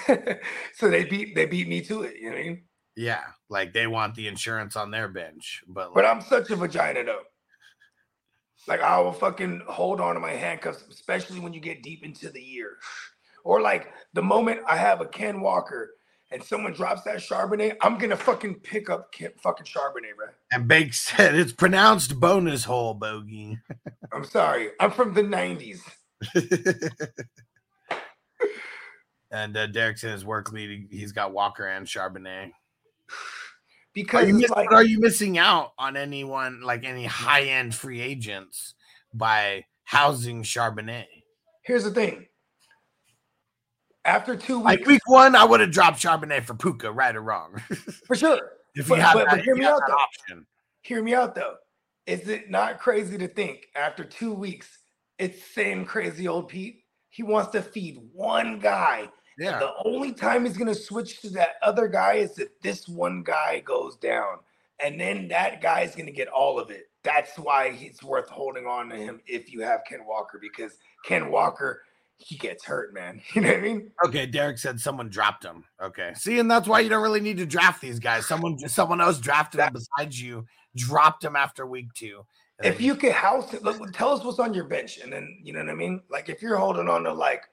so they beat they beat me to it. You know what I mean? Yeah. Like they want the insurance on their bench, but But I'm such a vagina though. Like I will fucking hold on to my handcuffs, especially when you get deep into the year. Or like the moment I have a Ken Walker and someone drops that Charbonnet, I'm gonna fucking pick up fucking Charbonnet, bro. and Bake said it's pronounced bonus hole bogey. I'm sorry. I'm from the 90s. and uh, Derek's in his work leading. He's got Walker and Charbonnet. Because Are you, miss- like are you missing out on anyone like any high end free agents by housing Charbonnet? here's the thing. After two weeks, Like week one, I would have dropped Charbonnet for Puka, right or wrong. for sure. if But- you had but- that, but hear me out, though. option. Hear me out though. Is it not crazy to think after two weeks, it's same crazy old Pete? He wants to feed one guy. Yeah. The only time he's gonna switch to that other guy is if this one guy goes down. And then that guy is gonna get all of it. That's why it's worth holding on to him if you have Ken Walker, because Ken Walker, he gets hurt, man. You know what I mean? Okay, Derek said someone dropped him. Okay, see, and that's why you don't really need to draft these guys. Someone, someone else drafted them besides you, dropped him after week two. if you could house it, look, tell us what's on your bench, and then you know what I mean. Like if you're holding on to like,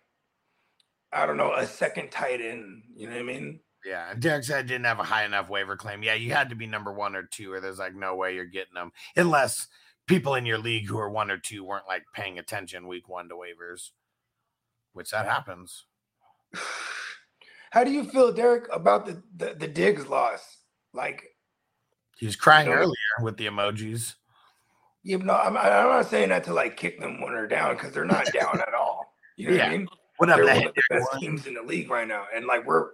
I don't know, a second tight end, you know what I mean? Yeah, Derek said I didn't have a high enough waiver claim. Yeah, you had to be number one or two, or there's like no way you're getting them unless people in your league who are one or two weren't like paying attention week one to waivers, which that happens. How do you feel, Derek, about the the, the Diggs loss? Like, He was crying No. earlier with the emojis. you know, I'm, I'm not saying that to like kick them when they're down because they're not down at all. You know what Yeah. I mean? What up, They're the one of the best teams in the league right now, and like we're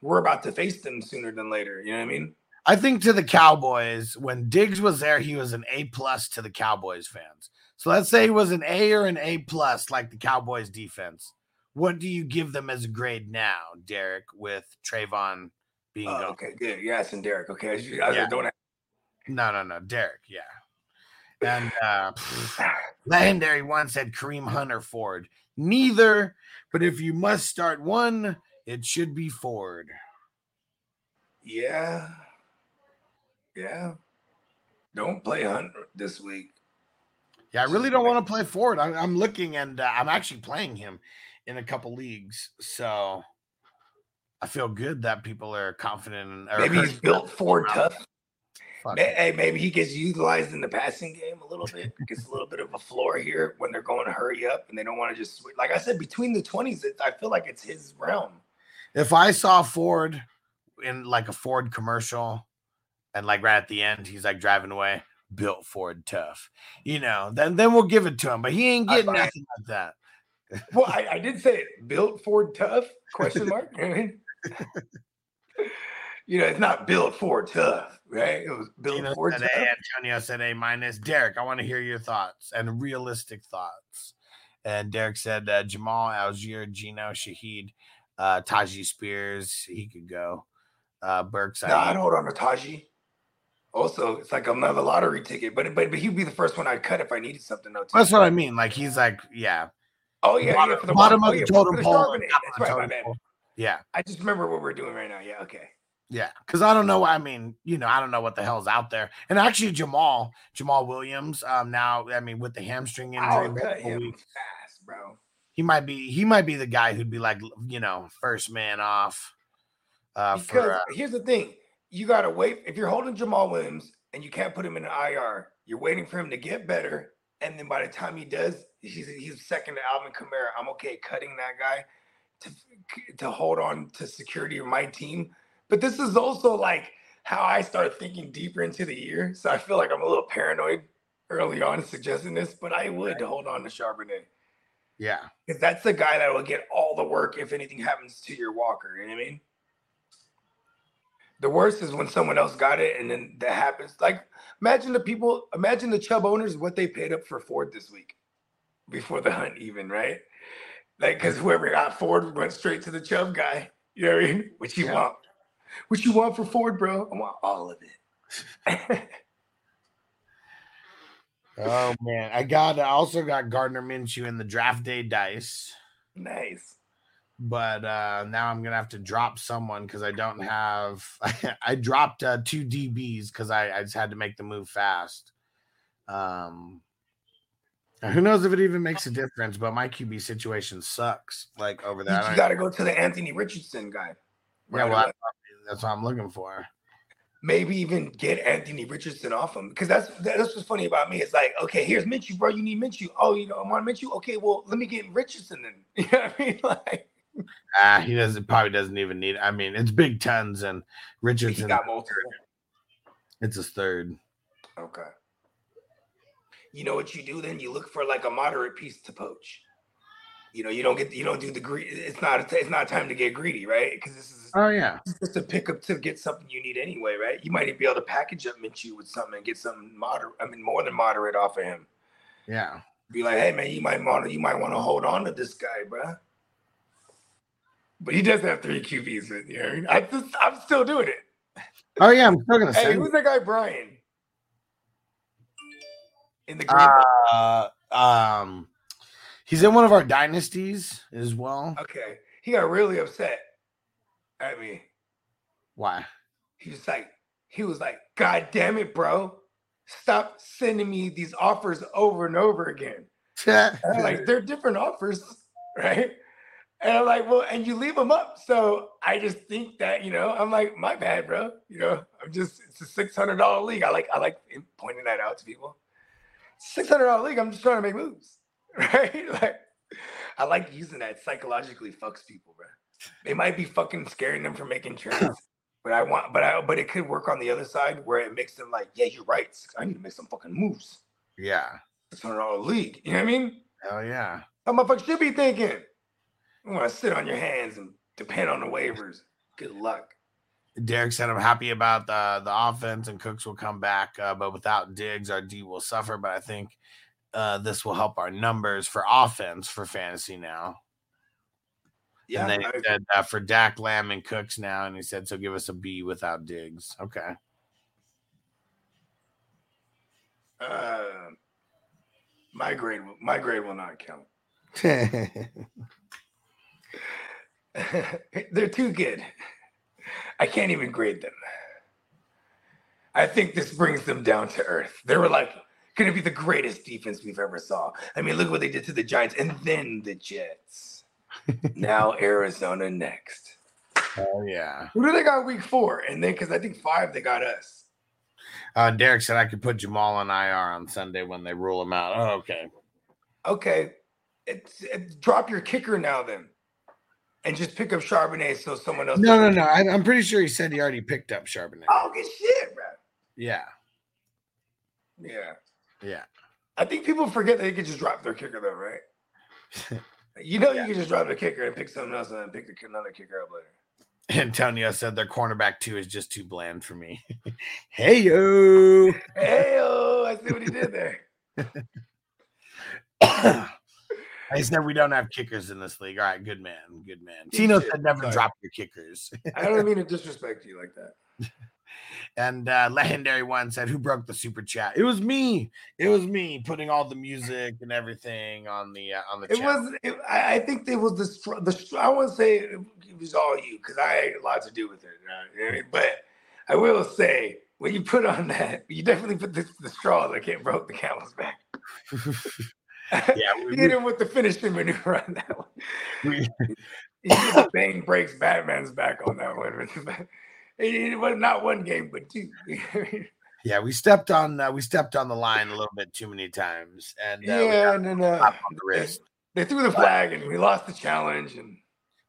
we're about to face them sooner than later. You know what I mean? I think to the Cowboys, when Diggs was there, he was an A plus to the Cowboys fans. So let's say he was an A or an A plus, like the Cowboys defense. What do you give them as a grade now, Derek, with Trevon being gone? okay, good. Yes, and Derek. Okay, I was- I was Yeah. doing No, no, no, Derek, yeah. And uh legendary one said Kareem Hunter Ford. Neither, but if you must start one, it should be Ford. Yeah. Yeah. Don't play Hunt this week. Yeah, I really don't want to play Ford. I'm, I'm looking and uh, I'm actually playing him in a couple leagues. So I feel good that people are confident. In, Maybe he's built Ford tough. Fuck. Hey, maybe he gets utilized in the passing game a little bit. Gets a little bit of a floor here when they're going to hurry up and they don't want to just switch. Like I said, between the twenties, I feel like it's his realm. If I saw Ford in like a Ford commercial and like right at the end, he's like driving away, built Ford tough, you know, then then we'll give it to him. But he ain't getting nothing like that. Well, I, I did say it. Built Ford tough? Question mark. You know I mean? You know, it's not built Ford tough, right? It was built Tino Ford tough. A, Antonio said A minus. Derek, I want to hear your thoughts and realistic thoughts. And Derek said uh, Jamaal, Allgeier, Geno, Shaheed, uh, Tyjae Spears, he could go. Uh, Burks, No, I'd hold on to Tyjae. Also, it's like another lottery ticket, but but, but he'd be the first one I'd cut if I needed something. Though, too. that's what I mean. Like he's like, yeah, Oh yeah, bottom, yeah, the bottom oh, of yeah, the totem pole. That's of the my bad. pole. Yeah, I just remember what we're doing right now. Yeah, okay. yeah. Because I don't know. I mean, you know, I don't know what the hell's out there. And actually, Jamaal, Jamaal Williams, um, now, I mean, with the hamstring injury, I'll cut him fast, bro. he might be, he might be the guy who'd be like, you know, first man off. Uh, Because for uh, here's the thing: you gotta wait. If you're holding Jamaal Williams and you can't put him in an IR, you're waiting for him to get better, and then by the time he does, he's he's second to Alvin Kamara. I'm okay cutting that guy to to hold on to security of my team. But this is also like how I start thinking deeper into the year. So I feel like I'm a little paranoid early on suggesting this, but I would hold on to Charbonnet. yeah. Because that's the guy that will get all the work if anything happens to your Walker. You know what I mean? The worst is when someone else got it and then that happens. Like, imagine the people, imagine the Chubb owners, what they paid up for Ford this week before the hunt, even, right? Like, because whoever got Ford went straight to the Chubb guy. You know what I mean? What you Yeah. want? What you want for Ford, bro? I want all of it. Oh man, I got I also got Gardner Minshew in the draft day dice, nice. But uh now I'm gonna have to drop someone because I don't have. I dropped uh, two DBs because I, I just had to make the move fast. Um, who knows if it even makes a difference? But my QB situation sucks. Like over there, you got to go to the Anthony Richardson guy. yeah, well, away. that's, that's what I'm looking for. maybe even get Anthony Richardson off him because that's that's what's funny about me. It's like, okay, here's Minshew, bro. You need Minshew. Oh, you know, I want Minshew. Okay, well, let me get Richardson then. You know what I mean? Like, Ah, he doesn't probably doesn't even need. I mean, it's Big Tons and he Richardson. got multiple. It's his third. Okay. You know what you do then? You look for like a moderate piece to poach. You know, you don't get you don't do the greed. It's not it's not time to get greedy, right? Because this is Oh yeah, it's just a pickup to get something you need anyway, right? You might even be able to package up Minshew with something and get something moderate. I mean, more than moderate off of him. yeah. be like, hey man, you might want to you might want to hold on to this guy, bruh. But he does have three QBs with you. I just, I'm still doing it. Oh yeah, I'm still gonna say. Hey, who's that guy, Brian? In the green. Uh, um, he's in one of our dynasties as well. okay, he got really upset at me. Why? He was like, he was like, God damn it, bro, stop sending me these offers over and over again. Like, they're different offers, right? And I'm like, well, and you leave them up. So I just think that, you know, I'm like, my bad, bro. You know, I'm just, it's a six hundred dollar league. I like, I like pointing that out to people. Six hundred dollar league. I'm just trying to make moves, right? Like, I like using that psychologically fucks people, bro. It might be fucking scaring them from making trades, but I want, but I, but it could work on the other side where it makes them like, yeah, you're right. I need to make some fucking moves. Yeah. Six hundred dollar league. You know what I mean? Hell yeah. How motherfuckers should be thinking. You want to sit on your hands and depend on the waivers. Good luck. Derek said I'm happy about the the offense and Cooks will come back, uh, but without Diggs, our D will suffer. But I think uh, this will help our numbers for offense for fantasy now. Yeah, and then he said uh, for Dak Lamb and Cooks now, and he said so give us a B without Diggs. Okay. uh, my grade, my grade will not count. They're too good. I can't even grade them. I think this brings them down to earth. They were like, Gonna be the greatest defense we've ever saw. I mean, look what they did to the Giants and then the Jets. now Arizona next. Oh yeah. Who do they got week four? And then because I think five they got us. Uh, Derek said I could put Jamaal on IR on Sunday when they rule him out. Oh, okay. Okay, it's, it's drop your kicker now then, and just pick up Charbonnet so someone else. No, no, no. I, I'm pretty sure he said he already picked up Charbonnet. Oh, good shit, bro. Yeah, Yeah, yeah. I think people forget that they could just drop their kicker though, right? You know, you can just drop the kicker and pick something else and then pick another kicker up later. Antonio said their cornerback two is just too bland for me. hey yo. Hey, oh, I see what he did there. I said we don't have kickers in this league. All right, good man, good man. Tino said never Sorry. drop your kickers. I don't mean to disrespect you like that. and uh, legendary one said, "Who broke the super chat? It was me. It was me putting all the music and everything on the uh, on the It chat. was. It, I, think it was the the. I won't say it was all you because I had a lot to do with it. uh, you know I mean? But I will say when you put on that, you definitely put the, the straw that can't broke the camel's back. yeah, we, hit him with the finishing maneuver on that one. we, Bane breaks Batman's back on that one. It was not one game, but two. yeah, we stepped on uh, we stepped on the line a little bit too many times, and uh, yeah, and then uh, the wrist. they threw the flag and we lost the challenge. And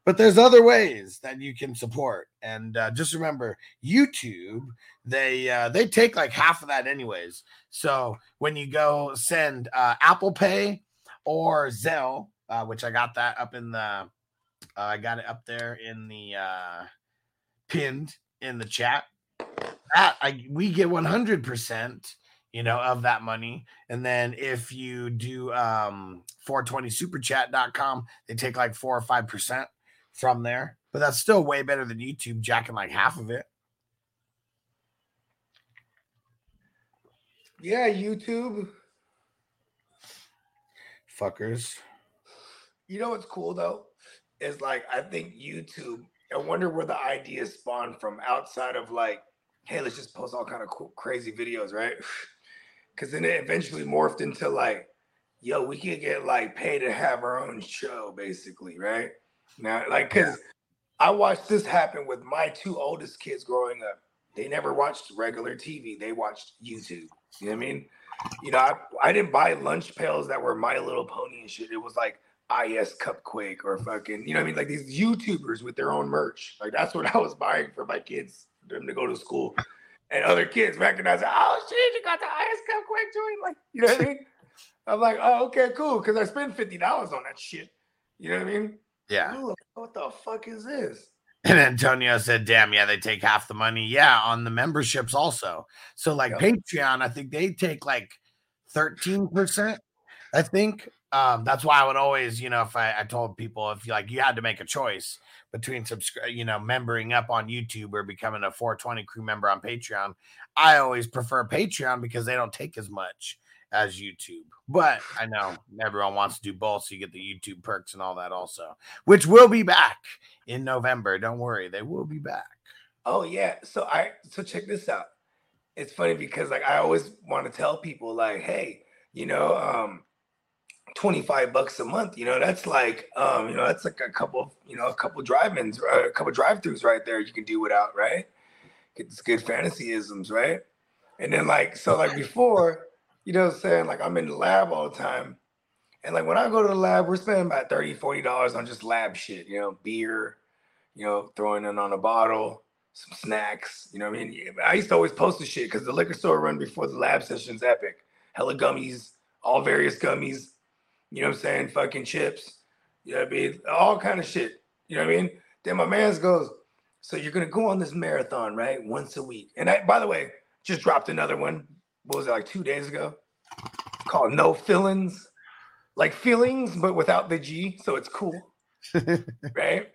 but there's other ways that you can support. And uh, just remember youtube they uh, they take like half of that anyways. So when you go send uh, apple pay or zelle uh, which i got that up in the uh, i got it up there in the uh, pinned in the chat that I, we get 100% you know of that money. And then if you do um 420superchat.com they take like four or five percent from there, but that's still way better than YouTube jacking like half of it. yeah, YouTube. Fuckers. You know what's cool though? Is like I think YouTube. I wonder where the ideas spawned from outside of like, hey, let's just post all kind of cool, crazy videos, right? Because then it eventually morphed into like, yo, we could get like paid to have our own show, basically, right? Now, like, because I watched this happen with my two oldest kids growing up. They never watched regular TV. They watched YouTube. You know what I mean? You know, I, I didn't buy lunch pails that were My Little Pony and shit. It was like iHasCupquake or fucking, you know what I mean? Like these YouTubers with their own merch. Like that's what I was buying for my kids, for them to go to school. And other kids recognize, oh shit, you got the IS Cupquake joint. Like, you know what I mean? I'm like, oh, okay, cool. Cause I spent $50 on that shit. You know what I mean? Yeah. Ooh, what the fuck is this? And Antonio said, damn, yeah, they take half the money. Yeah, on the memberships also. So like Yep. Patreon, I think they take like 13%. I think. Um, that's why I would always, you know, if I, I told people if you like you had to make a choice between subscribe, you know, membering up on YouTube or becoming a 420 crew member on Patreon, I always prefer Patreon because they don't take as much as YouTube. But I know everyone wants to do both, so you get the YouTube perks and all that also, which will be back in November. Don't worry, they will be back. Oh yeah. So I so check this out. It's funny because like I always want to tell people like, hey, you know, um, 25 bucks a month, you know, that's like um, you know, that's like a couple, you know, a couple drive-ins, a couple drive-throughs right there you can do without, right? Get good fantasyisms, right? And then like so like before, you know what I'm saying? Like I'm in the lab all the time. And like when I go to the lab, we're spending about 30 $40 on just lab shit, you know, beer, you know, throwing in on a bottle, some snacks. You know what I mean? I used to always post the shit because the liquor store run before the lab session's epic. Hella gummies, all various gummies. You know what I'm saying? Fucking chips. You know what I mean? All kind of shit. You know what I mean? Then my man's goes, so you're gonna go on this marathon, right? Once a week. And I, by the way, just dropped another one. What was it like two days ago? Called No Fillings, like feelings, but without the G, so it's cool, right?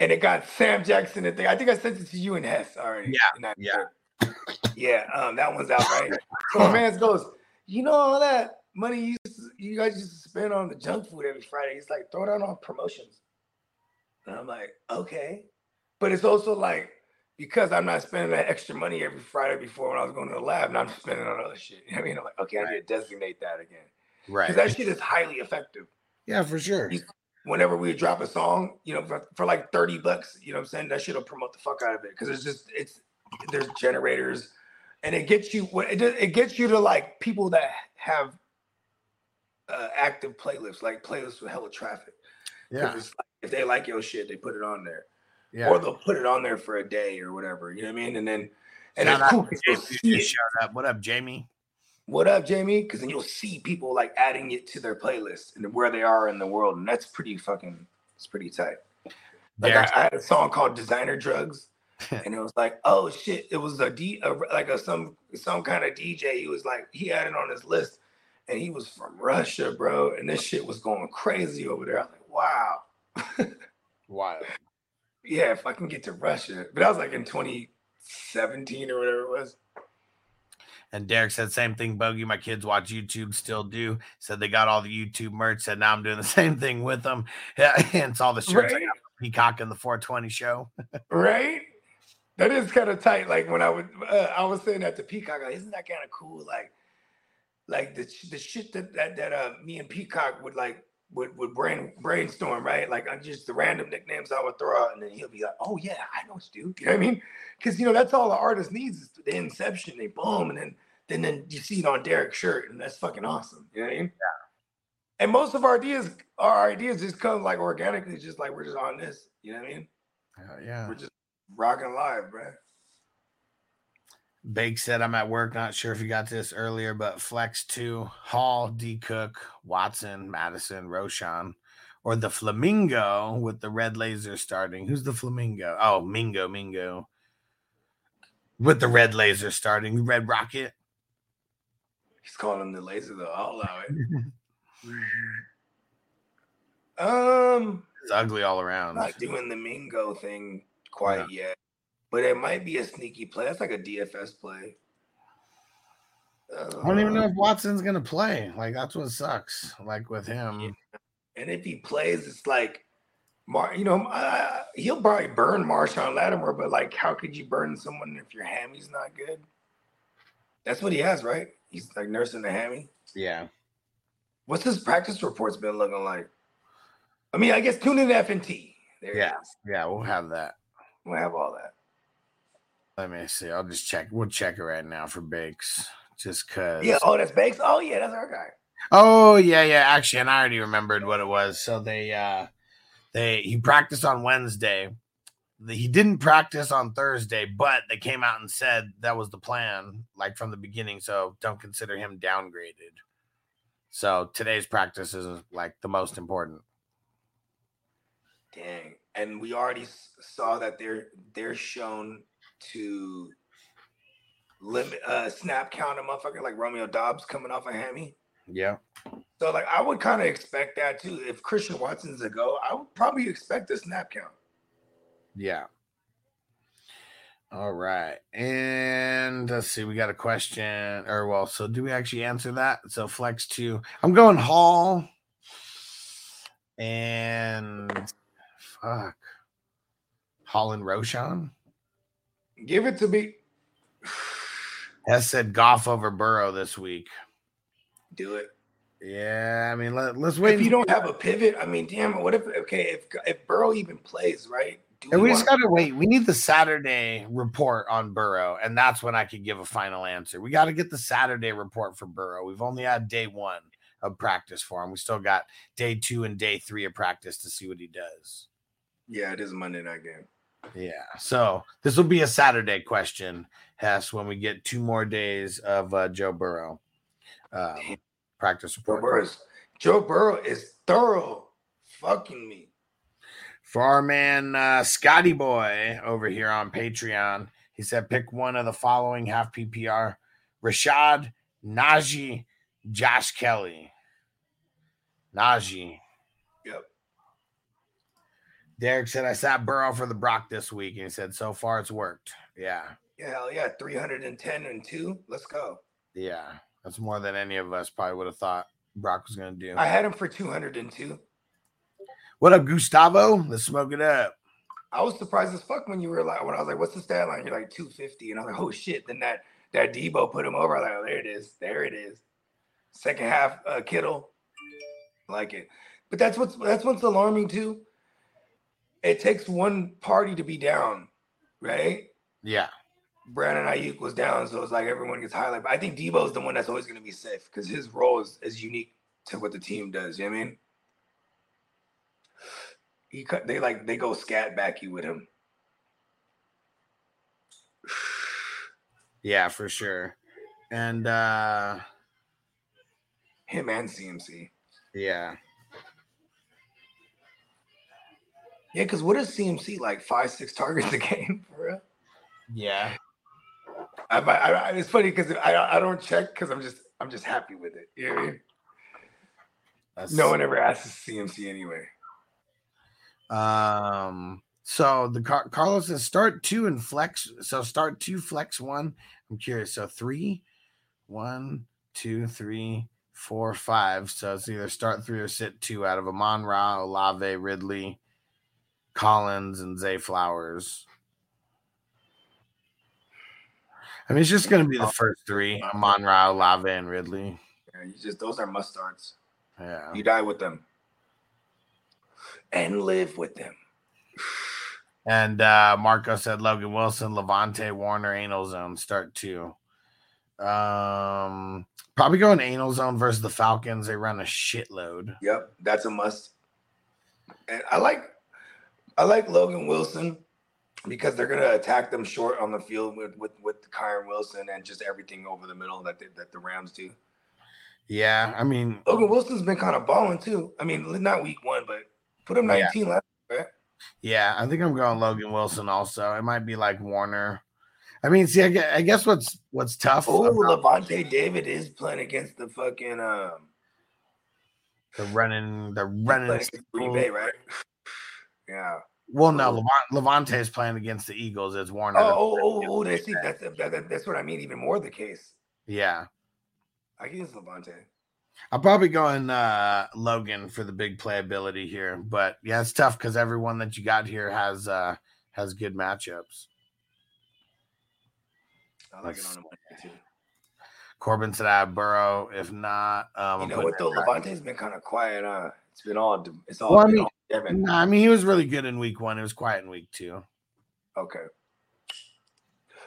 And it got Sam Jackson. And thing. I think I sent it to you and Hess already. Yeah, in that yeah. group. yeah. Um, that one's out, right? So my man goes, you know all that money you used to, you guys used to spend on the junk food every Friday. He's like, throw it out on promotions. And I'm like, okay. But it's also like, because I'm not spending that extra money every Friday before when I was going to the lab, and I'm spending on other shit. I mean, I'm like, okay, I need to designate that again Right. because that shit is highly effective. yeah, for sure. Whenever we drop a song, you know, for, for like 30 bucks, you know what I'm saying? That shit will promote the fuck out of it because it's just, it's, there's generators and it gets you, what it, it gets you to like people that have uh, active playlists, like playlists with hella traffic. Yeah. like, if they like your shit, they put it on there Yeah. or they'll put it on there for a day or whatever. You know what I mean? And then and Shout out cool. to 'cause you'll Jamie it. up. What up, Jamie? What up, Jamie? Because then you'll see people like adding it to their playlist and where they are in the world, and that's pretty fucking. It's pretty tight. Like I, I had a song called "Designer Drugs," and it was like, oh shit, it was a D, a, like a some some kind of DJ. He was like, he had it on his list, and he was from Russia, bro, and this shit was going crazy over there. I was like, wow. Wild. Yeah, if I can get to Russia. But that was like in 2017 or whatever it was. And Derek said, same thing, Bogey. My kids watch YouTube, still do. Said they got all the YouTube merch. Said now I'm doing the same thing with them. Yeah, hence all the shirts Right. Peacock and the 420 show. Right? That is kind of tight. Like when I was, uh, I was saying that to Peacock. Like, isn't that kind of cool? Like, like the the shit that that that uh me and Peacock would like would would brain brainstorm, right? Like I'm just the random nicknames I would throw out, and then he'll be like, "Oh yeah, I know what you do." You know what I mean? Because you know that's all the artist needs is the inception. They boom, and then then then you see it on Derek's shirt, and that's fucking awesome. You know what I mean? Yeah. And most of our ideas, our ideas just come like organically, just like we're just on this. You know what I mean? Hell yeah. We're just rocking live, bro. Bake said, I'm at work. Not sure if you got this earlier, but Flex 2, Hall, D. Cook, Watson, Mattison, Roschon, or the Flamingo with the red laser starting. Who's the Flamingo? Oh, Mingo, Mingo. With the red laser starting. Red Rocket. He's calling him the laser though. I'll allow it. um, It's ugly all around. not doing the Mingo thing quite yet, but it might be a sneaky play. That's like a DFS play. I don't even know Uh, if Watson's gonna play. Like that's what sucks. Like with him. And if he plays, it's like, Mar- you know, uh, he'll probably burn Marshon Lattimore, but like, how could you burn someone if your hammy's not good? That's what he has, right? He's like nursing the hammy. Yeah. What's his practice reports been looking like? I mean, I guess tune in to FNT. There Yeah. Yeah, we'll have that. We'll have all that. Let me see. I'll just check. We'll check it right now for Bakes. Just cause Yeah. Oh, that's Banks. Oh, yeah, that's our guy. Oh yeah, yeah. Actually, and I already remembered what it was. So they uh they he practiced on Wednesday. He didn't practice on Thursday, but they came out and said that was the plan, like from the beginning. So don't consider him downgraded. So today's practice is like the most important. Dang. And we already saw that they're they're shown to limit uh snap count a motherfucker like Romeo Doubs coming off a hammy. Yeah. So like I would kind of expect that too. If Christian Watson's a go, I would probably expect a snap count. Yeah. All right. And let's see, we got a question. Or well, so do we actually answer that? So flex two. I'm going Hall. And fuck. Hall and Roschon. Give it to me. Hess said Goff over Burrow this week. Do it. Yeah, I mean let, let's wait. If you don't have a pivot, I mean, damn it. What if okay, if if Burrow even plays, right? Do And we just want- gotta wait. We need the Saturday report on Burrow, and that's when I could give a final answer. We got to get the Saturday report for Burrow. We've only had day one of practice for him. We still got day two and day three of practice to see what he does. Yeah, it is a Monday night game. Yeah. So this will be a Saturday question, Hess, when we get two more days of uh, Joe Burrow um, practice Joe. Burrow, is, Joe Burrow is thorough fucking me. For our man uh, Scotty Boy over here on Patreon, he said pick one of the following half PPR: Rachaad, Najee, Josh Kelley. Najee. Derek said I sat Burrow for the Brock this week, and he said so far it's worked. Yeah, Yeah, hell yeah, 310 and two. Let's go. yeah, that's more than any of us probably would have thought Brock was going to do. I had him for 202. What up, Gustavo? Let's smoke it up. I was surprised as fuck when you were like, when I was like, "What's the stat line?" You're like 250, and I was like, "Oh shit!" Then that that Deebo put him over. I was like, "Oh, there it is, there it is." Second half, uh, Kittle, like it. But that's what's that's what's alarming too. It takes one party to be down, right? Yeah. Brandon Aiyuk was down, so it's like everyone gets highlighted. But I think Deebo's the one that's always going to be safe because his role is, is unique to what the team does. You know what I mean? He cut. They like they go scat back you with him. Yeah, for sure. And uh Him and CMC. yeah. Yeah, because what is CMC like? Five, six targets a game for real? Yeah. I, I, I it's funny because I I don't check because I'm just I'm just happy with it. You know what I mean? That's, No one ever asks CMC anyway. Um. So the Car- Carlos says start two and flex. So start two, flex one. I'm curious. So three, one, two, three, four, five. So it's either start three or sit two out of Amon Ra, Olave, Ridley, Collins, and Zay Flowers. I mean, it's just going to be the first three: Amon Ra, Olave, and Ridley. Yeah, you just those are must starts. Yeah. You die with them and live with them. And uh, Marco said Logan Wilson, Lavonte, Warner, anal zone start two. Um, probably going anal zone versus the Falcons. They run a shitload. Yep, that's a must. And I like I like Logan Wilson because they're gonna attack them short on the field with with with Kyron Wilson and just everything over the middle that they, that the Rams do. Yeah, I mean, Logan Wilson's been kind of balling too. I mean, not week one, but put him Yeah. 19 last. Right? yeah, I think I'm going Logan Wilson. Also, it might be like Warner. I mean, see, I guess, I guess what's what's tough Oh, about Lavonte David is playing against the fucking um the running, the running. Green Bay, right? Yeah. Well, no, Levant, Lavonte is playing against the Eagles. as Warner. Oh, oh, oh, oh, that's that's that, that's what I mean. Even more the case. yeah. I guess Lavonte. I'm probably going uh Logan for the big playability here, but yeah, it's tough because everyone that you got here has uh has good matchups. I like it on the too. Corbin said I have Burrow. If not, um, You know what though? Lavonte's been kind of quiet. Uh, it's been all it's all Well, I mean- all. Nah, I mean, he was really good in week one. It was quiet in week two. Okay.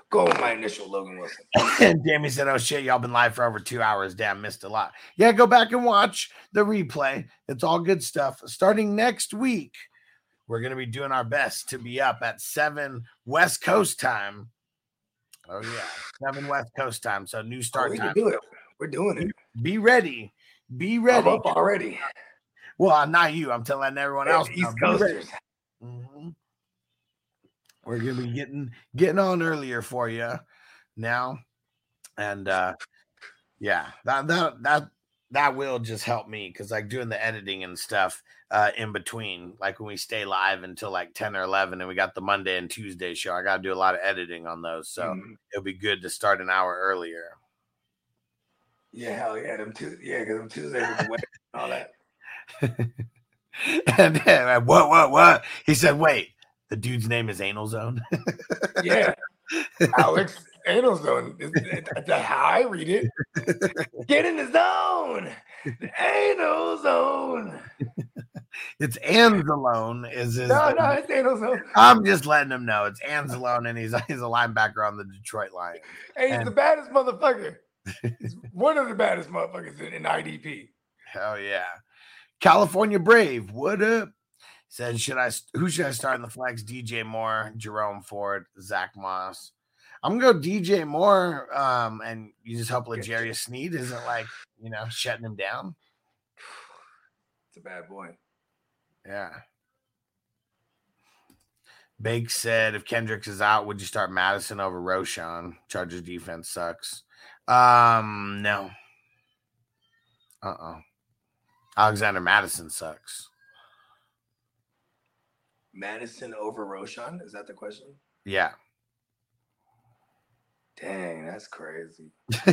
Go with my initial Logan Wilson. and Dammy said, "Oh shit, y'all been live for over two hours. Damn, missed a lot. Yeah, go back and watch the replay. It's all good stuff. Starting next week, we're gonna be doing our best to be up at seven West Coast time. Oh yeah, seven West Coast time. So new Oh, start we can time. do it. We're doing it. Be ready. Be I'm ready. up already. Well, I'm not you. I'm telling everyone else. East. Coasters. Mhm. We're gonna be getting getting on earlier for you now, and uh yeah, that that that that will just help me because like doing the editing and stuff uh in between, like when we stay live until like ten or eleven, and we got the Monday and Tuesday show. I got to do a lot of editing on those, so Mhm. it'll be good to start an hour earlier. Yeah, hell yeah. Them two, yeah, because them Tuesdays with the wedding and all that. And then uh, what what what he said? Wait, the dude's name is Anal Zone. Yeah. Alex Anal Zone. That's how I read it. Get in the zone. The anal zone. it's Anzalone. Is his? No, no, it's anal zone. I'm just letting him know it's Anzalone, and he's he's a linebacker on the Detroit Lions. Hey, he's And- the baddest motherfucker. He's one of the baddest motherfuckers in, in IDP. Hell yeah, California Brave. What up? Said should I? Who should I start in the flex? DJ Moore, Jerome Ford, Zack Moss. I'm gonna go DJ Moore, um, and you just hope L'Jarius Sneed isn't like you know shutting him down. It's a bad boy. Yeah. Bake said, if Kendricks is out, would you start Mattison over Roschon? Chargers defense sucks. Um, no. Uh uh Alexander Mattison sucks. Mattison over Roschon? Is that the question? Yeah. Dang, that's crazy.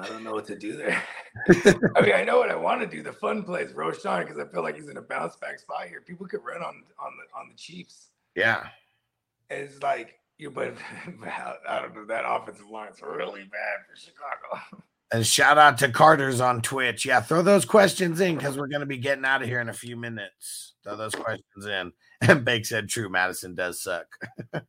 I don't know what to do there. I mean, I know what I want to do. The fun play is Roschon because I feel like he's in a bounce back spot here. People could run on on the on the Chiefs. Yeah. And it's like you, but I don't know. That offensive line's really bad for Chicago. And shout out to Carter's on Twitch. Yeah, throw those questions in because we're going to be getting out of here in a few minutes. Throw those questions in. And Bake said, "True, Mattison does suck."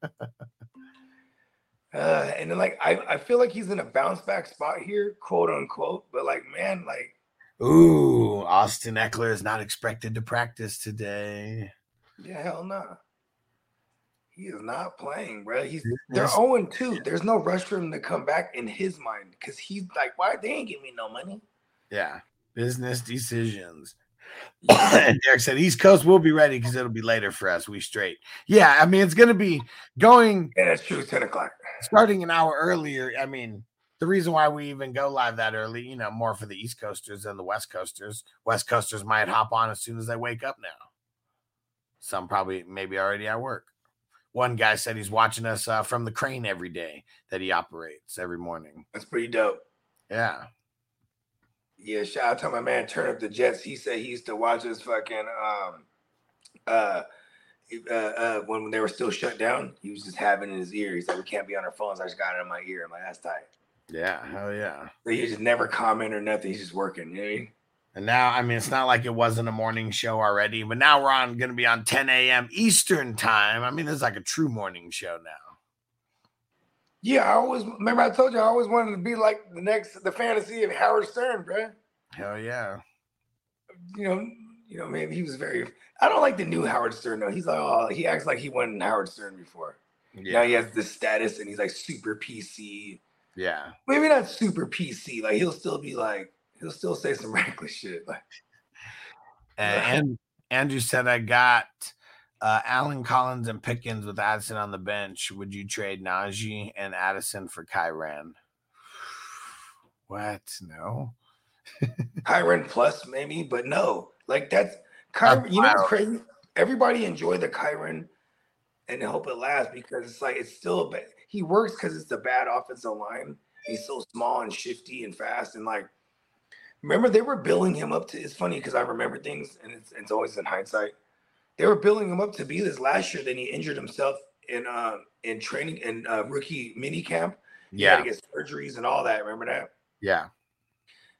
Uh, and then like I, I feel like he's in a bounce back spot here, quote unquote. But like, man, like Ooh, Austin Ekeler is not expected to practice today. yeah, hell no. He is not playing, bro. He's they're 0 2. There's no rush for him to come back in his mind because he's like, why they ain't give me no money? Yeah, business decisions. and Derek said East Coast will be ready because it'll be later for us. We straight. Yeah, I mean it's going to be going. Yeah, that's true. Ten o'clock. Starting an hour earlier. I mean, the reason why we even go live that early, you know, more for the East Coasters than the West Coasters. West Coasters might hop on as soon as they wake up now. Some probably maybe already at work. One guy said he's watching us uh, from the crane every day that he operates every morning. That's pretty dope. Yeah. Yeah, shout out to my man Turn Up the Jets. He said he used to watch us fucking um uh uh, uh when they were still shut down. He was just having it in his ear. He's like, we can't be on our phones. I just got it in my ear. I'm like, that's tight. Yeah, hell yeah. So he just never comment or nothing. He's just working. You know what I mean? And now, I mean, it's not like it wasn't a morning show already, but now we're on going to be on 10 a.m. Eastern time. I mean, this is like a true morning show now. Yeah, I always remember I told you I always wanted to be like the next the fantasy of Howard Stern, bro. Hell yeah. You know, you know, man, he was very I don't like the new Howard Stern though. He's like, oh, he acts like he wasn't Howard Stern before. Yeah. Now he has this status and he's like super PC. Yeah. Maybe not super PC. Like he'll still be like, he'll still say some reckless shit. Like And, and Andrew said, I got uh, Allen Collins and Pickens with Addison on the bench. Would you trade Najee and Addison for Kyren? What? No. Kyren plus maybe, but no. Like that's Kyren. You know what's crazy? Everybody enjoy the Kyren and hope it lasts because it's like it's still a bad. He works because it's a bad offensive line. He's so small and shifty and fast and like. Remember they were billing him up to. It's funny because I remember things and it's, it's always in hindsight. They were billing him up to be this last year. Then he injured himself in uh in training in uh, rookie mini camp. He had Yeah. to get surgeries and all that. Remember that? Yeah.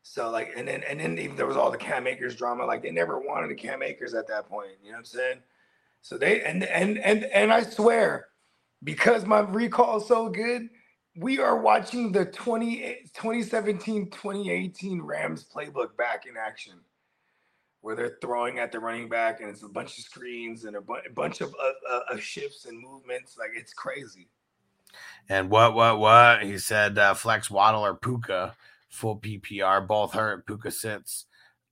So like, and then and then even there was all the Cam Akers drama. Like they never wanted the Cam Akers at that point. You know what I'm saying? So they and and and and I swear, because my recall is so good, we are watching the 20, 2017 2018 Rams playbook back in action, where they're throwing at the running back and it's a bunch of screens and a, bu- a bunch of, uh, uh, shifts and movements. Like it's crazy. And what, what, what? He said uh, Flex Waddle or Puka, full PPR, both hurt. Puka sits.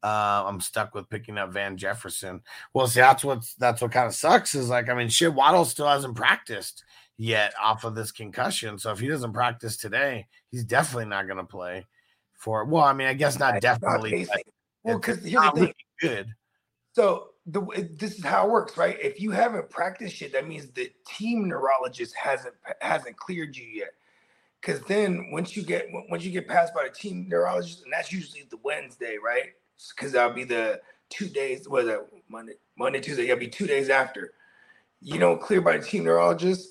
Uh, I'm stuck with picking up Van Jefferson. Well, see, that's what's that's what kind of sucks is like, I mean, shit, Waddle still hasn't practiced yet off of this concussion. So if he doesn't practice today, he's definitely not going to play for. Well, I mean, I guess not definitely. Well, because here's the thing. good. So the this is how it works, right? If you haven't practiced shit, that means the team neurologist hasn't hasn't cleared you yet. Because then once you get once you get passed by the team neurologist, and that's usually the Wednesday, right? Because that'll be the two days. Was that Monday? Monday, Tuesday. That'll be two days after. You don't clear by the team neurologist.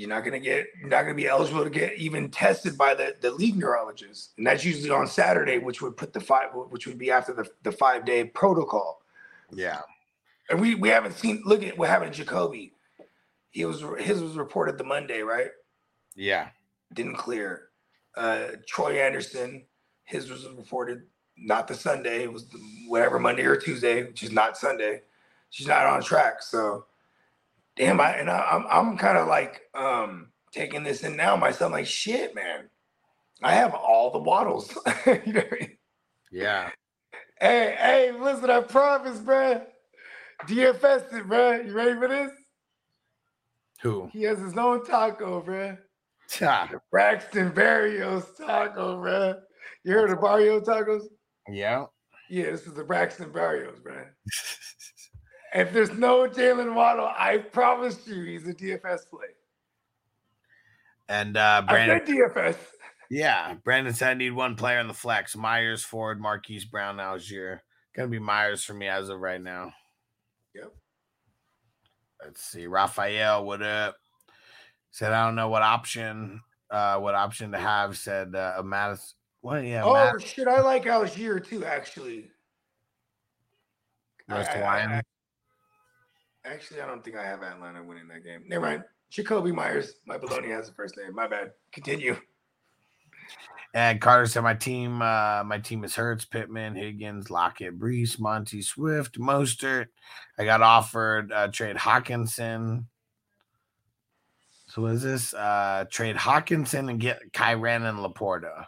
You're not gonna get. You're not gonna be eligible to get even tested by the the league neurologist, and that's usually on Saturday, which would put the five, which would be after the the five day protocol. Yeah. And we we haven't seen. Look at what happened to Jakobi. He was his was reported the Monday, right? Yeah. Didn't clear. Uh, Troy Andersen, his was reported not the Sunday. It was the, whatever Monday or Tuesday, which is not Sunday. She's not on track. So, damn, I and I, I'm I'm kind of like um taking this in now myself. Like shit, man. I have all the waddles. you know I mean? Yeah. Hey, hey, listen, I promise, bruh. DFS it, bruh. You ready for this? Who? He has his own taco, bruh. Ah, Braxton Berrios taco, bruh. You heard of Barrio tacos? yeah. Yeah, this is the Braxton Berrios, bruh. if there's no Jaylen Waddle, I promise you he's a DFS play. And uh Brandon DFS. Yeah, Brandon said I need one player in the flex: Meyers, Ford, Marquise Brown, Allgeier. Gonna be Meyers for me as of right now. Yep. Let's see, Raphael, what up? Said I don't know what option, uh, what option to have. Said uh, a Mattis. What? Yeah, Oh Matt, shit, I like Algier too, actually. West I-. I- Actually, I don't think I have Atlanta winning that game. Never mind. Jakobi Meyers. My baloney has the first name. My bad. Continue. And Carter said my team, uh, my team is Hurts, Pittman, Higgins, Lockett, Breece, Monty Swift, Mostert. I got offered uh, trade Hockenson. So is this? Uh, trade Hockenson and get Kyren and LaPorta.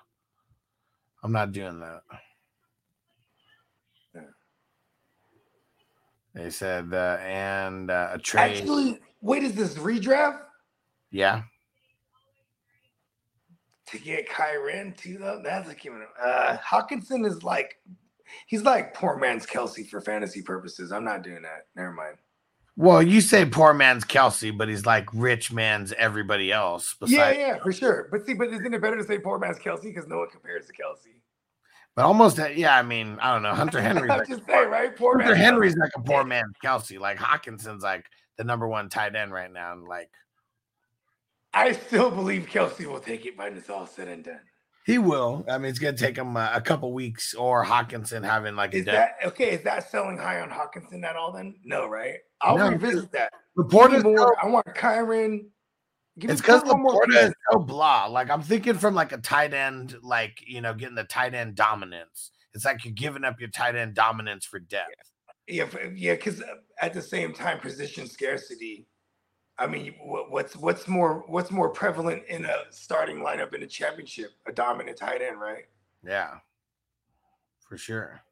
I'm not doing that. Yeah. They said uh, and uh, a trade. Actually, wait, is this redraft yeah, to get Kyren too? Though that's a given. Uh, Hockenson is like, he's like poor man's Kelce for fantasy purposes. I'm not doing that. Never mind. Well, you say poor man's Kelce, but he's like rich man's everybody else. Yeah, yeah, for sure. But see, but isn't it better to say poor man's Kelce because no one compares to Kelsey? But almost, yeah. I mean, I don't know. Hunter Henry. I'm just saying, right? Poor Hunter man's Henry's like a poor man's Kelce. Like Hockenson's like the number one tight end right now. And like I still believe Kelce will take it when it's all said and done. he will. I mean, it's gonna take him uh, a couple weeks or Hockenson having like a Is dead. that okay? Is that selling high on Hockenson at all? Then no, right? I'll No, revisit that. More. I want Kyren. Give it's because one more LaPorta is so blah. Like I'm thinking from like a tight end, like you know, getting the tight end dominance. It's like you're giving up your tight end dominance for depth. Yeah, yeah. Because uh, at the same time, position scarcity. I mean, what's what's more what's more prevalent in a starting lineup in a championship? A dominant tight end, right? Yeah, for sure.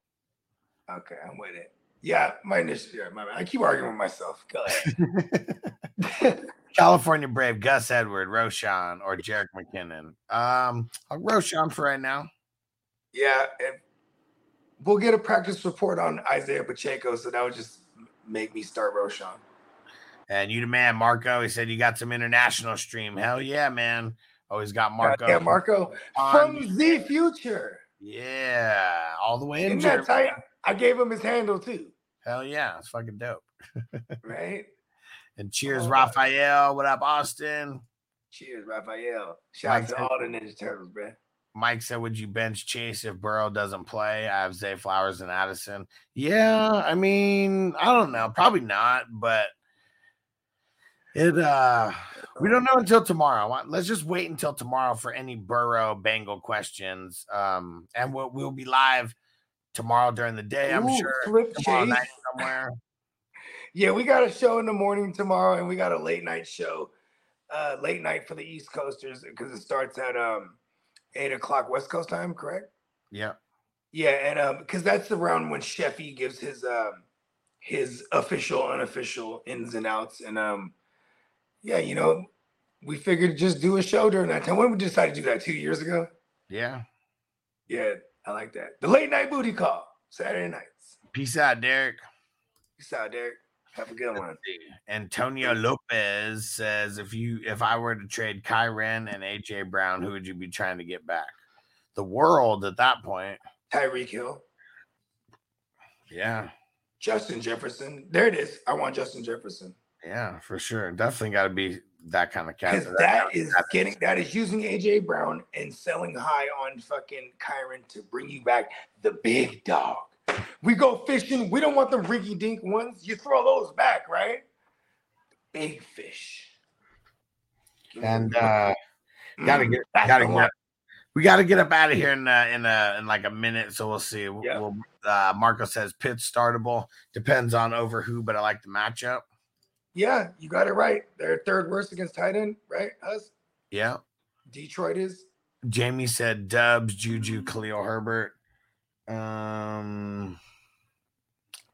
Okay, I'm with it. Yeah, my initial. Yeah, my. I keep arguing with myself. Go ahead. California Brave, Gus Edward, Roschon, or Jerick McKinnon. Um, I'll Roschon for right now. Yeah, we'll get a practice report on Isaiah Pacheco, so that would just make me start Roschon. And you the man, Marco. He said you got some international stream. Hell yeah, man. Always got Marco. Yeah, Marco on- from the future. Yeah, all the way in I gave him his handle too, Hell yeah, it's fucking dope. right? And cheers, Oh. Raphael. What up, Austin? Cheers, Raphael. Shout out to all the Ninja Turtles, man. Mike said, "Would you bench Chase if Burrow doesn't play?" I have Zay Flowers and Addison. Yeah, I mean, I don't know, probably not, but it. uh We don't know until tomorrow. Let's just wait until tomorrow for any Burrow Bengal questions. Um, and we'll we'll be live tomorrow during the day. I'm Ooh, sure Flip tomorrow Chase. night somewhere. Yeah, we got a show in the morning tomorrow, and we got a late night show, uh, late night for the East Coasters because it starts at um eight o'clock West Coast time, correct? Yeah, Yeah, and um, because that's around when Sheffy gives his um his official, unofficial ins and outs, and um, yeah, you know, we figured just do a show during that time. When we decided to do that two years ago. yeah. Yeah, I like that. The late night booty call Saturday nights. Peace out, Derek. Peace out, Derek. Have a good one. Antonio Lopez says, "If you, if I were to trade Kyren and AJ Brown, who would you be trying to get back? The world at that point. Tyreek Hill, Yeah, Justin Jefferson. There it is. I want Justin Jefferson yeah, for sure. Definitely got to be that kind of cat. because that is getting that is using AJ Brown and selling high on fucking Kyren to bring you back the big dog. We go fishing. We don't want the rinky dink ones. You throw those back, right? Big fish. and uh gotta Mm, get, that's gotta get. one. We got to get up out of here in uh, in uh, in like a minute, so we'll see. We'll, Yeah. we'll- uh, Marco says Pitt's startable. Depends on over who, but I like the matchup. Yeah, you got it right. They're third worst against tight end, right? Us. Yeah. Detroit is. Jamie said Doubs, Juju, Khalil Herbert. Um,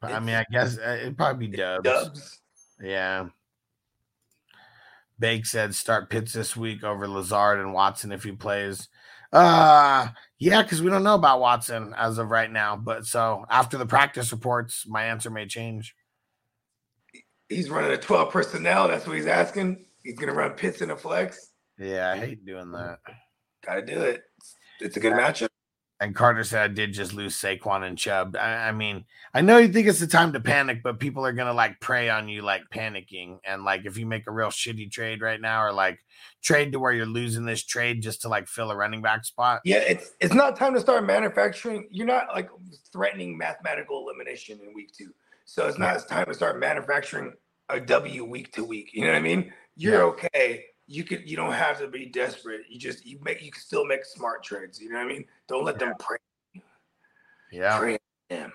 I mean, I guess uh, it'd probably be Doubs. Doubs. Yeah. Bake said start Pitts this week over Lazard and Watson if he plays. Uh yeah, because we don't know about Watson as of right now. But so after the practice reports, my answer may change. He's running a 12 personnel. That's what he's asking. He's gonna run Pitts in a flex. Yeah, I hate doing that. Gotta do it. It's, it's a good matchup. And Carter said I did just lose Saquon and Chubb. I, I mean, I know you think it's the time to panic, but people are gonna like prey on you like panicking. And like if you make a real shitty trade right now, or like trade to where you're losing this trade just to like fill a running back spot. Yeah, it's it's not time to start manufacturing. You're not like threatening mathematical elimination in week two. So it's not time to start manufacturing a W week to week. You know what I mean? You're Yeah. okay. You could you don't have to be desperate. You just you make you can still make smart trades. You know what I mean? Don't let them prey, Yeah. prey on them.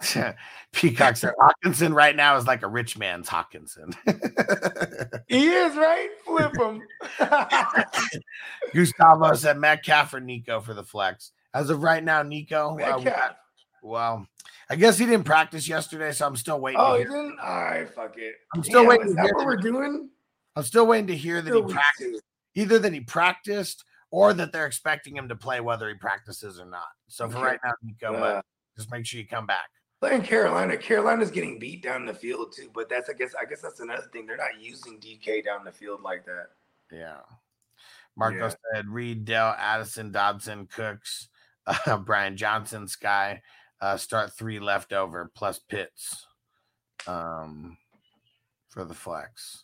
Peacock said Hockenson right now is like a rich man's Hockenson. He is right. Flip him. Gustavo said Metcalf or Nico for the flex. As of right now, Nico. uh, got- Metcalf. well, I guess he didn't practice yesterday, so I'm still waiting. Oh, he didn't. All right, fuck it. I'm still Damn, waiting Is that what we're doing? I'm still waiting to hear that he practiced. Either that he practiced or that they're expecting him to play whether he practices or not. So for right now, Nico, Uh, just make sure you come back. Playing Carolina, Carolina's getting beat down the field too, but that's I guess I guess that's another thing. They're not using DK down the field like that. Yeah. Marco Yeah. said Reed, Dell, Addison, Dotson, Cooks, uh, Brian Johnson, Skyy. Uh, start three left over plus Pitts um, for the flex.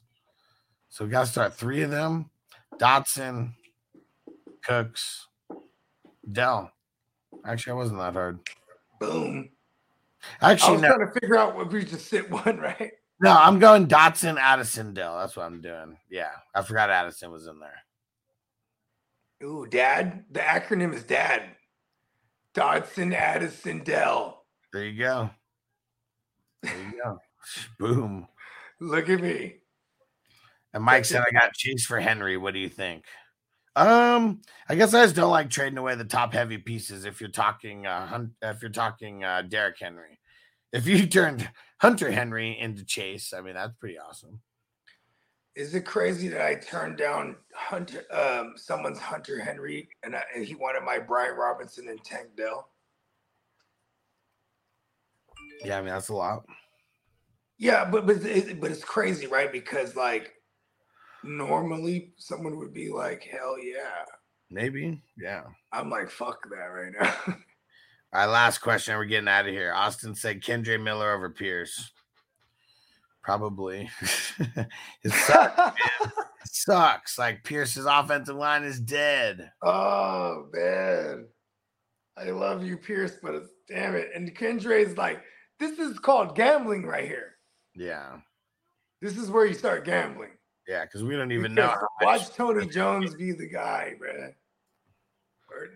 So we got to start three of them Dotson, Cooks, Dell. Actually, I wasn't that hard. Boom. I Actually, was no, trying to figure out if we just sit one, right? no, I'm going Dotson, Addison, Dell. That's what I'm doing. Yeah, I forgot Addison was in there. Ooh, Dad. The acronym is Dad. Dotson Addison Dell. There you go. There you go. Boom. Look at me. And Mike said, I got Chase for Henry. What do you think? Um, I guess I just don't like trading away the top heavy pieces if you're talking uh Hun- if you're talking uh Derrick Henry. If you turned Hunter Henry into Chase, I mean that's pretty awesome. Is it crazy that I turned down Hunter, um, someone's Hunter Henry, and, I, and he wanted my Brian Robinson and Tank Dell? Yeah, I mean that's a lot. Yeah, but but it, but it's crazy, right? Because like normally someone would be like, "Hell yeah!" Maybe. Yeah. I'm like, "Fuck that" right now. All right, last question. We're getting out of here. Austin said Kendre Miller over Pierce. Probably. it sucks. man. It sucks. Like Pierce's offensive line is dead. oh man, I love you, Pierce, but it's, damn it. And Kendre's like, "This is called gambling right here. Yeah. This is where you start gambling." Yeah, because we don't even know. Because how much- Watch Tony Jones be the guy, bruh.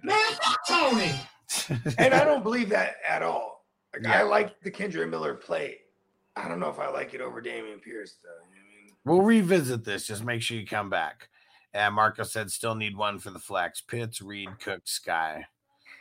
Man, fuck Tony. and I don't believe that at all. Like Yeah. I like the Kendre Miller play. I don't know if I like it over Dameon Pierce though. You know I mean? We'll revisit this. Just make sure you come back. And Marco said still need one for the flex. Pitts, Reed, Cook, Skyy.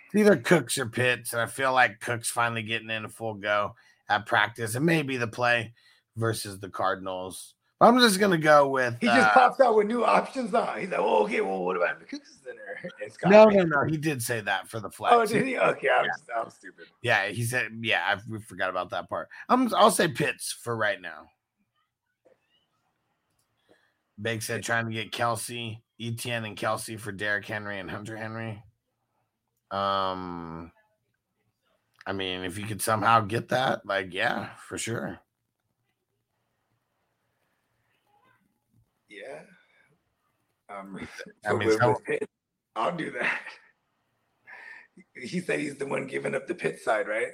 It's either Cooks or Pitts. And I feel like Cook's finally getting in a full go at practice. It may be the play versus the Cardinals. I'm just gonna go with He just uh, pops out with new options on. He's like, oh, okay, well, what about the Cooks in there? No, no, no. He did say that for the flex. Oh, did he? Okay, I'm, Yeah. just, I'm stupid. Yeah, he said, yeah, I we forgot about that part. I'm I'll say Pitts for right now. Big said trying to get Kelce, Etn and Kelce for Derrick Henry and Hunter Henry. Um I mean, if you could somehow get that, like, yeah, for sure. Yeah. Um, I mean, so I'll do that. He said he's the one giving up the pit side, right?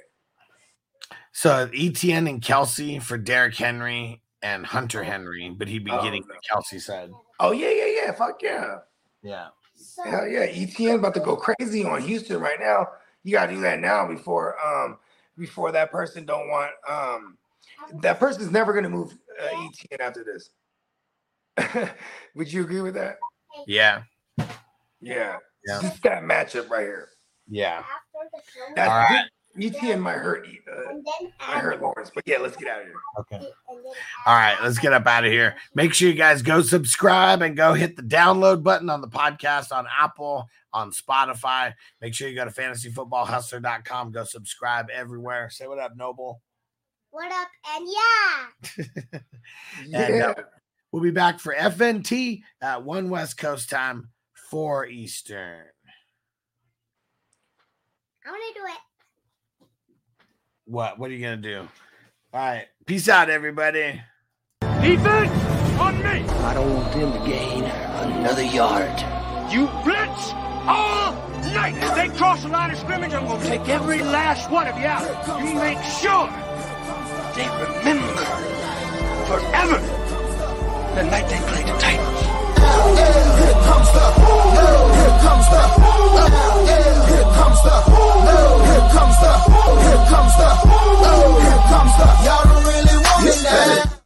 So Etn and Kelce for Derrick Henry and Hunter Henry, but he'd be Oh, getting no. the Kelce side. Oh yeah, yeah, yeah. Fuck yeah. Yeah. Hell yeah, ETN about to go crazy on Houston right now. You gotta do that now before um before that person don't want um that person's never gonna move uh, ETN after this. Would you agree with that? Yeah. Yeah. Yeah. Just that matchup right here. Yeah. That's All right. ETN might hurt uh, might hurt Lawrence, but yeah, let's get out of here. Okay. All right, let's get up out of here. Make sure you guys go subscribe and go hit the download button on the podcast on Apple, on Spotify. Make sure you go to fantasyfootballhustler.com. Go subscribe everywhere. Say what up, Noble. What up? And yeah. And, Yeah. uh, we'll be back for FNT at 1 West Coast time, 4 Eastern. I want to do it. What? What are you going to do? All right. Peace out, everybody. Defense on me. I don't want them to gain another yard. You blitz all night. If they cross the line of scrimmage, I'm going to take every last one of you out. You make sure They remember forever the night they played the Titans. Here comes the, here comes the, here comes the, here comes the, here comes the, y'all don't really want now.